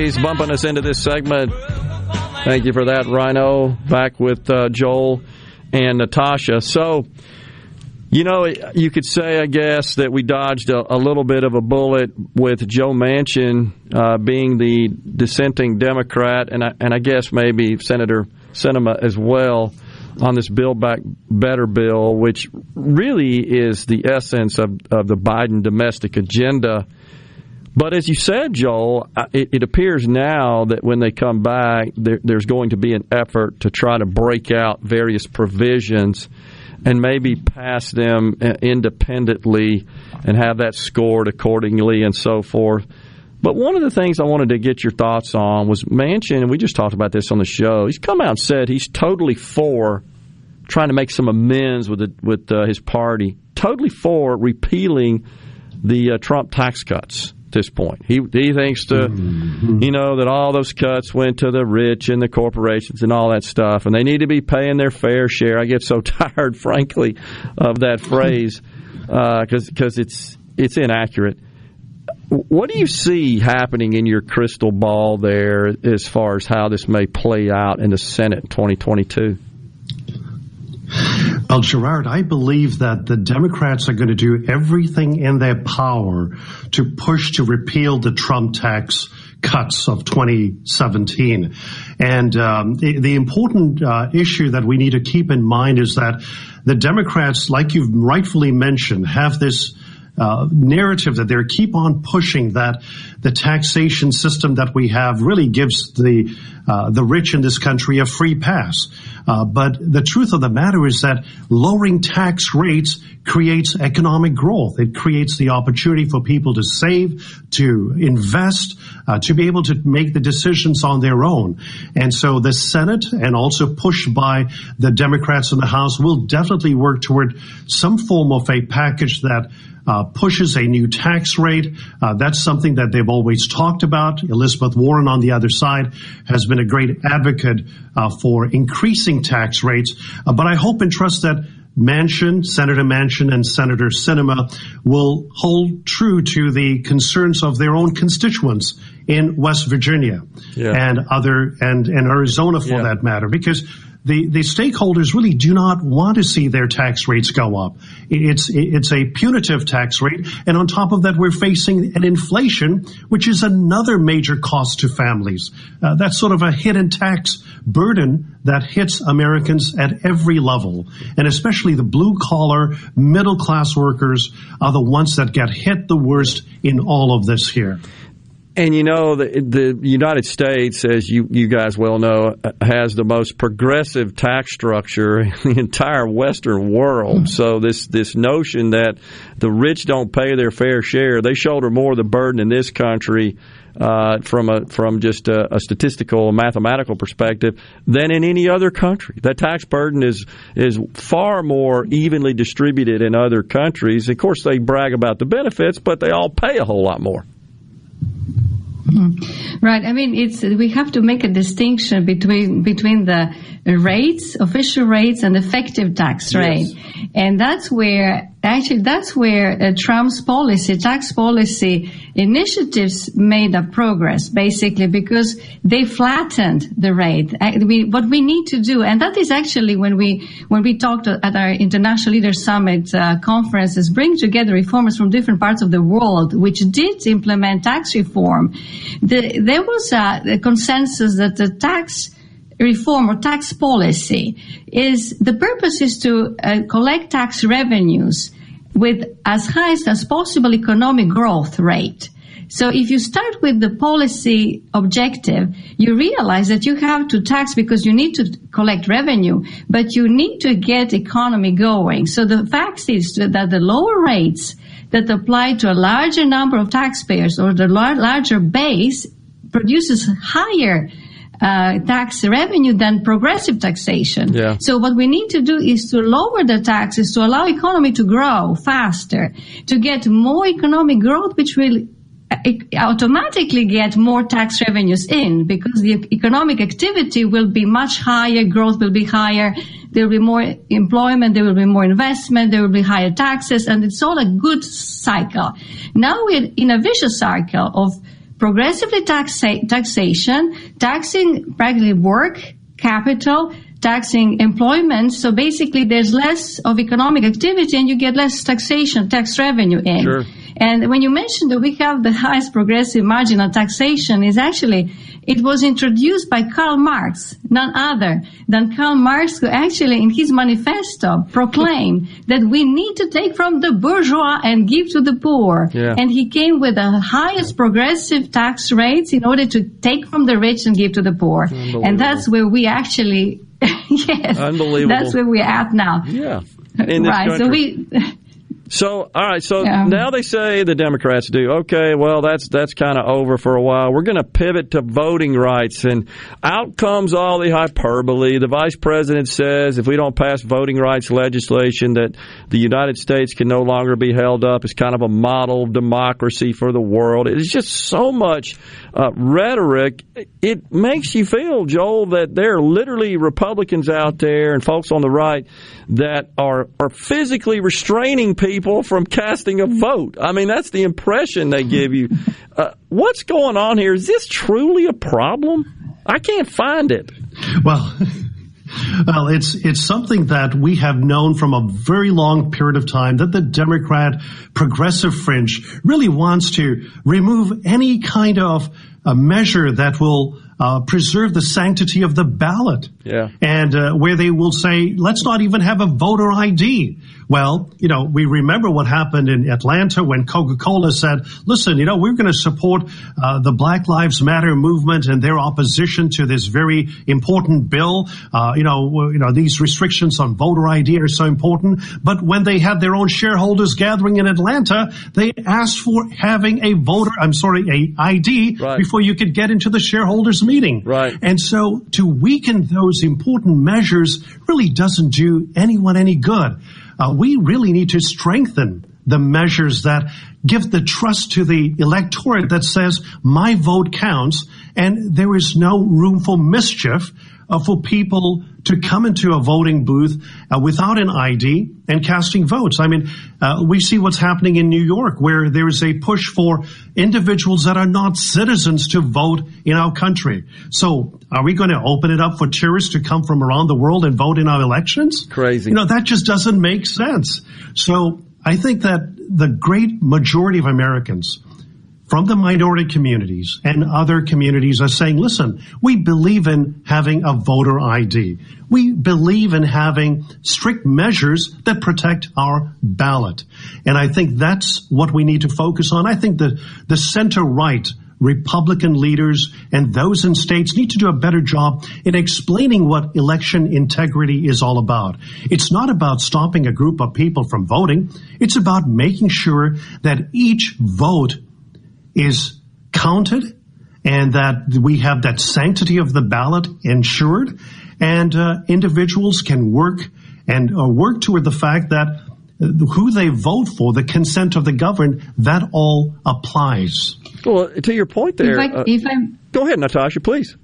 Hollies bumping us into this segment. Thank you for that, Rhino. Back with uh, Joel and Natasha. So, you know, you could say, I guess, that we dodged a, a little bit of a bullet with Joe Manchin uh, being the dissenting Democrat, and I, and I guess maybe Senator Sinema as well on this Build Back Better bill, which really is the essence of, of the Biden domestic agenda. But as you said, Joel, it, it, appears now that when they come back, there, there's going to be an effort to try to break out various provisions and maybe pass them independently and have that scored accordingly and so forth. But one of the things I wanted to get your thoughts on was Manchin, and we just talked about this on the show. He's come out and said he's totally for trying to make some amends with the, with uh, his party, totally for repealing the uh, Trump tax cuts this point. He he thinks to mm-hmm. you know that all those cuts went to the rich and the corporations and all that stuff, and they need to be paying their fair share. I get so tired, frankly, of that phrase because uh, because it's it's inaccurate. What do you see happening in your crystal ball there as far as how this may play out in the Senate in 2022? Well, Gerard, I believe that the Democrats are going to do everything in their power to push to repeal the Trump tax cuts of 2017. And um, the, the, important uh, issue that we need to keep in mind is that the Democrats, like you've rightfully mentioned, have this uh, narrative that they keep on pushing that the taxation system that we have really gives the uh, the rich in this country a free pass. Uh, but the truth of the matter is that lowering tax rates creates economic growth. It creates the opportunity for people to save, to invest, uh, to be able to make the decisions on their own. And so the Senate and also pushed by the Democrats in the House will definitely work toward some form of a package that uh, pushes a new tax rate. Uh, that's something that they've always talked about. Elizabeth Warren on the other side has been a great advocate uh, for increasing tax rates. Uh, but I hope and trust that Manchin, Senator Manchin and Senator Sinema will hold true to the concerns of their own constituents in West Virginia Yeah. and other and, and Arizona for Yeah. that matter because the, the stakeholders really do not want to see their tax rates go up. It's it's a punitive tax rate, and on top of that, we're facing an inflation, which is another major cost to families. Uh, that's sort of a hidden tax burden that hits Americans at every level, and especially the blue collar, middle class workers are the ones that get hit the worst in all of this here. And you know, the, the United States, as you, you guys well know, has the most progressive tax structure in the entire Western world. So this this notion that the rich don't pay their fair share, they shoulder more of the burden in this country uh, from a from just a, a statistical mathematical perspective than in any other country. That tax burden is is far more evenly distributed in other countries. Of course, they brag about the benefits, but they all pay a whole lot more. Mm-hmm. Right. I mean, it's we have to make a distinction between between the rates, official rates, and effective tax rate, and that's where actually that's where uh, Trump's policy, tax policy initiatives made a progress, basically because they flattened the rate. Uh, we, what we need to do, and that is actually when we when we talked at our International Leaders Summit uh, conferences, bring together reformers from different parts of the world, which did implement tax reform. The, there was a, a consensus that the tax reform or tax policy is the purpose is to uh, collect tax revenues with as highest as possible economic growth rate. So if you start with the policy objective, you realize that you have to tax because you need to collect revenue, but you need to get economy going. So the fact is that the lower rates that apply to a larger number of taxpayers or the lar- larger base produces higher uh, tax revenue than progressive taxation. Yeah. So what we need to do is to lower the taxes to allow economy to grow faster, to get more economic growth, which will uh, automatically get more tax revenues in because the economic activity will be much higher, growth will be higher, there will be more employment, there will be more investment, there will be higher taxes, and it's all a good cycle. Now we're in a vicious cycle of progressively taxa- taxation, taxing practically work, capital, taxing employment. So basically there's less of economic activity and you get less taxation, tax revenue in. Sure. And when you mentioned that we have the highest progressive marginal taxation is actually, it was introduced by Karl Marx, none other than Karl Marx, who actually in his manifesto proclaimed that we need to take from the bourgeois and give to the poor. Yeah. And he came with the highest progressive tax rates in order to take from the rich and give to the poor. And that's where we actually, yes, Unbelievable. that's where we're at now. Yeah. Right. So we, So, all right. So Yeah. now they say the Democrats do. Okay, well, that's that's kind of over for a while. We're going to pivot to voting rights, and out comes all the hyperbole. The vice president says if we don't pass voting rights legislation, that the United States can no longer be held up as kind of a model of democracy for the world. It's just so much uh, rhetoric. It makes you feel, Joel, that there are literally Republicans out there and folks on the right that are are physically restraining people from casting a vote. I mean, that's the impression they give you. Uh, what's going on here? Is this truly a problem? I can't find it. Well, well, it's it's something that we have known from a very long period of time that the Democrat progressive fringe really wants to remove any kind of a measure that will uh, preserve the sanctity of the ballot. Yeah. And uh, where they will say, let's not even have a voter ID. Well, you know, we remember what happened in Atlanta when Coca-Cola said, listen, you know, we're going to support uh, the Black Lives Matter movement and their opposition to this very important bill. Uh, you know, you know, these restrictions on voter ID are so important. But when they had their own shareholders gathering in Atlanta, they asked for having a voter, I'm sorry, a ID right. before you could get into the shareholders meeting. Right. And so to weaken those important measures really doesn't do anyone any good uh, we really need to strengthen the measures that give the trust to the electorate that says my vote counts and there is no room for mischief uh, for people to come into a voting booth uh, without an ID and casting votes. I mean, uh, we see what's happening in New York where there is a push for individuals that are not citizens to vote in our country. So are we going to open it up for tourists to come from around the world and vote in our elections? Crazy. You know, that just doesn't make sense. So I think that the great majority of Americans from the minority communities and other communities are saying, listen, we believe in having a voter ID. We believe in having strict measures that protect our ballot. And I think that's what we need to focus on. I think the, the center right Republican leaders and those in states need to do a better job in explaining what election integrity is all about. It's not about stopping a group of people from voting. It's about making sure that each vote is counted and that we have that sanctity of the ballot ensured and uh, individuals can work and uh, work toward the fact that uh, who they vote for, the consent of the governed, that all applies. Well, to your point there, if I, uh, if go ahead, Natasha, please.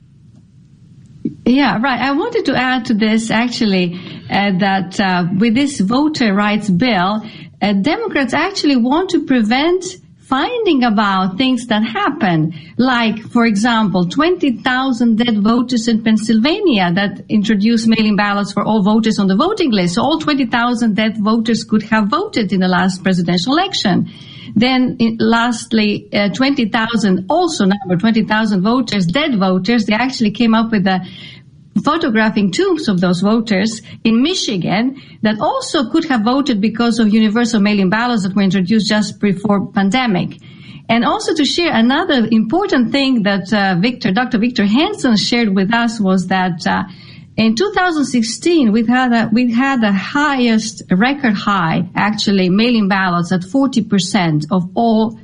Yeah, right. I wanted to add to this actually uh, that uh, with this voter rights bill, uh, Democrats actually want to prevent finding about things that happen, like, for example, 20,000 dead voters in Pennsylvania that introduced mailing ballots for all voters on the voting list. So all 20,000 dead voters could have voted in the last presidential election. Then, lastly, uh, 20,000, also number 20,000 voters, dead voters, they actually came up with a photographing tombs of those voters in Michigan that also could have voted because of universal mail-in ballots that were introduced just before pandemic. And also to share another important thing that uh, Victor, Dr. Victor Hanson shared with us was that uh, in 2016 we had a, we had the highest record high actually mail-in ballots at 40% of all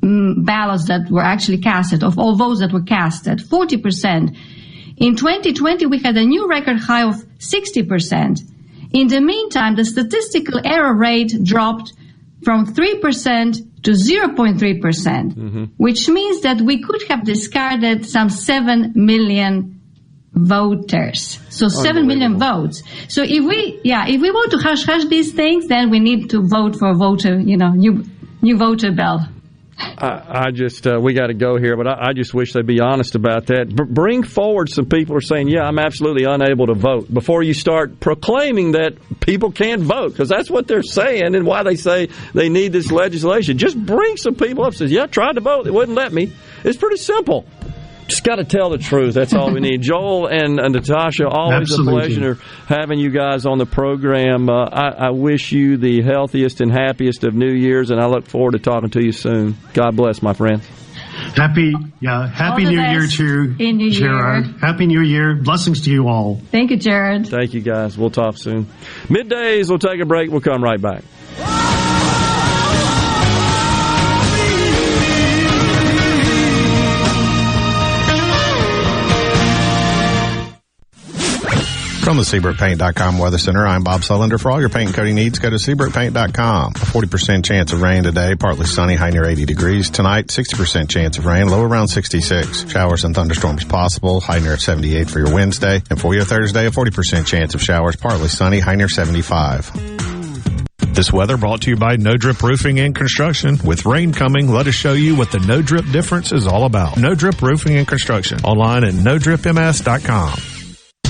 mm, ballots that were actually casted, of all votes that were casted, 40%. In 2020, we had a new record high of 60%. In the meantime, the statistical error rate dropped from 3% to 0.3%, percent mm-hmm. which means that we could have discarded some 7 million voters. So 7 million votes. So if we, yeah, if we want to hush hush these things, then we need to vote for a voter, you know, new, new voter bill. I, I just uh, we got to go here, but I, I, just wish they'd be honest about that. B- bring forward some people who are saying, "Yeah, I'm absolutely unable to vote." Before you start proclaiming that people can't vote, because that's what they're saying, and why they say they need this legislation. Just bring some people up. Says, "Yeah, I tried to vote, they wouldn't let me." It's pretty simple. Just got to tell the truth. That's all we need. Joel and, and Natasha, always Absolutely. a pleasure having you guys on the program. Uh, I, I, wish you the healthiest and happiest of New Year's, and I look forward to talking to you soon. God bless, my friend. Happy, yeah, happy New Year to in New Gerard. Year. Happy New Year. Blessings to you all. Thank you, Jared. Thank you, guys. We'll talk soon. Middays, we'll take a break. We'll come right back. From the SeabrookPaint.com Weather Center, I'm Bob Sullender. For all your paint and coating needs, go to SeabrookPaint.com. A 40% chance of rain today, partly sunny, high near 80 degrees. Tonight, 60% chance of rain, low around 66. Showers and thunderstorms possible, high near 78 for your Wednesday. And for your Thursday, a 40% chance of showers, partly sunny, high near 75. This weather brought to you by No Drip Roofing and Construction. With rain coming, let us show you what the No Drip difference is all about. No Drip Roofing and Construction. Online at NoDripMS.com.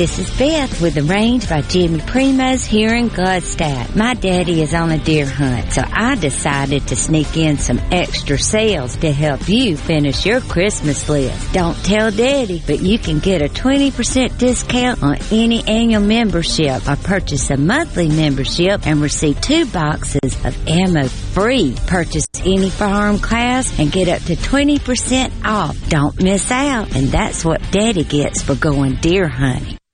This is Beth with the range by Jimmy Primos here in Gluckstadt. My daddy is on a deer hunt, so I decided to sneak in some extra sales to help you finish your Christmas list. Don't tell daddy, but you can get a 20% discount on any annual membership or purchase a monthly membership and receive two boxes of ammo free. Purchase any firearm class and get up to 20% off. Don't miss out. And that's what daddy gets for going deer hunting.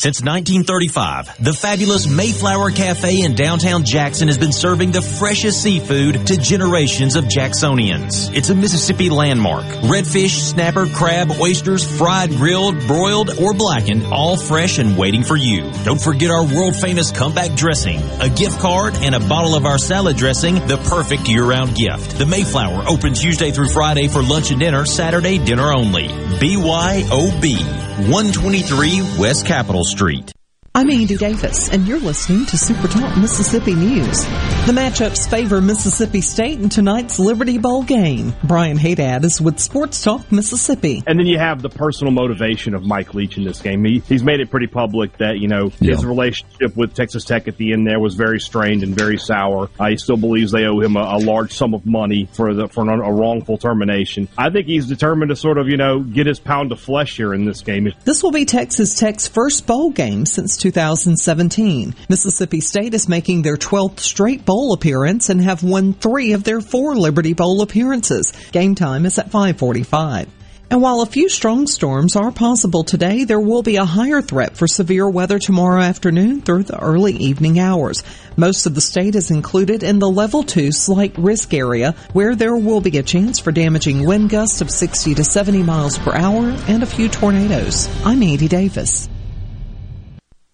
Since 1935, the fabulous Mayflower Cafe in downtown Jackson has been serving the freshest seafood to generations of Jacksonians. It's a Mississippi landmark. Redfish, snapper, crab, oysters, fried, grilled, broiled, or blackened, all fresh and waiting for you. Don't forget our world famous comeback dressing, a gift card, and a bottle of our salad dressing, the perfect year-round gift. The Mayflower open Tuesday through Friday for lunch and dinner, Saturday dinner only. BYOB. 123 West Capitol Street. I'm Andy Davis, and you're listening to Super Talk Mississippi News. The matchups favor Mississippi State in tonight's Liberty Bowl game. Brian Haydad is with Sports Talk Mississippi. And then you have the personal motivation of Mike Leach in this game. He, he's made it pretty public that, you know, Yeah. his relationship with Texas Tech at the end there was very strained and very sour. Uh, he still believes they owe him a, a large sum of money for the for an, a wrongful termination. I think he's determined to sort of, you know, get his pound of flesh here in this game. This will be Texas Tech's first bowl game since 2017. Mississippi State is making their 12th straight bowl appearance and have won three of their four Liberty Bowl appearances. Game time is at 545. And while a few strong storms are possible today, there will be a higher threat for severe weather tomorrow afternoon through the early evening hours. Most of the state is included in the level 2 slight risk area where there will be a chance for damaging wind gusts of 60 to 70 miles per hour and a few tornadoes. I'm Andy Davis.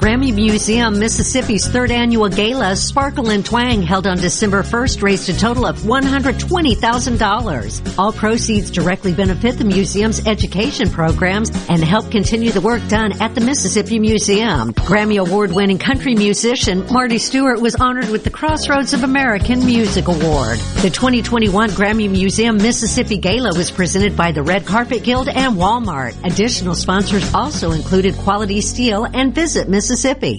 Grammy Museum Mississippi's third annual gala, Sparkle and Twang, held on December 1st, raised a total of $120,000. All proceeds directly benefit the museum's education programs and help continue the work done at the Mississippi Museum. Grammy Award winning country musician Marty Stuart was honored with the Crossroads of American Music Award. The 2021 Grammy Museum Mississippi Gala was presented by the Red Carpet Guild and Walmart. Additional sponsors also included Quality Steel and Visit Mississippi. Mississippi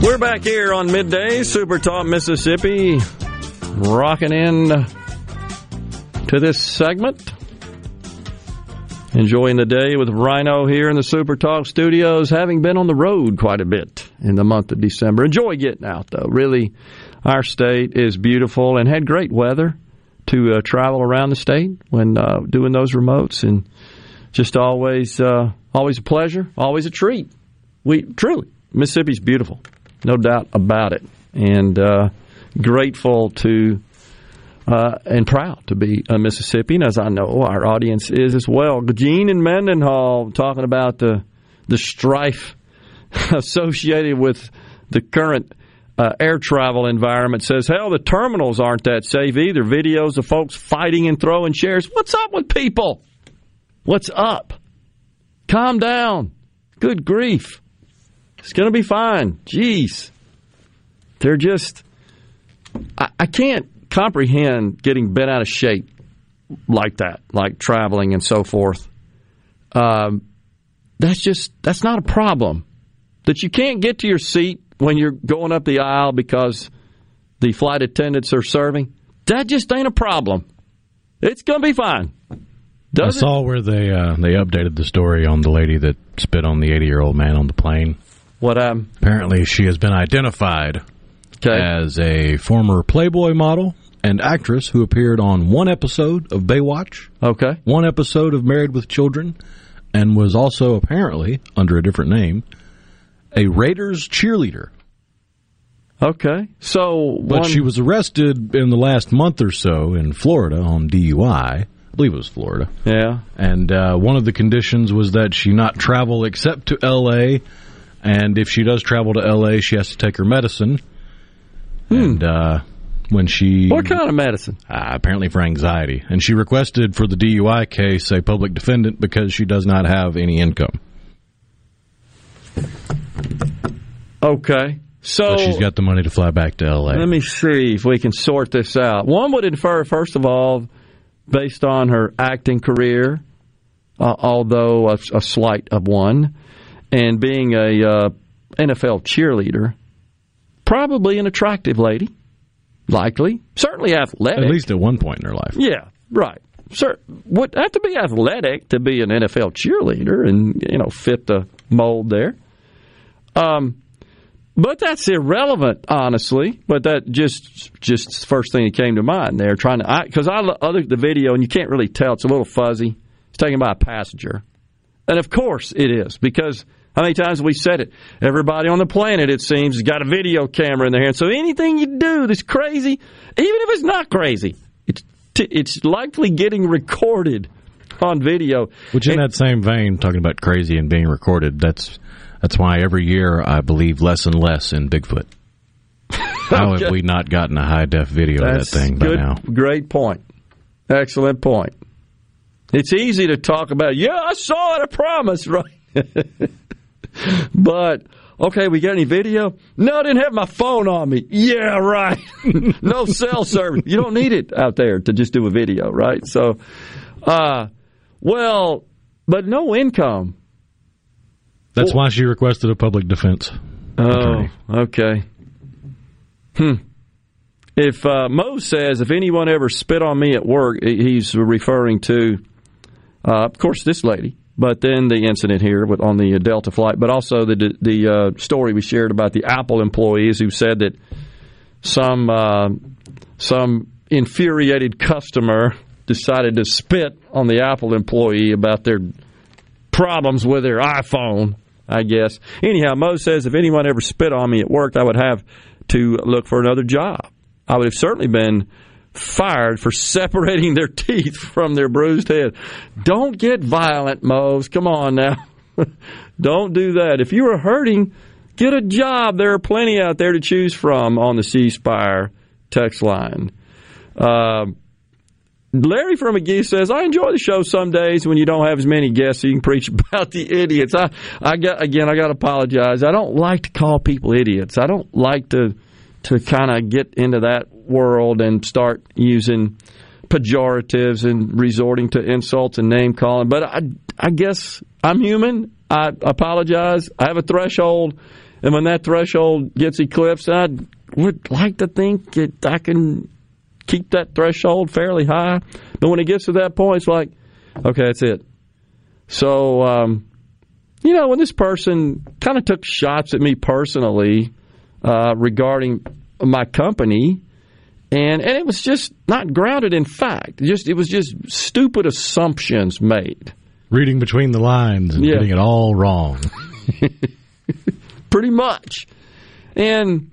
We're back here on midday, Super Talk Mississippi, rocking in to this segment. Enjoying the day with Rhino here in the Super Talk studios, having been on the road quite a bit in the month of December. Enjoy getting out, though. Really, our state is beautiful and had great weather to uh, travel around the state when uh, doing those remotes, and just always, uh, always a pleasure, always a treat. We truly, Mississippi's beautiful, no doubt about it, and uh, grateful to uh, and proud to be a Mississippian, as I know our audience is as well. Gene and Mendenhall talking about the the strife associated with the current uh, air travel environment. Says, hell, the terminals aren't that safe either. Videos of folks fighting and throwing chairs. What's up with people? What's up? Calm down. Good grief. It's going to be fine. Jeez. They're just. I, I can't comprehend getting bent out of shape like that, like traveling and so forth. Um, that's just that's not a problem. That you can't get to your seat when you're going up the aisle because the flight attendants are serving. That just ain't a problem. It's going to be fine. I saw where they uh, they updated the story on the lady that spit on the 80 year old man on the plane. What um? Apparently, she has been identified as a former Playboy model and actress who appeared on one episode of Baywatch. Okay. One episode of Married with Children, and was also apparently under a different name a Raiders cheerleader. Okay. So, but one- she was arrested in the last month or so in Florida on DUI. I believe it was Florida. Yeah. And uh, one of the conditions was that she not travel except to L.A. And if she does travel to L.A., she has to take her medicine. And uh, when she Hmm. What kind of medicine? Uh, apparently for anxiety, and she requested for the DUI case a public defendant because she does not have any income. Okay. So But she's got the money to fly back to L.A. Let me see if we can sort this out. One would infer, first of all, based on her acting career, uh, although a, a slight of one, and being a uh, NFL cheerleader, probably an attractive lady, likely, certainly athletic. At least at one point in her life. Yeah, right. Sir, would have to be athletic to be an NFL cheerleader and you know fit the mold there. Um, but that's irrelevant, honestly. But that just just the first thing that came to mind there, trying to because I, I looked at the video and you can't really tell; it's a little fuzzy. It's taken by a passenger, and of course it is because how many times have we said it? Everybody on the planet, it seems, has got a video camera in their hand. So anything you do that's crazy, even if it's not crazy, it's t- it's likely getting recorded on video. Which, in that same vein, talking about crazy and being recorded, that's that's why every year I believe less and less in Bigfoot. How have we not gotten a high def video That's of that thing by good, now? Great point. Excellent point. It's easy to talk about, yeah, I saw it, I promise, right? but, okay, we got any video? No, I didn't have my phone on me. Yeah, right. no cell service. You don't need it out there to just do a video, right? So, uh, well, but no income. That's why she requested a public defense. Oh, okay. Hmm. If uh, Mo says if anyone ever spit on me at work, he's referring to, uh, of course, this lady, but then the incident here with, on the Delta flight, but also the the uh, story we shared about the Apple employees who said that some uh, some infuriated customer decided to spit on the Apple employee about their problems with their iPhone. I guess. Anyhow, Mo says if anyone ever spit on me at work, I would have to look for another job. I would have certainly been fired for separating their teeth from their bruised head. Don't get violent, Mose. Come on now. Don't do that. If you are hurting, get a job. There are plenty out there to choose from on the C Spire text line. Uh, Larry from Magee says, "I enjoy the show some days when you don't have as many guests, so you can preach about the idiots." I, I got again. I got to apologize. I don't like to call people idiots. I don't like to to kind of get into that world and start using pejoratives and resorting to insults and name calling. But I, I guess I'm human. I apologize. I have a threshold, and when that threshold gets eclipsed, I would like to think that I can keep that threshold fairly high. But when it gets to that point, it's like, okay, that's it. So, um, you know, when this person kind of took shots at me personally uh, regarding my company, and and it was just not grounded in fact. Just it was just stupid assumptions made. Reading between the lines and Yeah. getting it all wrong. pretty much. And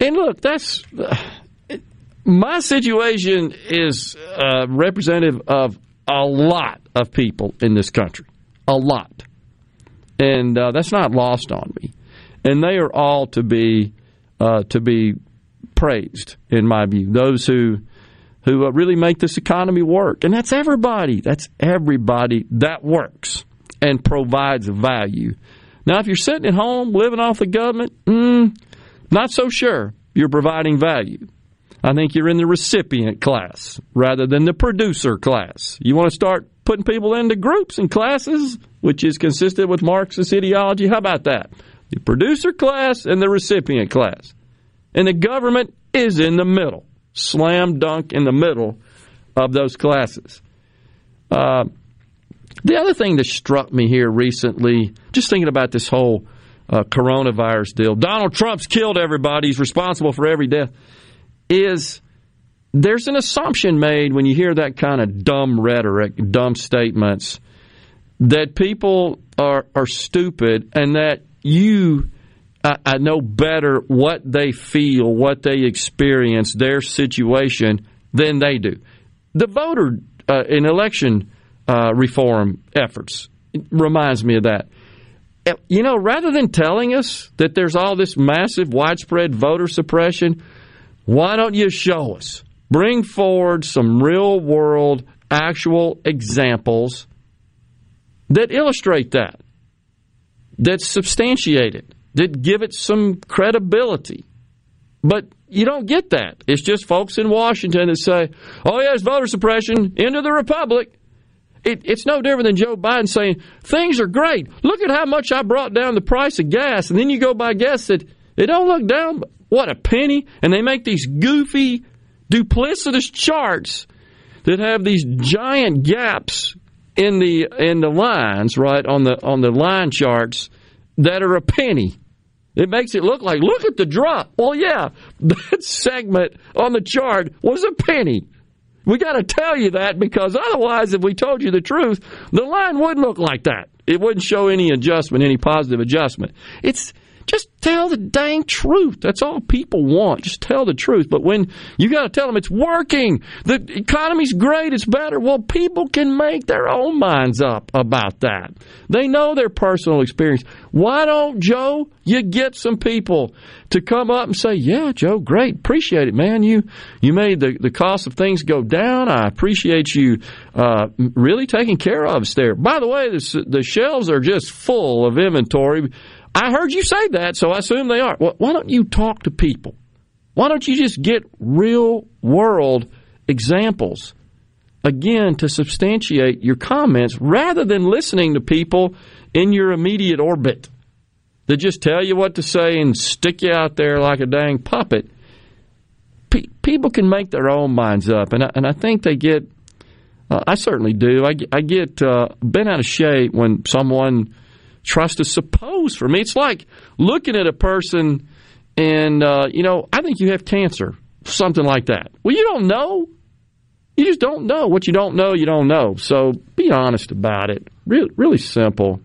and look, that's my situation is uh, representative of a lot of people in this country, a lot, and uh, that's not lost on me. And they are all to be uh, to be praised, in my view. Those who who really make this economy work, and that's everybody. That's everybody that works and provides value. Now, if you're sitting at home living off the government, mm, not so sure you're providing value. I think you're in the recipient class rather than the producer class. You want to start putting people into groups and classes, which is consistent with Marxist ideology. How about that? The producer class and the recipient class. And the government is in the middle, slam dunk in the middle of those classes. Uh, the other thing that struck me here recently, just thinking about this whole uh, coronavirus deal, Donald Trump's killed everybody, he's responsible for every death, is there's an assumption made when you hear that kind of dumb rhetoric, dumb statements, that people are, are stupid and that you I, I know better what they feel, what they experience, their situation than they do. The voter uh, in election uh, reform efforts reminds me of that. You know, rather than telling us that there's all this massive, widespread voter suppression, why don't you show us? Bring forward some real world, actual examples that illustrate that, that substantiate it, that give it some credibility. But you don't get that. It's just folks in Washington that say, oh, it's voter suppression, into the republic. It, it's no different than Joe Biden saying, things are great. Look at how much I brought down the price of gas. And then you go buy gas that it don't look down, what, a penny? And they make these goofy, duplicitous charts that have these giant gaps in the in the lines, right, on the on the line charts that are a penny. It makes it look like, look at the drop. Well, yeah, that segment on the chart was a penny. We got to tell you that because otherwise, if we told you the truth, the line wouldn't look like that. It wouldn't show any adjustment, any positive adjustment. It's just tell the dang truth. That's all people want. Just tell the truth. But when you got to tell them it's working, the economy's great, it's better, well, people can make their own minds up about that. They know their personal experience. Why don't, Joe, you get some people to come up and say, yeah, Joe, great, appreciate it, man. You you made the, the cost of things go down. I appreciate you uh, really taking care of us there. By the way, the, the shelves are just full of inventory. I heard you say that, so I assume they are. Well, why don't you talk to people? Why don't you just get real world examples, again, to substantiate your comments rather than listening to people in your immediate orbit that just tell you what to say and stick you out there like a dang puppet? Pe- people can make their own minds up, and I, and I think they get. Uh, I certainly do. I, I get uh, bent out of shape when someone tries to suppose for me. It's like looking at a person and, uh, you know, I think you have cancer, something like that. Well, you don't know. You just don't know. What you don't know, you don't know. So be honest about it. Really, really simple.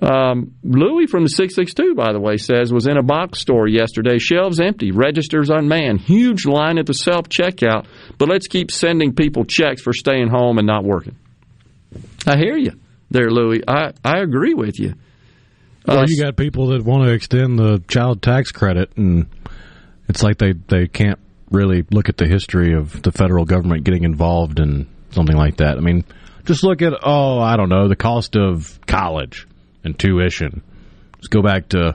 Um, Louis from the 662, by the way, says was in a box store yesterday. Shelves empty, registers unmanned, huge line at the self checkout. But let's keep sending people checks for staying home and not working. I hear you there, Louis. I, I agree with you. Or Uh, you got people that want to extend the child tax credit, and it's like they, they can't really look at the history of the federal government getting involved in something like that. I mean, just look at, oh, I don't know, the cost of college and tuition. Let's go back to,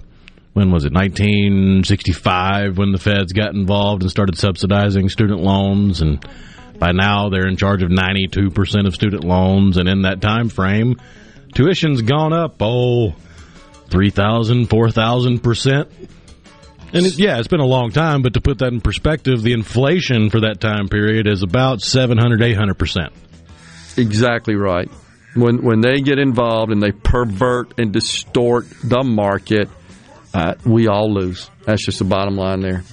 when was it, 1965, when the feds got involved and started subsidizing student loans, and by now they're in charge of 92% of student loans, and in that time frame, tuition's gone up, oh, 3,000, 4,000%. And it, yeah, it's been a long time, but to put that in perspective, the inflation for that time period is about 700, 800%. Exactly right. When when they get involved and they pervert and distort the market, uh, we all lose. That's just the bottom line there.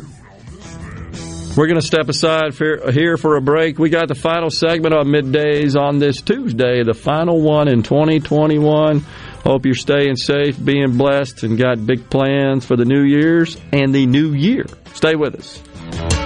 We're going to step aside for, here for a break. We got the final segment of middays on this Tuesday, the final one in 2021. Hope you're staying safe, being blessed, and got big plans for the New Year's and the new year. Stay with us.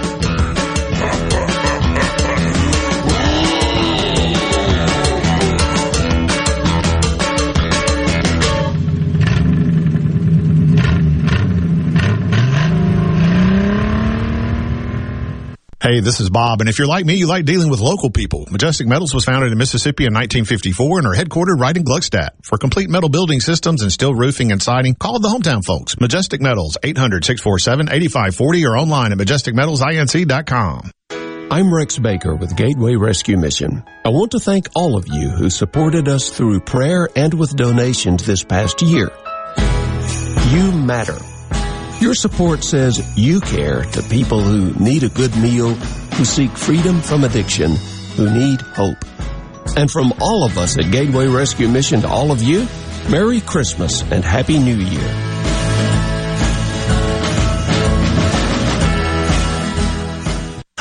Hey, this is Bob, and if you're like me, you like dealing with local people. Majestic Metals was founded in Mississippi in 1954 and are headquartered right in Gluckstadt. For complete metal building systems and steel roofing and siding, call the hometown folks. Majestic Metals, 800-647-8540 or online at majesticmetalsinc.com. I'm Rex Baker with Gateway Rescue Mission. I want to thank all of you who supported us through prayer and with donations this past year. You matter. Your support says you care to people who need a good meal, who seek freedom from addiction, who need hope. And from all of us at Gateway Rescue Mission to all of you, Merry Christmas and Happy New Year.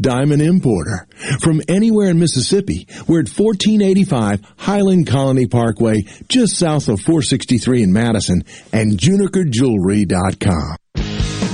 diamond importer. From anywhere in Mississippi, we're at 1485 Highland Colony Parkway, just south of 463 in Madison, and junikerjewelry.com.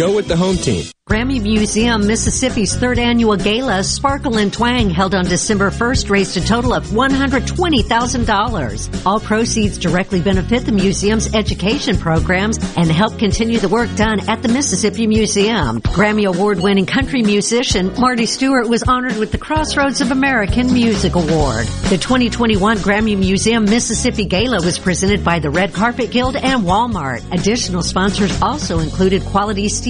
Go with the home team. Grammy Museum Mississippi's third annual gala, Sparkle and Twang, held on December 1st, raised a total of $120,000. All proceeds directly benefit the museum's education programs and help continue the work done at the Mississippi Museum. Grammy Award winning country musician Marty Stuart was honored with the Crossroads of American Music Award. The 2021 Grammy Museum Mississippi Gala was presented by the Red Carpet Guild and Walmart. Additional sponsors also included Quality Steel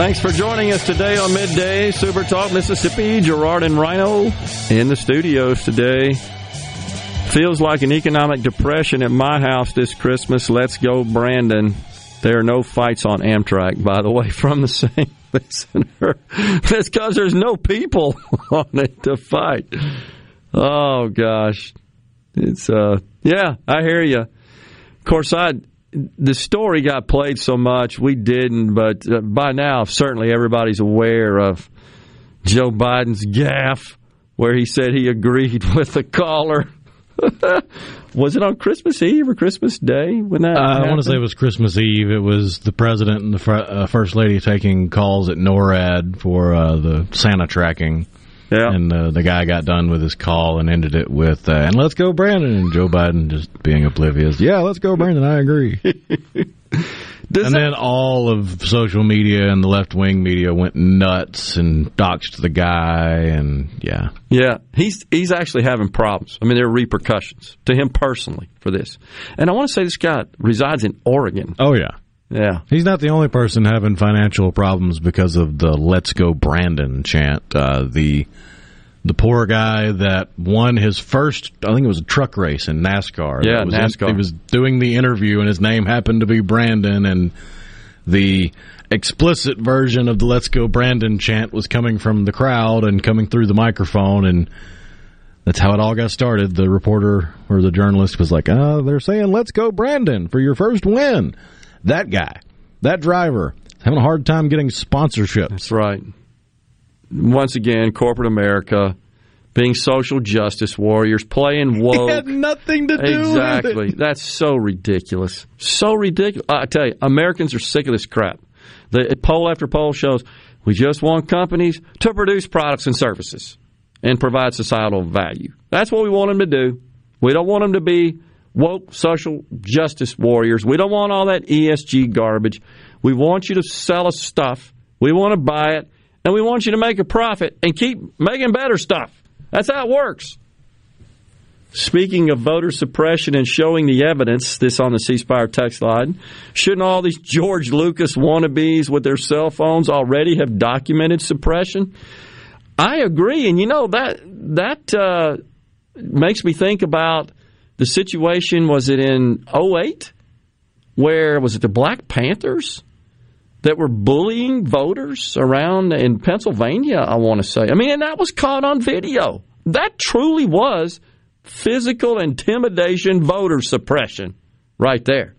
Thanks for joining us today on Midday Super Talk Mississippi. Gerard and Rhino in the studios today. Feels like an economic depression at my house this Christmas. Let's go, Brandon. There are no fights on Amtrak, by the way, from the same listener. That's because there's no people on it to fight. Oh gosh, it's uh, yeah, I hear you. Of course, I the story got played so much we didn't, but uh, by now certainly everybody's aware of Joe Biden's gaffe where he said he agreed with the caller. was it on Christmas Eve or Christmas Day when that? Uh, I want to say it was Christmas Eve. It was the president and the fr- uh, first lady taking calls at NORAD for uh, the Santa tracking. Yeah. And uh, the guy got done with his call and ended it with, uh, and let's go, Brandon. And Joe Biden just being oblivious. Yeah, let's go, Brandon. I agree. and then all of social media and the left wing media went nuts and doxed the guy. And yeah. Yeah, he's he's actually having problems. I mean, there are repercussions to him personally for this. And I want to say this guy resides in Oregon. Oh, yeah. Yeah. He's not the only person having financial problems because of the "Let's Go Brandon" chant. Uh, the the poor guy that won his first, I think it was a truck race in NASCAR. Yeah, was NASCAR. he was doing the interview, and his name happened to be Brandon, and the explicit version of the "Let's Go Brandon" chant was coming from the crowd and coming through the microphone, and that's how it all got started. The reporter or the journalist was like, "Oh, they're saying let's go Brandon for your first win." That guy, that driver, having a hard time getting sponsorships. That's right. Once again, corporate America being social justice warriors, playing woke. It had nothing to do exactly. with it. That's so ridiculous. So ridiculous. I tell you, Americans are sick of this crap. The poll after poll shows we just want companies to produce products and services and provide societal value. That's what we want them to do. We don't want them to be woke social justice warriors. We don't want all that ESG garbage. We want you to sell us stuff. We want to buy it, and we want you to make a profit and keep making better stuff. That's how it works. Speaking of voter suppression and showing the evidence, this on the C Spire text line, shouldn't all these George Lucas wannabes with their cell phones already have documented suppression? I agree, and you know that that uh, makes me think about the situation. Was it in 08? Where was it the Black Panthers that were bullying voters around in Pennsylvania? I want to say. I mean, and that was caught on video. That truly was physical intimidation, voter suppression, right there.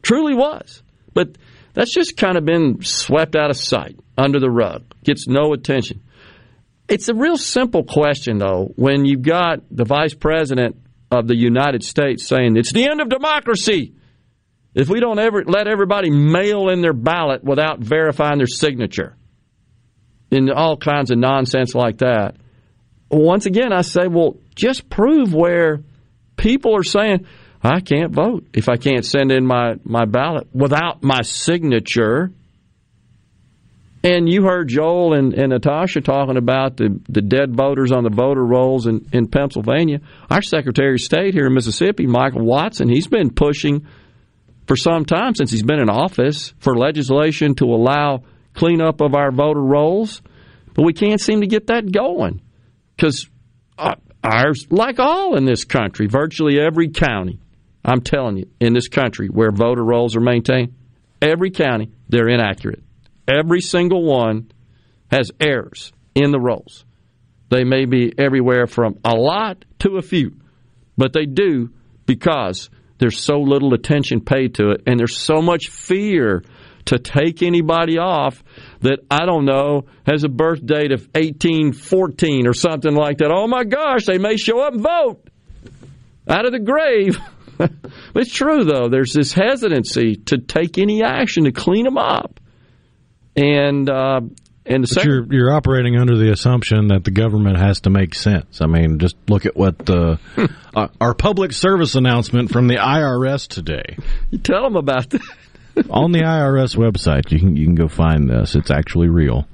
Truly was. But that's just kind of been swept out of sight, under the rug, gets no attention. It's a real simple question, though, when you've got the vice president of the United States saying it's the end of democracy if we don't ever let everybody mail in their ballot without verifying their signature and all kinds of nonsense like that. Once again, I say, well, just prove where people are saying, I can't vote if I can't send in my, my ballot without my signature. And you heard Joel and, and Natasha talking about the, the dead voters on the voter rolls in, in Pennsylvania. Our Secretary of State here in Mississippi, Michael Watson, he's been pushing for some time since he's been in office for legislation to allow cleanup of our voter rolls, but we can't seem to get that going because uh, ours, like all in this country, virtually every county, I'm telling you, in this country where voter rolls are maintained, every county, they're inaccurate. Every single one has errors in the rolls. They may be everywhere from a lot to a few, but they do because there's so little attention paid to it and there's so much fear to take anybody off that I don't know has a birth date of 1814 or something like that. Oh my gosh, they may show up and vote out of the grave. it's true though. There's this hesitancy to take any action to clean them up, and uh, and the but you're you're operating under the assumption that the government has to make sense. I mean, just look at what the uh, our public service announcement from the IRS today. You tell them about that. On the IRS website, you can you can go find this. It's actually real.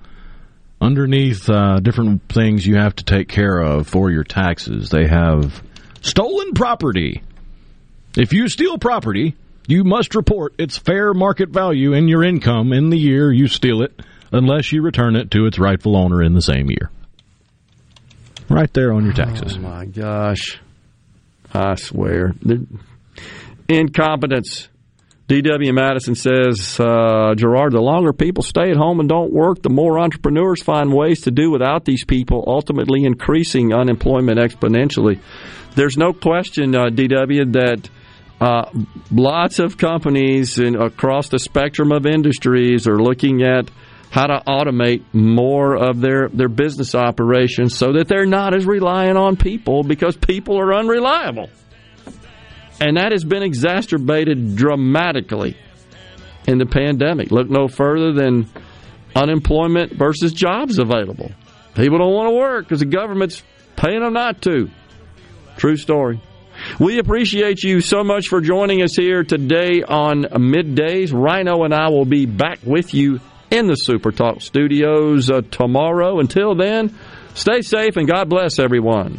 Underneath uh, different things you have to take care of for your taxes, they have stolen property. If you steal property, you must report its fair market value and your income in the year you steal it, unless you return it to its rightful owner in the same year. Right there on your taxes. Oh my gosh. I swear. Incompetence. D.W. Madison says, uh, Gerard, the longer people stay at home and don't work, the more entrepreneurs find ways to do without these people, ultimately increasing unemployment exponentially. There's no question, uh, D.W., that uh, lots of companies in, across the spectrum of industries are looking at how to automate more of their, their business operations so that they're not as reliant on people because people are unreliable. And that has been exacerbated dramatically in the pandemic. Look no further than unemployment versus jobs available. People don't want to work because the government's paying them not to. True story. We appreciate you so much for joining us here today on middays. Rhino and I will be back with you in the Super Talk studios uh, tomorrow. Until then, stay safe and God bless everyone.